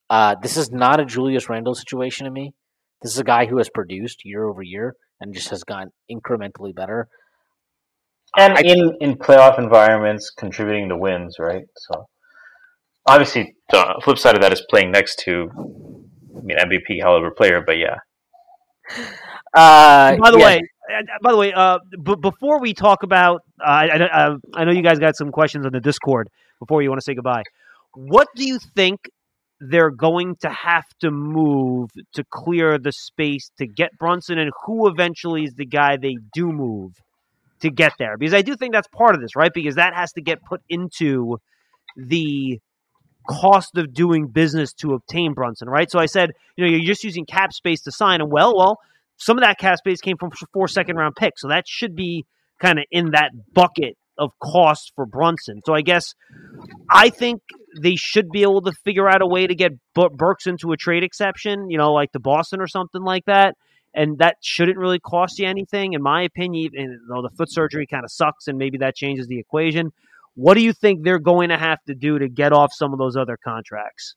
Uh, this is not a Julius Randle situation to me. This is a guy who has produced year over year and just has gotten incrementally better. and I- in in playoff environments, contributing to wins, right? So obviously, the flip side of that is playing next to, I mean, MVP caliber player. But yeah, Uh, by the yeah, way, uh, by the way, uh, b- before we talk about, uh, I, I, I- I know you guys got some questions on the Discord before you want to say goodbye. What do you think they're going to have to move to clear the space to get Brunson, and who eventually is the guy they do move to get there? Because I do think that's part of this, right? Because that has to get put into the cost of doing business to obtain Brunson, right? So I said, you know, you're just using cap space to sign him. Well, well, some of that cap space came from four second round picks, so that should be kind of in that bucket of cost for Brunson. So I guess I think they should be able to figure out a way to get Bu- Burks into a trade exception, you know, like the Boston or something like that. And that shouldn't really cost you anything, in my opinion. Even though the foot surgery kind of sucks, and maybe that changes the equation. What do you think they're going to have to do to get off some of those other contracts?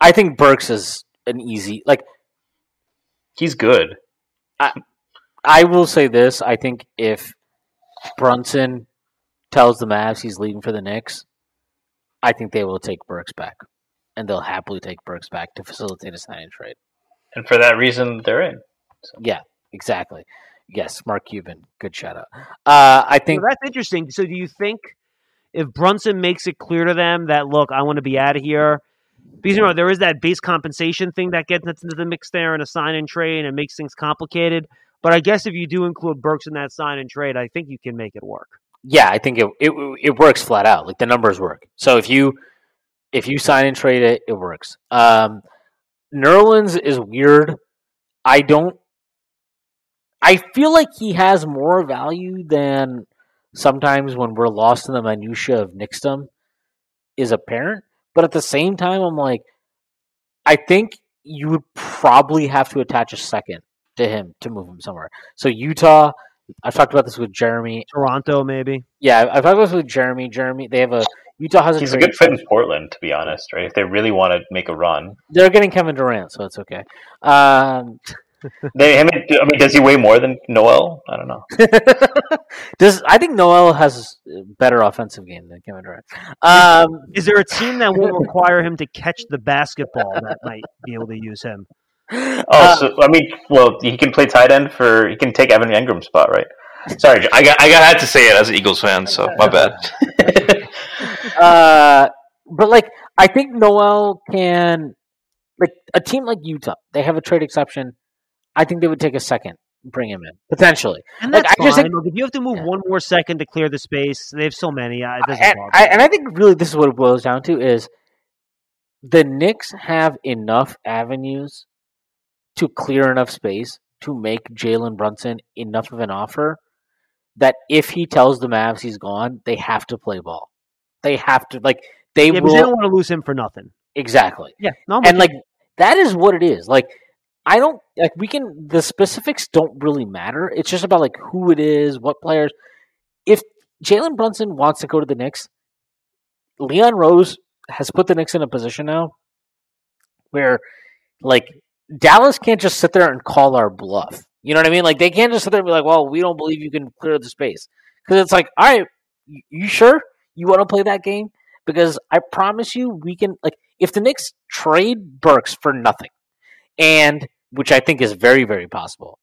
I think Burks is an easy like. he's good. I, I will say this: I think if Brunson tells the Mavs he's leaving for the Knicks, I think they will take Burks back, and they'll happily take Burks back to facilitate a sign and trade. And for that reason, they're in. Yeah, exactly. Yes, Mark Cuban, good shout out. Uh, I think So that's interesting. So do you think if Brunson makes it clear to them that look, I want to be out of here, because you know there is that base compensation thing that gets into the mix there and a sign and trade and it makes things complicated. But I guess if you do include Burks in that sign and trade, I think you can make it work. Yeah, I think it, it it works flat out. Like the numbers work. So if you if you sign and trade it, it works. Um, Nerlens is weird. I don't. I feel like he has more value than sometimes when we're lost in the minutia of Nixdom is apparent. But at the same time, I'm like, I think you would probably have to attach a second to him to move him somewhere. So Utah, I've talked about this with Jeremy. Toronto, maybe. Yeah, I've talked about this with Jeremy. Jeremy, they have a Utah has a He's a good fit in Portland, to be honest. Right? If they really want to make a run, They're getting Kevin Durant, so it's okay. Um, they. I mean, I mean, does he weigh more than Noel? I don't know. does I think Noel has a better offensive game than Kevin Durant. Um, Is there a team that won't require him to catch the basketball that might be able to use him? Oh, Uh, so I mean, well, he can play tight end for. He can take Evan Engram's spot, right? Sorry, I got I got had to say it as an Eagles fan, so my bad. uh, but like I think Noel can, like a team like Utah, they have a trade exception. I think they would take a second, bring him in potentially. And Like, that's I just think- Look, if you have to move Yeah. one more second to clear the space, they have so many. Uh, it doesn't and, I, and I think really this is what it boils down to is the Knicks have enough avenues to clear enough space to make Jalen Brunson enough of an offer that if he tells the Mavs he's gone, they have to play ball. They have to like they yeah, will they don't want to lose him for nothing. exactly. Yeah, no, and like that is what it is. Like I don't like we can the specifics don't really matter. It's just about like who it is, what players. If Jalen Brunson wants to go to the Knicks, Leon Rose has put the Knicks in a position now where like Dallas can't just sit there and call our bluff. You know what I mean? Like they can't just sit there and be like, "Well, we don't believe you can clear the space," because it's like, "All right, you- sure you want to play that game?" Because I promise you, we can. Like, if the Knicks trade Burks for nothing, and which I think is very, very possible,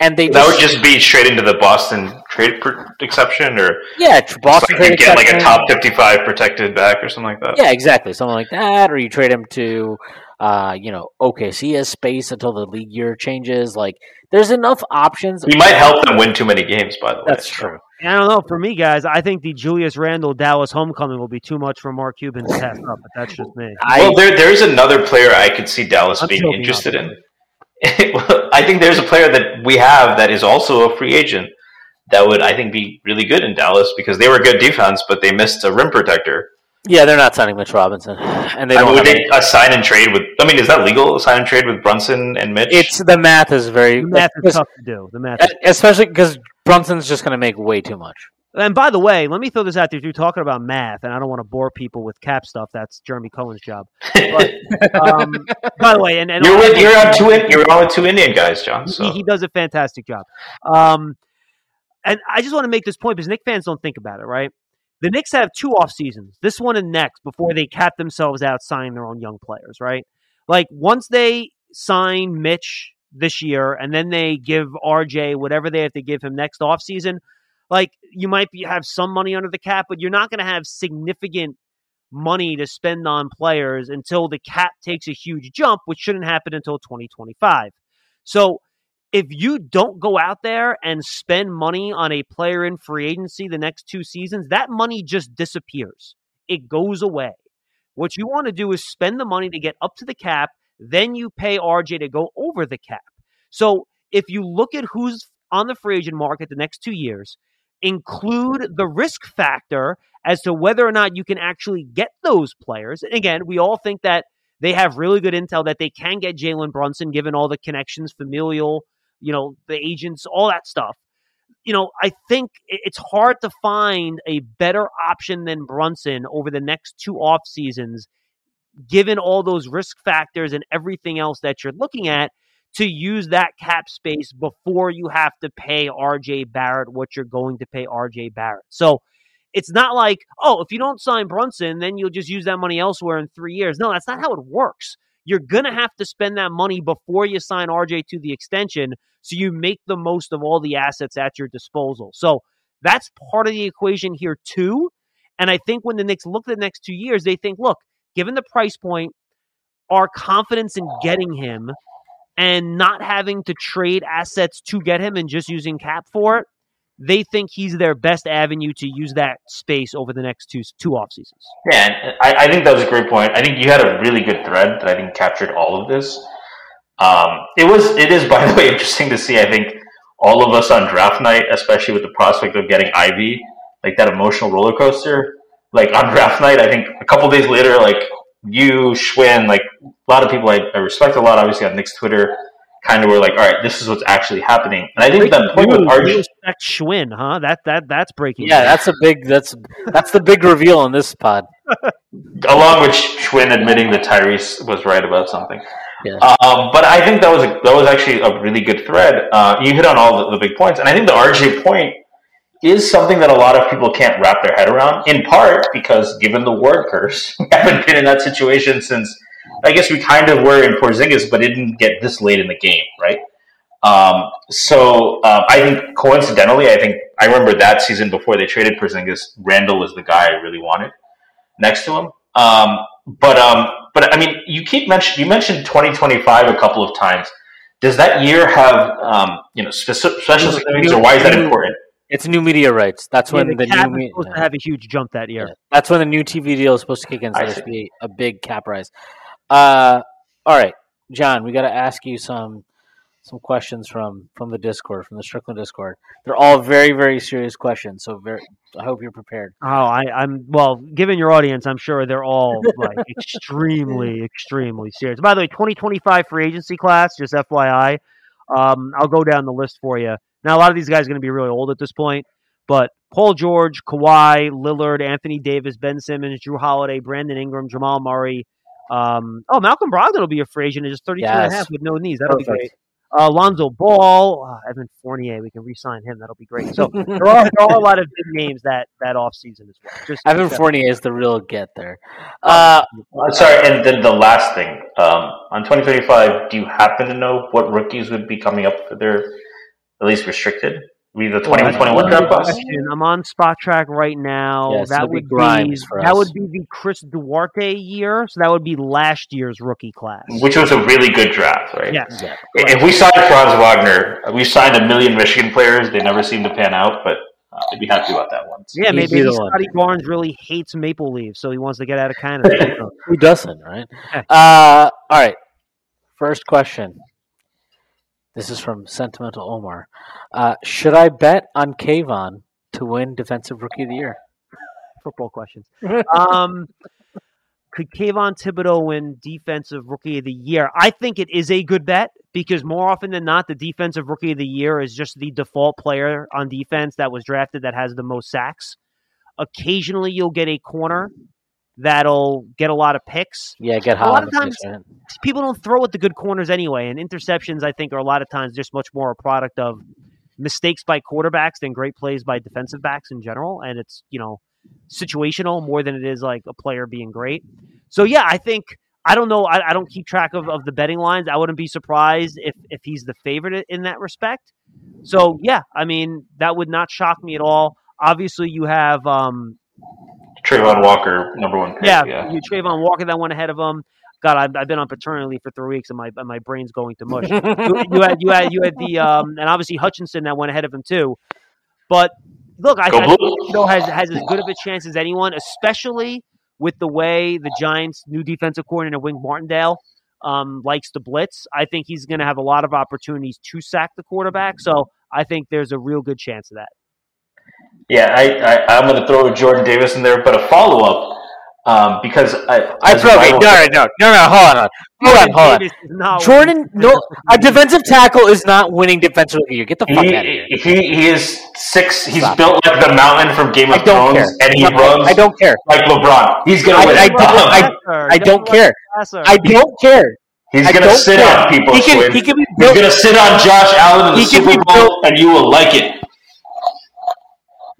and they That would just be straight into the Boston trade per- exception, or yeah, Boston like trade you get like a top fifty-five protected back or something like that. Yeah, exactly. Something like that, or you trade him to, uh, you know, OKC has space until the league year changes. Like, there's enough options. He might help them win too many games. By the way, That's so. true. I don't know. For me, guys, I think the Julius Randle Dallas homecoming will be too much for Mark Cuban to pass up. But that's just me. I, Well, there there is another player I could see Dallas I'm being interested in. Well, I think there's a player that we have that is also a free agent that would I think be really good in Dallas because they were good defense, but they missed a rim protector. Yeah, they're not signing Mitch Robinson, and they I don't. mean, have would any- they a sign and trade with? I mean, is that legal? A sign and trade with Brunson and Mitch? it's the math is very The math is tough to do. The math. Especially because Brunson's just going to make way too much. And by the way, let me throw this out there. If you're talking about math, and I don't want to bore people with cap stuff, that's Jeremy Cohen's job. But, um, by the way, and, and You're with, you're on two you're on with two Indian guys, John. he, So. he does a fantastic job. Um, and I just want to make this point because Knick fans don't think about it, right? The Knicks have two off seasons, this one and next, before they cap themselves out signing their own young players, right? Like once they sign Mitch this year and then they give RJ whatever they have to give him next off season, like you might be, have some money under the cap, but you're not going to have significant money to spend on players until the cap takes a huge jump, which shouldn't happen until 2025. So if you don't go out there and spend money on a player in free agency the next two seasons, that money just disappears. It goes away. What you want to do is spend the money to get up to the cap, then you pay RJ to go over the cap. So if you look at who's on the free agent market the next two years, include the risk factor as to whether or not you can actually get those players. And again, we all think that they have really good intel that they can get Jalen Brunson, given all the connections, familial, you know, the agents, all that stuff. You know, I think it's hard to find a better option than Brunson over the next two off seasons, given all those risk factors and everything else that you're looking at to use that cap space before you have to pay RJ Barrett what you're going to pay RJ Barrett. So it's not like, oh, if you don't sign Brunson, then you'll just use that money elsewhere in three years. No, that's not how it works. You're going to have to spend that money before you sign RJ to the extension so you make the most of all the assets at your disposal. So that's part of the equation here, too. And I think when the Knicks look at the next two years, they think, look, given the price point, our confidence in getting him and not having to trade assets to get him and just using cap for it, they think he's their best avenue to use that space over the next two two off seasons. Yeah, I, I think that was a great point. I think you had a really good thread that I think captured all of this. Um, it was, it is, by the way, interesting to see. I think all of us on draft night, especially with the prospect of getting Ivey, like that emotional roller coaster. Like on draft night, I think a couple days later, like you, Shwin, like a lot of people I, I respect a lot, obviously on Knicks Twitter, kind of were like, all right, this is what's actually happening. And I think that point with You RJ, respect Shwin, huh? That that that's breaking. Yeah, news. that's a big that's that's the big reveal on this pod. along with Shwin admitting that Tyrese was right about something. Yeah. Um, but I think that was a, that was actually a really good thread. Uh, you hit on all the, the big points, and I think the RJ point is something that a lot of people can't wrap their head around. In part because, given the word curse, we haven't been in that situation since. I guess we kind of were in Porzingis, but it didn't get this late in the game, right? Um, so um, I think coincidentally, I think I remember that season before they traded Porzingis, Randle was the guy I really wanted next to him. Um, but um, but I mean, you keep mention you mentioned 2025 a couple of times. Does that year have um, you know special significance, or why is that important? It's new media rights. That's Yeah, when the the, cap new is me- supposed to have a huge jump that year. Yeah. That's when the new TV deal is supposed to kick in. So I there's see. be a big cap rise. Uh, all right, John, we got to ask you some some questions from from the Discord, from the Strickland Discord. They're all very very serious questions. So very, I hope you're prepared. Oh, I, I'm well. Given your audience, I'm sure they're all like extremely, extremely serious. By the way, 2025 free agency class, just FYI. Um, I'll go down the list for you. Now, a lot of these guys are going to be really old at this point, but Paul George, Kawhi, Lillard, Anthony Davis, Ben Simmons, Jrue Holiday, Brandon Ingram, Jamal Murray. Um, oh, Malcolm Brogdon will be a free agent at just 32 and a half with no knees. That'll be great. Uh, Lonzo Ball, uh, Evan Fournier, we can re-sign him. That'll be great. So there are, there are a lot of big names that that off season as well. Just Evan just- Fournier is the real get there. Uh, Uh, sorry, and then the last thing um, on 2025, do you happen to know what rookies would be coming up for their at least restricted? Be the 2021 that's draft a good class. question. I'm on Spotrac right now. Yes, that it'll be would be Grimes for that would be the Chris Duarte year. So that would be last year's rookie class. Which was a really good draft, right? yes. yeah. If we signed Franz Wagner, we signed a million Michigan players. They never seem to pan out, but uh, I'd be happy about that one. Yeah, maybe, the maybe one. Scottie Barnes really hates maple leaves, so he wants to get out of Canada. Who doesn't, right? Uh, all right. First question. This is from Sentimental Omar. Uh, should I bet on Kayvon to win Defensive Rookie of the Year? Football questions. um, could Kayvon Thibodeaux win Defensive Rookie of the Year? I think it is a good bet because more often than not, the defensive rookie of the year is just the default player on defense that was drafted that has the most sacks. Occasionally, you'll get a corner that'll get a lot of picks. Yeah, get. A lot of times- man. People don't throw at the good corners anyway, and interceptions, I think, are a lot of times just much more a product of mistakes by quarterbacks than great plays by defensive backs in general. And it's, you know, situational more than it is like a player being great. So, yeah, I think. I don't know. I, I don't keep track of, of the betting lines. I wouldn't be surprised if, if he's the favorite in that respect. So yeah, I mean that would not shock me at all. Obviously, you have um, Travon Walker, number one pick. yeah, Yeah. you Travon Walker that went ahead of him. God, I've, I've been on paternity leave for three weeks, and my and my brain's going to mush. you, you had you had you had the um, and obviously Hutchinson that went ahead of him too. But look, I, Go I you know has has as good of a chance as anyone, especially with the way the Giants' new defensive coordinator Wink Martindale um, likes to blitz. I think he's going to have a lot of opportunities to sack the quarterback. So I think there's a real good chance of that. Yeah, I, I, I'm going to throw Jordan Davis in there, but a follow up um, because I, I throw rival- no, no, no, no, no. Hold on, hold on, hold on. Davis is not Jordan, no, a defensive tackle is not winning defensive rookie. year. Get the fuck out of here. He, he he is six. He's Stop. built like the mountain from Game of Thrones, care. and he I- runs I don't care. like LeBron. He's gonna I- win. I it. don't- I- I don't care. I don't care. he's I gonna don't sit care. on people. He can, Shwin. he can be he's gonna sit on Josh Allen in the He can Super be Bowl, built- and you will like it.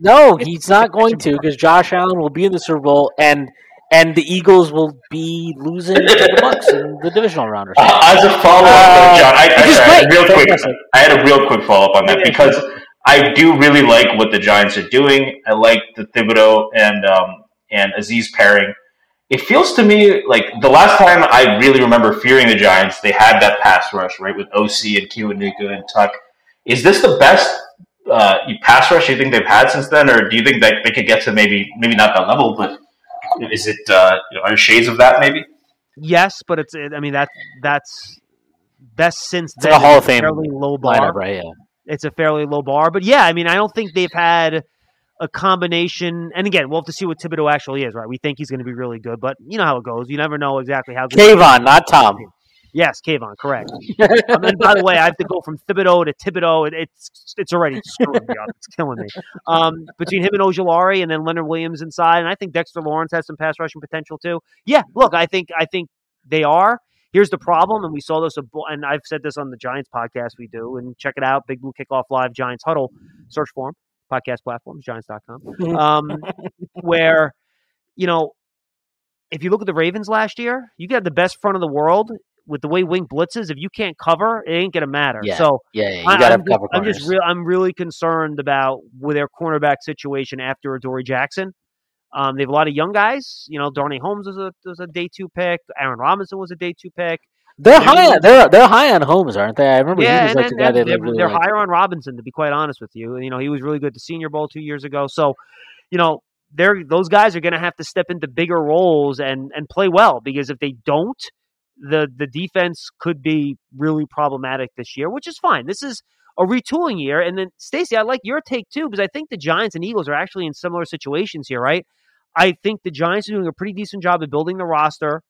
No, he's not going to because Josh Allen will be in the Super Bowl and and the Eagles will be losing to the Bucks in the divisional round or something. Uh, as a follow up, Uh, John, I, I, I had a real quick. I had a real quick follow up on that because I do really like what the Giants are doing. I like the Thibodeaux and um, and Azeez pairing. It feels to me like the last time I really remember fearing the Giants, they had that pass rush right with Osi and Kiwanuka and Tuck. Is this the best uh, you pass rush you think they've had since then, or do you think that they could get to maybe maybe not that level, but is it uh, you know, are shades of that maybe? Yes, but it's. I mean that that's best since It's then. like a Hall of Fame fairly low bar. Lineup, right? Yeah. It's a fairly low bar, but yeah, I mean, I don't think they've had a combination. And again, we'll have to see what Thibodeaux actually is. Right? We think he's going to be really good, but you know how it goes. You never know exactly how good. Kayvon, not Tom. Yes, Kayvon, correct. and by the way, I have to go from Thibodeau to Thibodeau. It, it's it's already screwing me up. It's killing me. Um, between him and Ojulari, and then Leonard Williams inside, and I think Dexter Lawrence has some pass rushing potential too. Yeah, look, I think I think they are. Here's the problem, and we saw this, and I've said this on the Giants podcast we do, and check it out, Big Blue Kickoff Live Giants Huddle, search for 'em, podcast platforms, Giants.com, um, where, you know, if you look at the Ravens last year, you got the best front of the world with the way Wink blitzes. If you can't cover, it ain't gonna matter. Yeah. So Yeah, yeah, you I- got to I'm have just, cover I'm just real. I'm really concerned about with their cornerback situation after Adoree Jackson. Um, they have a lot of young guys. You know, Darnay Holmes was a was a day two pick. Aaron Robinson was a day two pick. they're maybe high. On, they're they're high on Holmes, aren't they? I remember yeah, he was and like then the guy they they're, really they're liked. higher on Robinson. To be quite honest with you, you know, he was really good at the Senior Bowl two years ago. So, you know, they're those guys are going to have to step into bigger roles and and play well because if they don't, the the defense could be really problematic this year, which is fine. This is a retooling year. And then Stacy, I like your take too because I think the Giants and Eagles are actually in similar situations here, right? I think the Giants are doing a pretty decent job of building the roster.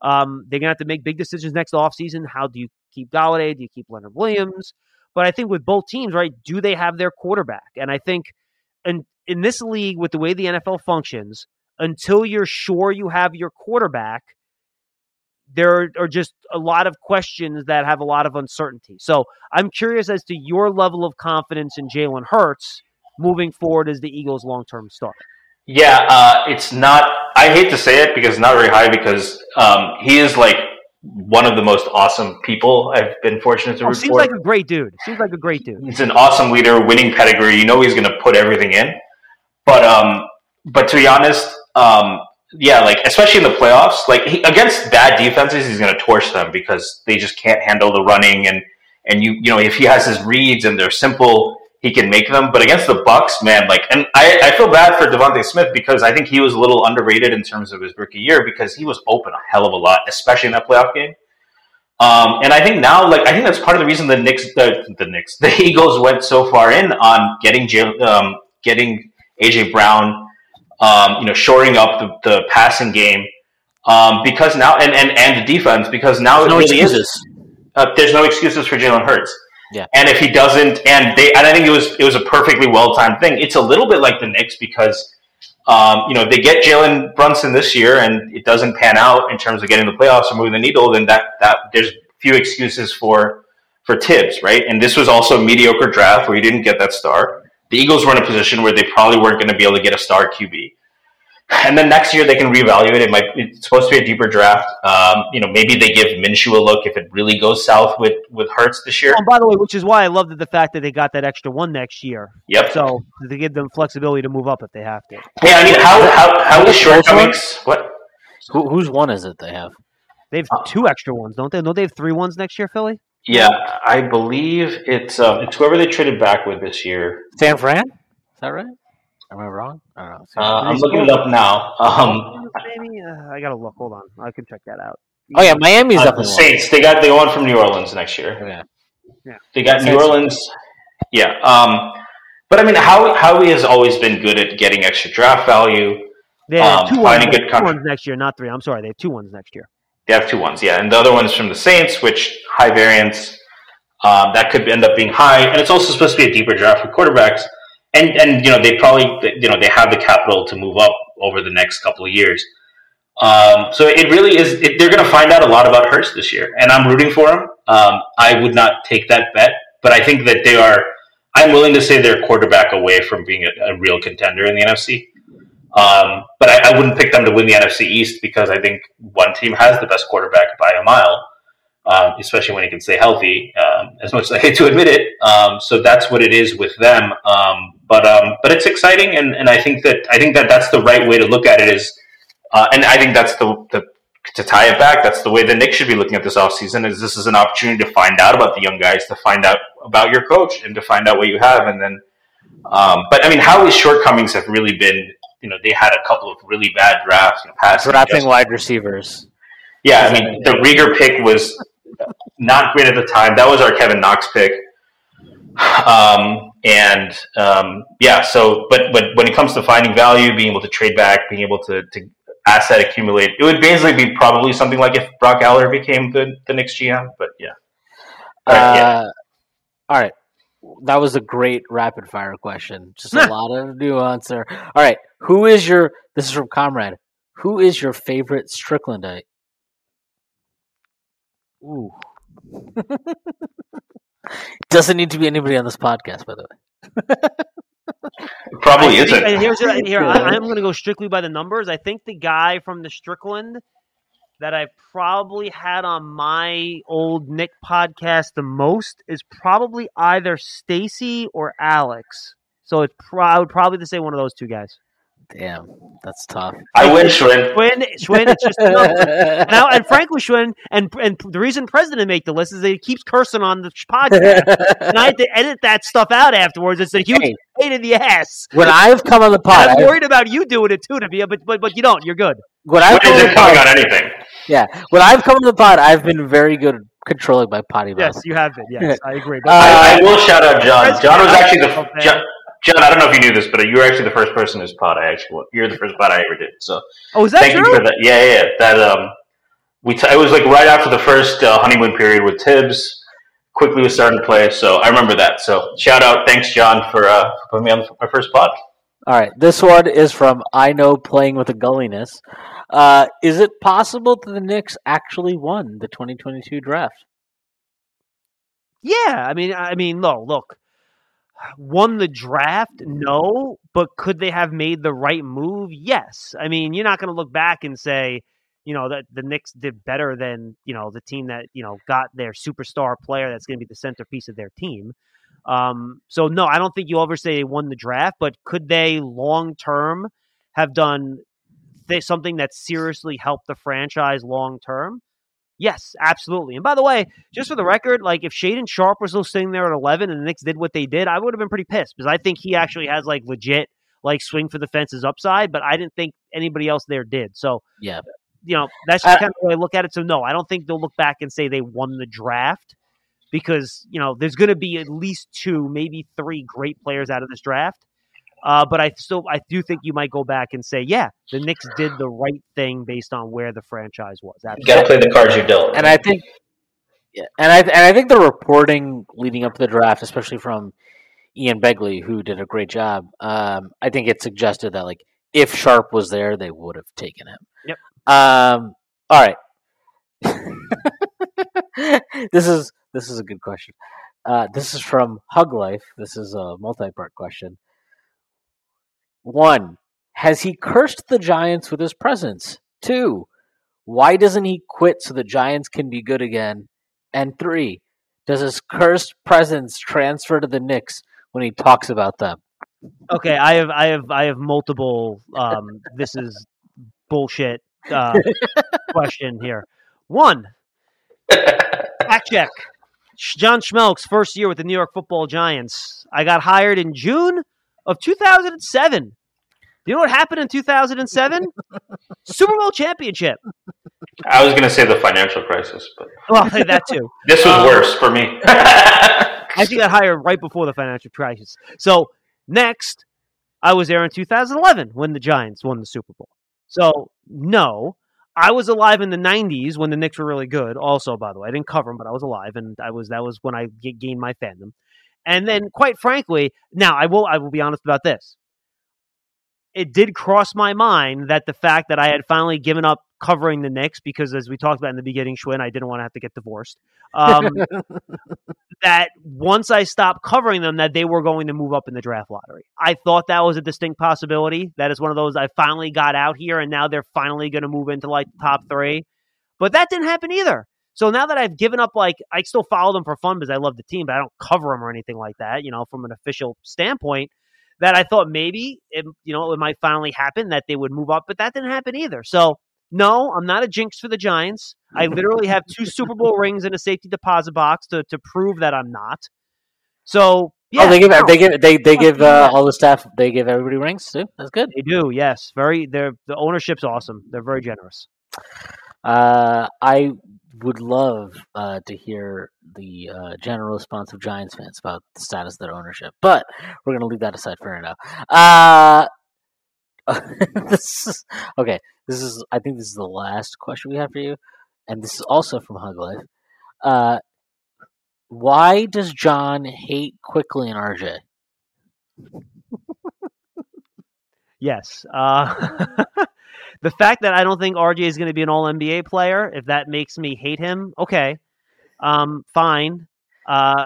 Um, they're gonna have to make big decisions next offseason. How do you keep Golladay? Do you keep Leonard Williams? But I think with both teams, right, do they have their quarterback? And I think in in this league, with the way the NFL functions, until you're sure you have your quarterback, there are just a lot of questions that have a lot of uncertainty. So I'm curious as to your level of confidence in Jalen Hurts moving forward as the Eagles' long term star. Yeah, uh, it's not. I hate to say it because it's not very high because um, he is like one of the most awesome people I've been fortunate to Oh, root seems for. like a great dude. Seems like a great dude. He's an awesome leader, winning pedigree. You know he's going to put everything in. But um, but to be honest, um, yeah, like especially in the playoffs, like he, against bad defenses, he's going to torch them because they just can't handle the running and and you you know if he has his reads and they're simple, he can make them. But against the Bucks, man, like and I, I feel bad for DeVonta Smith because I think he was a little underrated in terms of his rookie year because he was open a hell of a lot, especially in that playoff game. Um, and I think now, like, I think that's part of the reason the Knicks, the, the Knicks, the Eagles went so far in on getting um, getting AJ Brown, um, you know, shoring up the, the passing game, um, because now and, and and the defense because now no it really excuses. is. Uh, there's no excuses for Jalen Hurts. Yeah. And if he doesn't, and they, and I think it was it was a perfectly well timed thing. It's a little bit like the Knicks because, um, you know, they get Jalen Brunson this year, and it doesn't pan out in terms of getting the playoffs or moving the needle. Then that that there's few excuses for for Thibs, right? And this was also a mediocre draft where you didn't get that star. The Eagles were in a position where they probably weren't going to be able to get a star QB. And then next year they can reevaluate. It might it's supposed to be a deeper draft. Um, you know, maybe they give Minshew a look if it really goes south with with Hurts this year. Oh, by the way, which is why I love the fact that they got that extra one next year. Yep. So to give them flexibility to move up if they have to. Yeah, I mean, how how how is shortcomings? What? Who, whose one is it they have? They have two extra ones, don't they? Don't they have three ones next year, Philly? Yeah, I believe it's um, it's whoever they traded back with this year. San Fran? Is that right? Am I wrong? I don't know. Uh, I'm looking it up now. Um, Maybe uh, I gotta look. Hold on, I can check that out. oh yeah, Miami's uh, up the in one. Saints. They got they won from New Orleans next year. Yeah. They got New Saints. Orleans. Yeah. Um, but I mean, Howie, Howie has always been good at getting extra draft value. They have Um, two, ones, finding good two contract- ones next year, not three. I'm sorry, they have two ones next year. They have two ones, yeah, and the other one is from the Saints, which high variance. Um, that could end up being high, and it's also supposed to be a deeper draft for quarterbacks. And and you know they probably you know they have the capital to move up over the next couple of years. Um, so it really is. It, they're going to find out a lot about Hurts this year, and I'm rooting for him. Um, I would not take that bet, but I think that they are. I'm willing to say they're quarterback away from being a, a real contender in the NFC. Um, but I, I wouldn't pick them to win the NFC East because I think one team has the best quarterback by a mile, um, especially when he can stay healthy. Um, as much as I hate to admit it, um, so that's what it is with them. Um, but um, but it's exciting, and, and I think that I think that that's the right way to look at it. Is uh, and I think that's the, the to tie it back. That's the way the Knicks should be looking at this offseason Is this is an opportunity to find out about the young guys, to find out about your coach, and to find out what you have, and then. Um, but I mean, Howie's shortcomings have really been, you know, they had a couple of really bad drafts in the past. Drafting wide receivers. Yeah, I mean, the Reagor pick was not great at the time. That was our Kevin Knox pick. Um, and um, yeah, so but but when it comes to finding value, being able to trade back, being able to, to asset accumulate, it would basically be probably something like if Brock Aller became the the Knicks GM. But yeah, All right, yeah. Uh, all right. That was a great rapid fire question. Just a lot of nuance there. All right. Who is your, this is from Comrade, who is your favorite Stricklandite? Ooh, Doesn't need to be anybody on this podcast, by the way. probably isn't. and here's here. I, I'm going to go strictly by the numbers. I think the guy from the Strickland that I've probably had on my old Nick podcast the most is probably either Stacy or Alex. So it's pro- I would probably say one of those two guys. Damn, that's tough. I win, Shwin. Shwin, Shwin, it's just numbers. now, and frankly, Shwin, and and the reason President make the list is that he keeps cursing on the podcast, and I had to edit that stuff out afterwards. It's a huge Hey. pain in the ass. when I've come on the And pod, I'm I've- worried about you doing it too, to be, but but but you don't. You're good. when I've When come on the pod, on anything? yeah, when I've come on the pod, I've been very good controlling my potty mouth. Yes, you have been. Yes, I agree. But Uh, I, I will shout out John. John was actually the okay. John, John. I don't know if you knew this, but you were actually the first person whose pod I actually. You're the first pod I ever did. So oh, is that thank true? you for that. Yeah, yeah. yeah. That um, we t- it was like right after the first uh, honeymoon period with Thibs. Quickley was starting to play, so I remember that. So shout out, thanks John for uh, for putting me on my first pod. All right, this one is from I know playing with a gulliness. Uh, is it possible that the Knicks actually won the 2022 draft? Yeah, I mean, I mean, no, look, won the draft, no, but could they have made the right move? Yes. I mean, you're not going to look back and say, you know, that the Knicks did better than you know the team that you know got their superstar player that's going to be the centerpiece of their team. Um, so no, I don't think you'll ever say they won the draft, but could they long term have done th- something that seriously helped the franchise long term? Yes, absolutely. And by the way, just for the record, like if Shaedon Sharpe was still sitting there at 11 and the Knicks did what they did, I would have been pretty pissed because I think he actually has like legit like swing for the fences upside, but I didn't think anybody else there did. So, Yeah. you know, that's Uh, just kind of the way I look at it. So, no, I don't think they'll look back and say they won the draft because, you know, there's going to be at least two, maybe three great players out of this draft. Uh, but I still, I do think you might go back and say, yeah, the Knicks did the right thing based on where the franchise was. You Absolutely. got to play the cards you're dealt. And I think Yeah, and I and I think the reporting leading up to the draft, especially from Ian Begley, who did a great job, um, I think it suggested that like if Sharpe was there, they would have taken him. Yep. Um. All right. this is this is a good question. Uh, this is from Hug Life. This is a multi-part question. One, has he cursed the Giants with his presence? Two, why doesn't he quit so the Giants can be good again? And three, does his cursed presence transfer to the Knicks when he talks about them? Okay, I have I have I have multiple um this is bullshit uh question here. One, fact check. John Schmeelk's first year with the New York Football Giants. I got hired in June of 2007. Do you know what happened in 2007? Super Bowl championship. I was going to say the financial crisis, but Well, I'll say that too. this was Um, worse for me. I actually got hired right before the financial crisis. So next, I was there in 2011 when the Giants won the Super Bowl. So no, I was alive in the 90s when the Knicks were really good. Also, by the way, I didn't cover them, but I was alive, and I was that was when I g- gained my fandom. And then, quite frankly, now I will I will be honest about this. It did cross my mind that the fact that I had finally given up covering the Knicks because, as we talked about in the beginning, Schwinn, I didn't want to have to get divorced. Um, that once I stopped covering them, that they were going to move up in the draft lottery. I thought that was a distinct possibility. That is one of those I finally got out here, and now they're finally going to move into like the top three. But that didn't happen either. So now that I've given up, like I still follow them for fun because I love the team, but I don't cover them or anything like that. You know, from an official standpoint, that I thought maybe it, you know it might finally happen that they would move up, but that didn't happen either. So no, I'm not a jinx for the Giants. I literally have two Super Bowl rings in a safety deposit box to to prove that I'm not. So yeah, oh, they give no, they give they they give uh, all the staff they give everybody rings too. That's good. they do. Yes, very. They're the ownership's awesome. They're very generous. Uh, I would love uh, to hear the uh, general response of Giants fans about the status of their ownership, but we're going to leave that aside for now. Uh, this is, okay, this is I think this is the last question we have for you, and this is also from Hug Life. Uh, why does John hate Quickley and RJ? Yes. Uh, the fact that I don't think RJ is going to be an All NBA player, if that makes me hate him, okay, um, fine. Uh,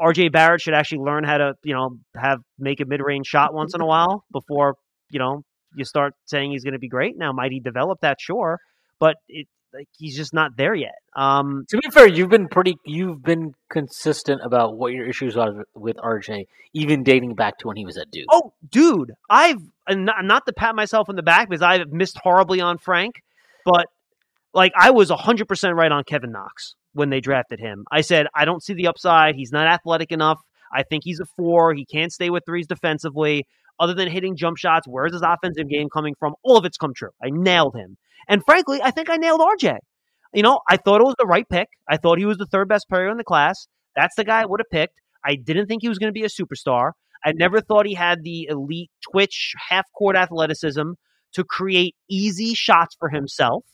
RJ Barrett should actually learn how to, you know, have make a mid range shot once in a while before you know you start saying he's going to be great. Now, might he develop that? Sure, but it like he's just not there yet. Um, To be fair, you've been pretty you've been consistent about what your issues are with RJ, even dating back to when he was at Duke. Oh, dude, I've and not, not to pat myself on the back because I've missed horribly on Frank, but like I was 100% right on Kevin Knox when they drafted him. I said, I don't see the upside. He's not athletic enough. I think he's a four. He can't stay with threes defensively. Other than hitting jump shots, where's his offensive game coming from? All of it's come true. I nailed him. And frankly, I think I nailed RJ. You know, I thought it was the right pick. I thought he was the third best player in the class. That's the guy I would have picked. I didn't think he was going to be a superstar. I never thought he had the elite twitch, half court athleticism to create easy shots for himself.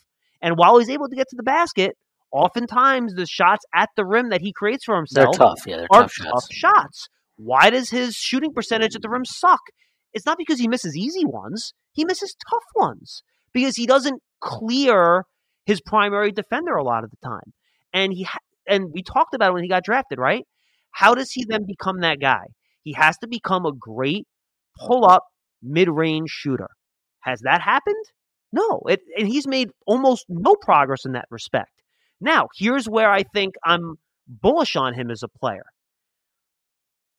And while he's able to get to the basket, oftentimes the shots at the rim that he creates for they're himself tough. Yeah, they're are tough shots. tough shots. Why does his shooting percentage at the rim suck? It's not because he misses easy ones. He misses tough ones because he doesn't clear his primary defender a lot of the time. And he ha- and we talked about it when he got drafted, right? How does he then become that guy? He has to become a great pull up mid-range shooter. Has that happened? No. It, and he's made almost no progress in that respect. Now, here's where I think I'm bullish on him as a player.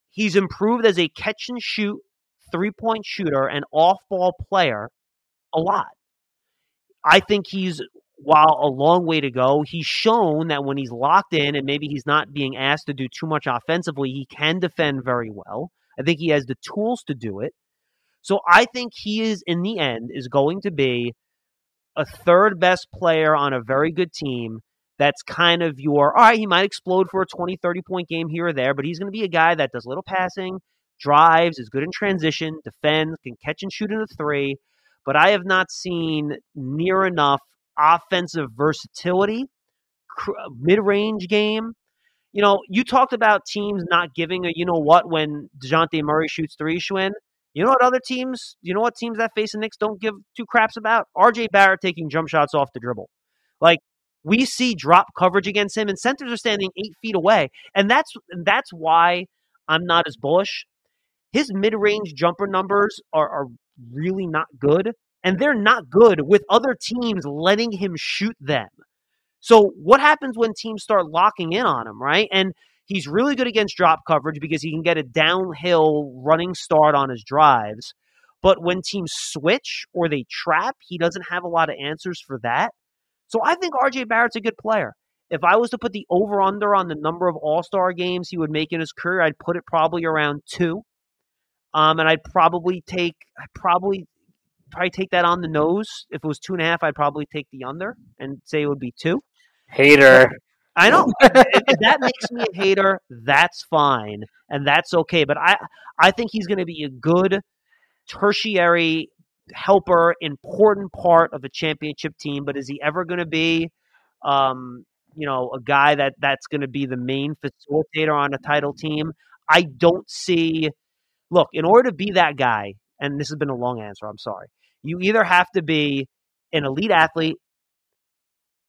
He's improved as a catch and shoot three point shooter and off ball player a lot. I think he's, while a long way to go, he's shown that when he's locked in and maybe he's not being asked to do too much offensively, he can defend very well. I think he has the tools to do it. So I think he is, in the end, is going to be a third best player on a very good team that's kind of your all right he might explode for a 20 30 point game here or there but he's going to be a guy that does little passing drives is good in transition defends can catch and shoot in the three but i have not seen near enough offensive versatility cr- uh, mid-range game. You know, you talked about teams not giving a you know what when Dejounte Murray shoots three, Shwin. You know what other teams, you know what teams that face the Knicks don't give two craps about? RJ Barrett taking jump shots off the dribble. Like we see drop coverage against him and centers are standing eight feet away. And that's that's why I'm not as bullish. His mid-range jumper numbers are, are really not good. And they're not good with other teams letting him shoot them. So what happens when teams start locking in on him, right? And he's really good against drop coverage because he can get a downhill running start on his drives. But when teams switch or they trap, he doesn't have a lot of answers for that. So I think RJ Barrett's a good player. If I was to put the over under on the number of All Star games he would make in his career, I'd put it probably around two. Um, and I'd probably take, I'd probably probably take that on the nose. If it was two and a half, I'd probably take the under and say it would be two. Hater. I know that makes me a hater. That's fine, and that's okay. But I, I think he's going to be a good tertiary helper, important part of a championship team. But is he ever going to be, um, you know, a guy that that's going to be the main facilitator on a title team? I don't see. Look, in order to be that guy, and this has been a long answer. I'm sorry. You either have to be an elite athlete,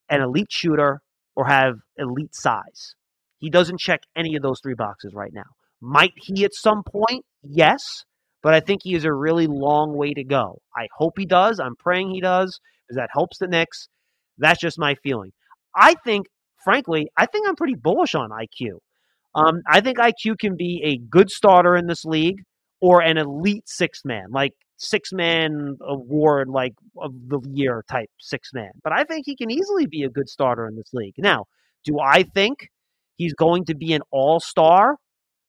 an elite shooter, or have elite size. He doesn't check any of those three boxes right now. Might he at some point? Yes, but I think he has a really long way to go. I hope he does. I'm praying he does because that helps the Knicks. That's just my feeling. I think, frankly, I think I'm pretty bullish on IQ. Um, I think IQ can be a good starter in this league or an elite six man, like six man award, like of the year type six man. But I think he can easily be a good starter in this league. Now, do I think he's going to be an all star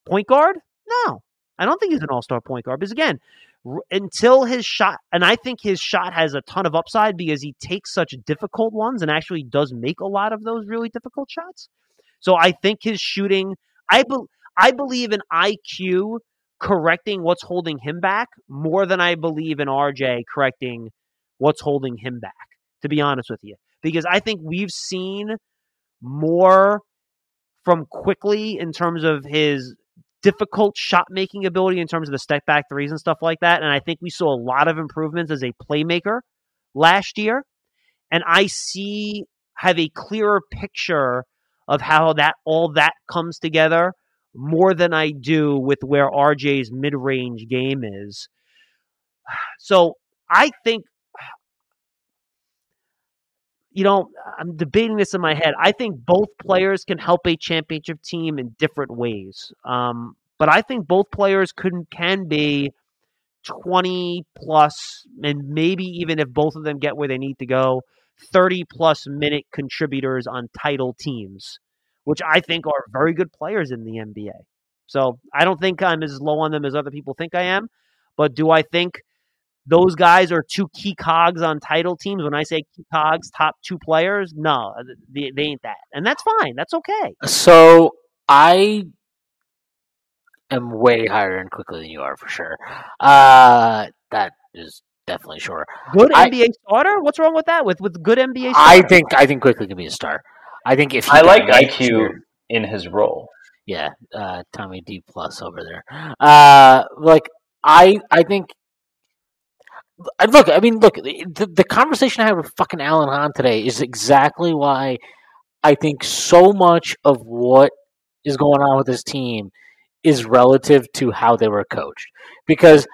point guard? No, I don't think he's an all star point guard because, again, r- until his shot, and I think his shot has a ton of upside because he takes such difficult ones and actually does make a lot of those really difficult shots. So I think his shooting, I, be, I believe in IQ correcting what's holding him back more than I believe in RJ correcting what's holding him back, to be honest with you. Because I think we've seen more from Quickley in terms of his difficult shot making ability in terms of the step back threes and stuff like that. And I think we saw a lot of improvements as a playmaker last year. And I see have a clearer picture of how that all that comes together more than I do with where RJ's mid range game is. So I think, you know, I'm debating this in my head. I think both players can help a championship team in different ways. Um, but I think both players can can be 20 plus, and maybe even if both of them get where they need to go, 30 plus minute contributors on title teams which I think are very good players in the NBA. So I don't think I'm as low on them as other people think I am. But do I think those guys are two key cogs on title teams? When I say key cogs, top two players, no, they, they ain't that. And that's fine. That's okay. So I am way higher and Quickley than you are for sure. Uh, that is definitely sure. Good I- NBA starter? What's wrong with that? With with good NBA starter? I think I think Quickley can be a star. I think if I like IQ year- in his role. Yeah, uh, Tommy D plus over there. Uh, like I, I think. uh, Look, I mean, look. The, the conversation I had with fucking Alan Hahn today is exactly why I think so much of what is going on with this team is relative to how they were coached. Because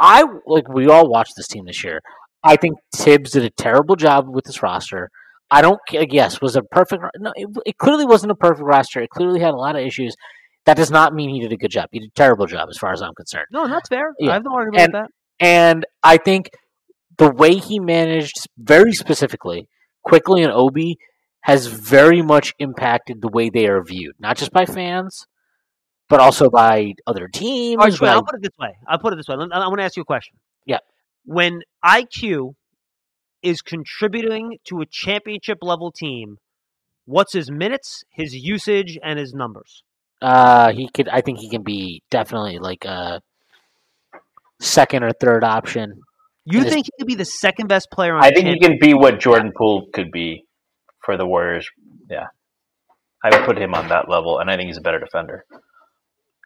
I like we all watched this team this year. I think Thibs did a terrible job with this roster. I don't. Yes, was a perfect. No, it, it clearly wasn't a perfect roster. It clearly had a lot of issues. That does not mean he did a good job. He did a terrible job, as far as I'm concerned. no, that's fair. Yeah. I have no argument And- with that. And I think the way he managed, very specifically, Quickley and Obi, has very much impacted the way they are viewed, not just by fans, but also by other teams. Right, by- I'll put it this way. I'll put it this way. I want to ask you a question. Yeah. When IQ is contributing to a championship level team, what's his minutes, his usage, and his numbers? Uh, he could. I think he can be definitely like a second or third option. You It is- think he could be the second best player on I think he can be what Jordan Poole could be for the Warriors Yeah, I would put him on that level, and I think he's a better defender.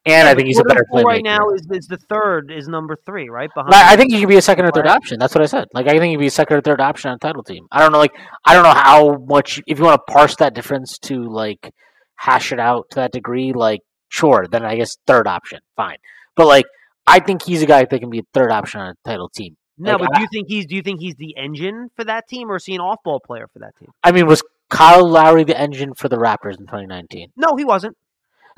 And I think he's a better playmaker. right now. Is is the third is number three right behind? Like, I think he could be a second or third Right. option. That's what I said. Like I think he'd be a second or third option on a title team. I don't know. Like I don't know how much. If you want to parse that difference to like hash it out to that degree, like sure, then I guess third option, fine. But like I think he's a guy that can be a third option on a title team. no, like, but do you think he's do you think he's the engine for that team, or is he an off ball player for that team? I mean, was Kyle Lowry the engine for the Raptors in 2019? No, he wasn't.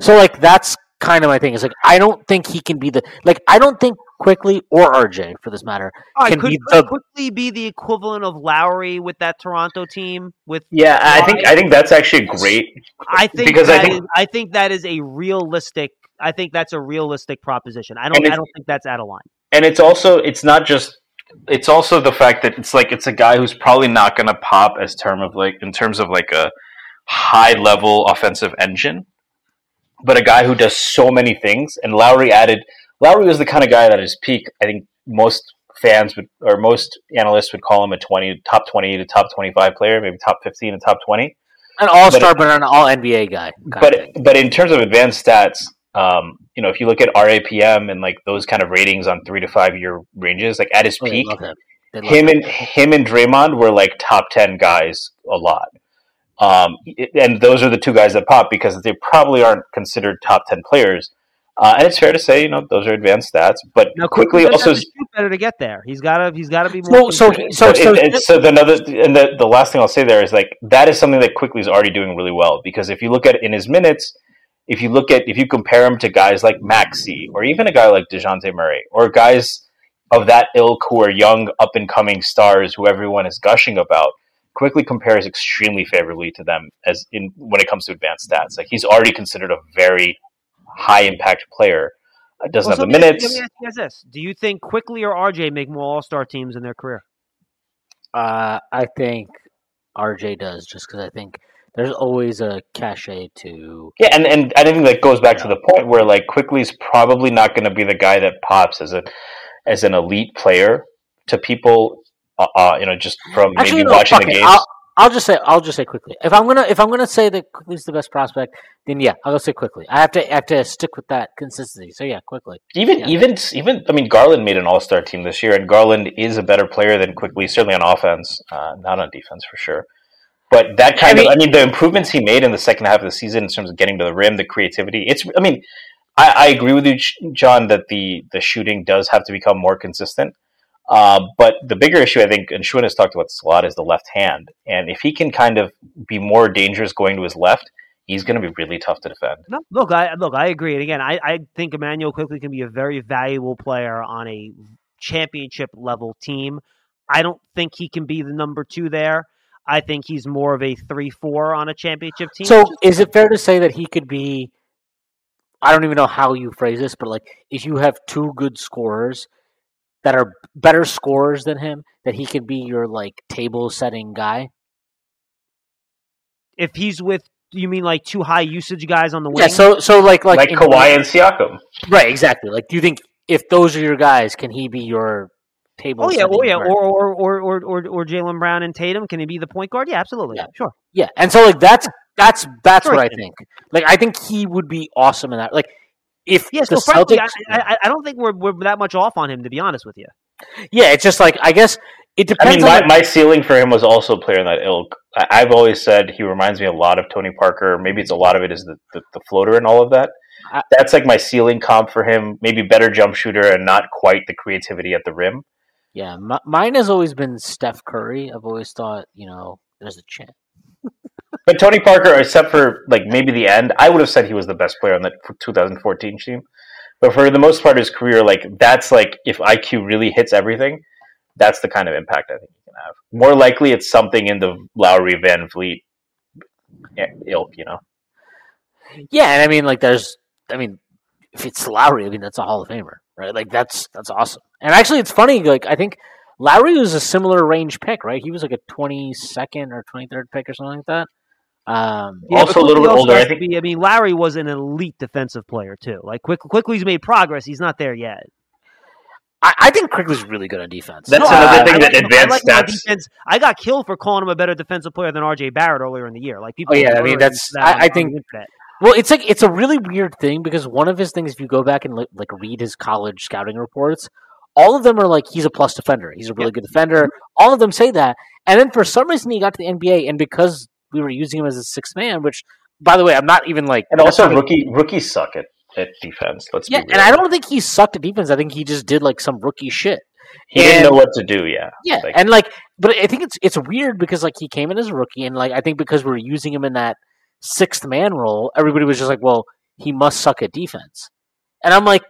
So like that's kind of my thing. Is like I don't think he can be the like I don't think Quickley or RJ for this matter oh, All right, Can could, be could the- Quickley be the equivalent of Lowry with that Toronto team. With Yeah, I think I think that's actually great. I think Because I think- is- I think that is a realistic. I think that's a realistic proposition. I don't. I don't think that's out of line. and it's also it's not just it's also the fact that it's like it's a guy who's probably not going to pop as term of like in terms of like a high level offensive engine but a guy who does so many things and Lowry added Lowry was the kind of guy that at his peak I think most fans would or most analysts would call him a 20 top 20 to top 25 player maybe top 15 and top 20 an all star but an all NBA guy. but but in terms of advanced stats, um, you know, if you look at RAPM and like those kind of ratings on three to five year ranges, like at his Oh, peak, him him. and him and Draymond were like top ten guys a lot. Um, and those are the two guys that pop because they probably aren't considered top ten players. Uh, and it's fair to say, you know, those are advanced stats. But Now, Quickley does also have better to get there. He's got to. He's got to be more. So so so so, it, it's- so the another and the, the last thing I'll say there is like that is something that Quickley is already doing really well because if you look at it in his minutes, if you look at if you compare him to guys like Maxey or even a guy like Dejounte Murray or guys of that ilk who are young up and coming stars who everyone is gushing about, Quickley compares extremely favorably to them as in when it comes to advanced stats. Like he's already considered a very high impact player. Uh, Doesn't Well, so have the let minutes. Let me ask you guys this: Do you think quickly or RJ make more All Star teams in their career? uh, I think RJ does just because I think there's always a cachet to. Yeah, and, and I think that goes back to the point where like Quickley's probably not going to be the guy that pops as a as an elite player to people. Uh, uh you know, just from Actually, maybe no, watching the games. I'll, I'll just say I'll just say Quickley. If I'm gonna if I'm gonna say that Quickley's the best prospect, then yeah, I'll say Quickley. I have to I have to stick with that consistency. So yeah, Quickley. even yeah. even even I mean Garland made an All Star team this year, and Garland is a better player than Quickley, certainly on offense, uh, not on defense for sure. But that kind I of mean- I mean the improvements he made in the second half of the season in terms of getting to the rim, the creativity. It's I mean I, I agree with you, John, that the the shooting does have to become more consistent. Uh, but the bigger issue, I think, and Shwin has talked about this a lot, is the left hand. And if he can kind of be more dangerous going to his left, he's going to be really tough to defend. No, look, I look, I agree. And again, I, I think Immanuel Quickley can be a very valuable player on a championship level team. I don't think he can be the number two there. I think he's more of a three four on a championship team. So is it fair to say that he could be? I don't even know how you phrase this, but like if you have two good scorers that are better scorers than him, that he could be your like table setting guy. if he's with, you mean like two high usage guys on the wing? Yeah. So so like like, Like, Kawhi and Siakam. Right. Exactly. Like, do you think if those are your guys, can he be your table? Oh yeah, oh yeah, guard? or or or or or, or Jaylen Brown and Tatum. Can he be the point guard? Yeah, absolutely. Yeah. Sure. Yeah, and so like that's that's that's Sure what I think. Like I think he would be awesome in that. Like if Yeah. the frankly, Celtics, I, I, I don't think we're we're that much off on him, to be honest with you. yeah, it's just like I guess it depends. I mean, on my, the- my ceiling for him was also a player in that ilk. I, I've always said he reminds me a lot of Tony Parker. Maybe it's a lot of it is the, the, the floater and all of that. I- That's like my ceiling comp for him. Maybe better jump shooter and not quite the creativity at the rim. yeah, m- mine has always been Steph Curry. I've always thought you know there's a chance. But Tony Parker, except for like maybe the end, I would have said he was the best player on that 2014 team. But for the most part his career, like that's like if IQ really hits everything, that's the kind of impact I think he can have. More likely, it's something in the Lowry VanVleet eh, ilk, you know. Yeah, and I mean like there's I mean if it's Lowry, I mean that's a Hall of Famer, right? Like that's that's awesome. And actually, it's funny. Like I think Lowry was a similar range pick, right? He was like a 22nd or 23rd pick or something like that. Um, Yeah, Also a little bit older, I think- Be, I mean, Larry was an elite defensive player too. Like quick, Quickley's made progress. He's not there yet. I, I think Quickley's really good on defense. That's No, another I- thing I that like advanced I like stats- defense. I got killed for calling him a better defensive player than R.J. Barrett earlier in the year. Like people. Oh, yeah, I mean, that's- that I- I think- Well, it's like it's a really weird thing because one of his things, if you go back and like, like read his college scouting reports, all of them are like he's a plus defender. He's a really good defender. All of them say that, and then for some reason he got to the NBA, and because we were using him as a sixth man, which by the way, I'm not even like And also, rookie rookies suck at, at defense. Let's yeah, and I don't think he sucked at defense. I think he just did like some rookie shit. he didn't know what to do. Yeah, Yeah, Like- and like, but I think it's it's weird because like he came in as a rookie, and like I think because we are using him in that sixth man role, everybody was just like, well, he must suck at defense, and I'm like,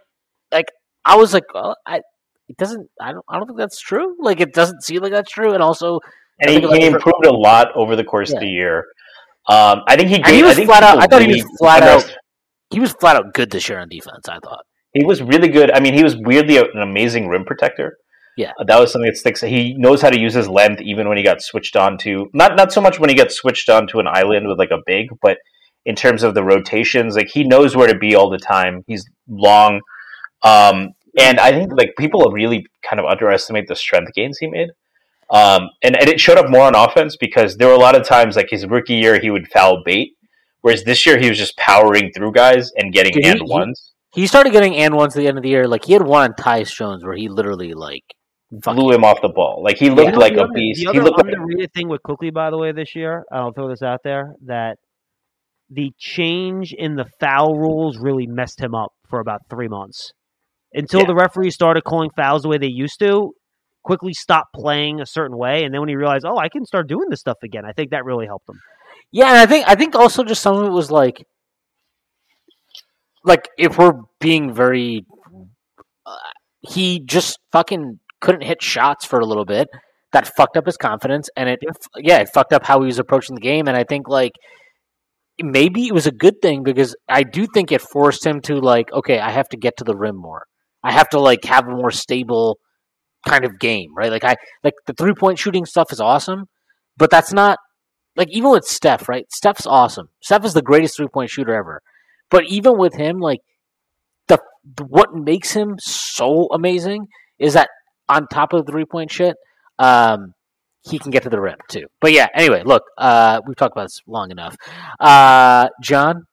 like I was like, oh, I it doesn't, I don't, I don't think that's true. Like it doesn't seem like that's true, and also, and he, he improved a lot over the course of the year. Um, I think he. And Gave, he was I flat out- I thought he was flat out- he was flat out good this year on defense. I thought. He was really good. I mean, he was weirdly an amazing rim protector. Yeah. That was something that sticks. He knows how to use his length, even when he got switched on to not not so much when he gets switched on to an island with like a big, but in terms of the rotations, like he knows where to be all the time. He's long, um, and I think like people really kind of underestimate the strength gains he made. Um, and, and it showed up more on offense because there were a lot of times like his rookie year he would foul bait, whereas this year he was just powering through guys and getting Dude, he- and he- ones. He started getting and ones at the end of the year. Like he had one on Tyus Jones where he literally like blew him off the ball. Like he looked You know, like the a other- beast. The He other looked like underrated thing with Quickley, by the way, this year, I'll throw this out there that the change in the foul rules really messed him up for about three months. Until Yeah. the referees started calling fouls the way they used to, Quickley stopped playing a certain way, and then when he realized, oh, I can start doing this stuff again, I think that really helped him. Yeah, and I think I think also just some of it was like, like if we're being very, uh, he just fucking couldn't hit shots for a little bit. That fucked up his confidence, and it yeah, it fucked up how he was approaching the game. And I think like maybe it was a good thing because I do think it forced him to like, okay, I have to get to the rim more. I have to like have a more stable kind of game, right? Like I like the three point shooting stuff is awesome, but that's not like even with Steph, right? Steph's awesome. Steph is the greatest three point shooter ever. But even with him, like the, what makes him so amazing is that on top of the three point shit, um, he can get to the rim too. But yeah, anyway, look, uh, we've talked about this long enough. Uh, John,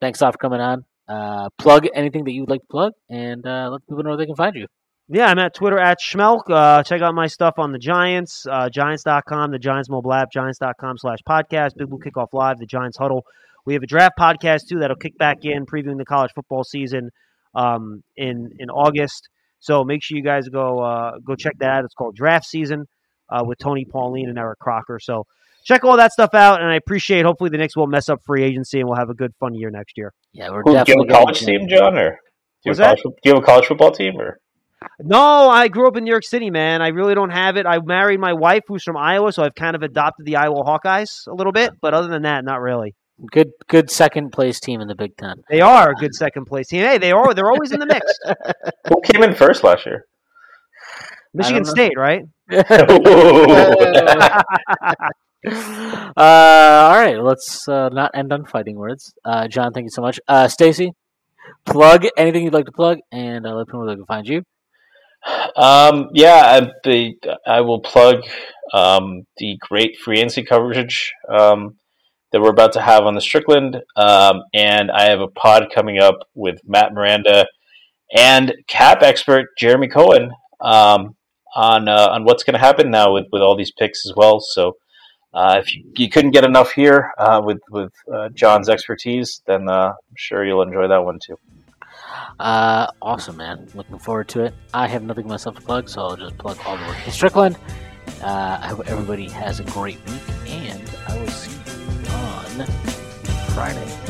thanks a lot for coming on. Uh, plug anything that you would like to plug, and uh, let people know where they can find you. Yeah, I'm at Twitter at Schmeelk. Uh, check out my stuff on the Giants, uh, Giants.com, the Giants mobile app, Giants.com slash podcast, Big Blue Kickoff Live, the Giants Huddle. We have a draft podcast too that'll kick back in, previewing the college football season um, in in August. So make sure you guys go uh, go check that out. It's called Draft Season uh, with Tony Pauline and Eric Crocker. So check all that stuff out, and I appreciate. Hopefully, the Knicks won't mess up free agency, and we'll have a good fun year next year. Yeah, we're Who, do you definitely have a college going- team, John, or do you, have a college, do you have a college football team, or No, I grew up in New York City, man. I really don't have it. I married my wife, who's from Iowa, so I've kind of adopted the Iowa Hawkeyes a little bit. But other than that, not really. Good, good second place team in the Big Ten. They are a good second place team. Hey, they are. They're always in the mix. who came in first last year? Michigan. State, right? uh, all right, let's uh, not end on fighting words. Uh, John, thank you so much. Uh, Stacy, plug anything you'd like to plug, and uh, let people know where they can find you. Um, yeah, I, I will plug um, the great free agency coverage um, that we're about to have on the Strickland, um, and I have a pod coming up with Matt Miranda and cap expert Jeremy Cohen um, on uh, on what's going to happen now with, with all these picks as well. So. Uh, if you, you couldn't get enough here uh, with with uh, John's expertise, then uh, I'm sure you'll enjoy that one too. Uh, awesome, man. Looking forward to it. I have nothing myself to plug, so I'll just plug all the work in Strickland. Uh, I hope everybody has a great week, and I will see you on Friday.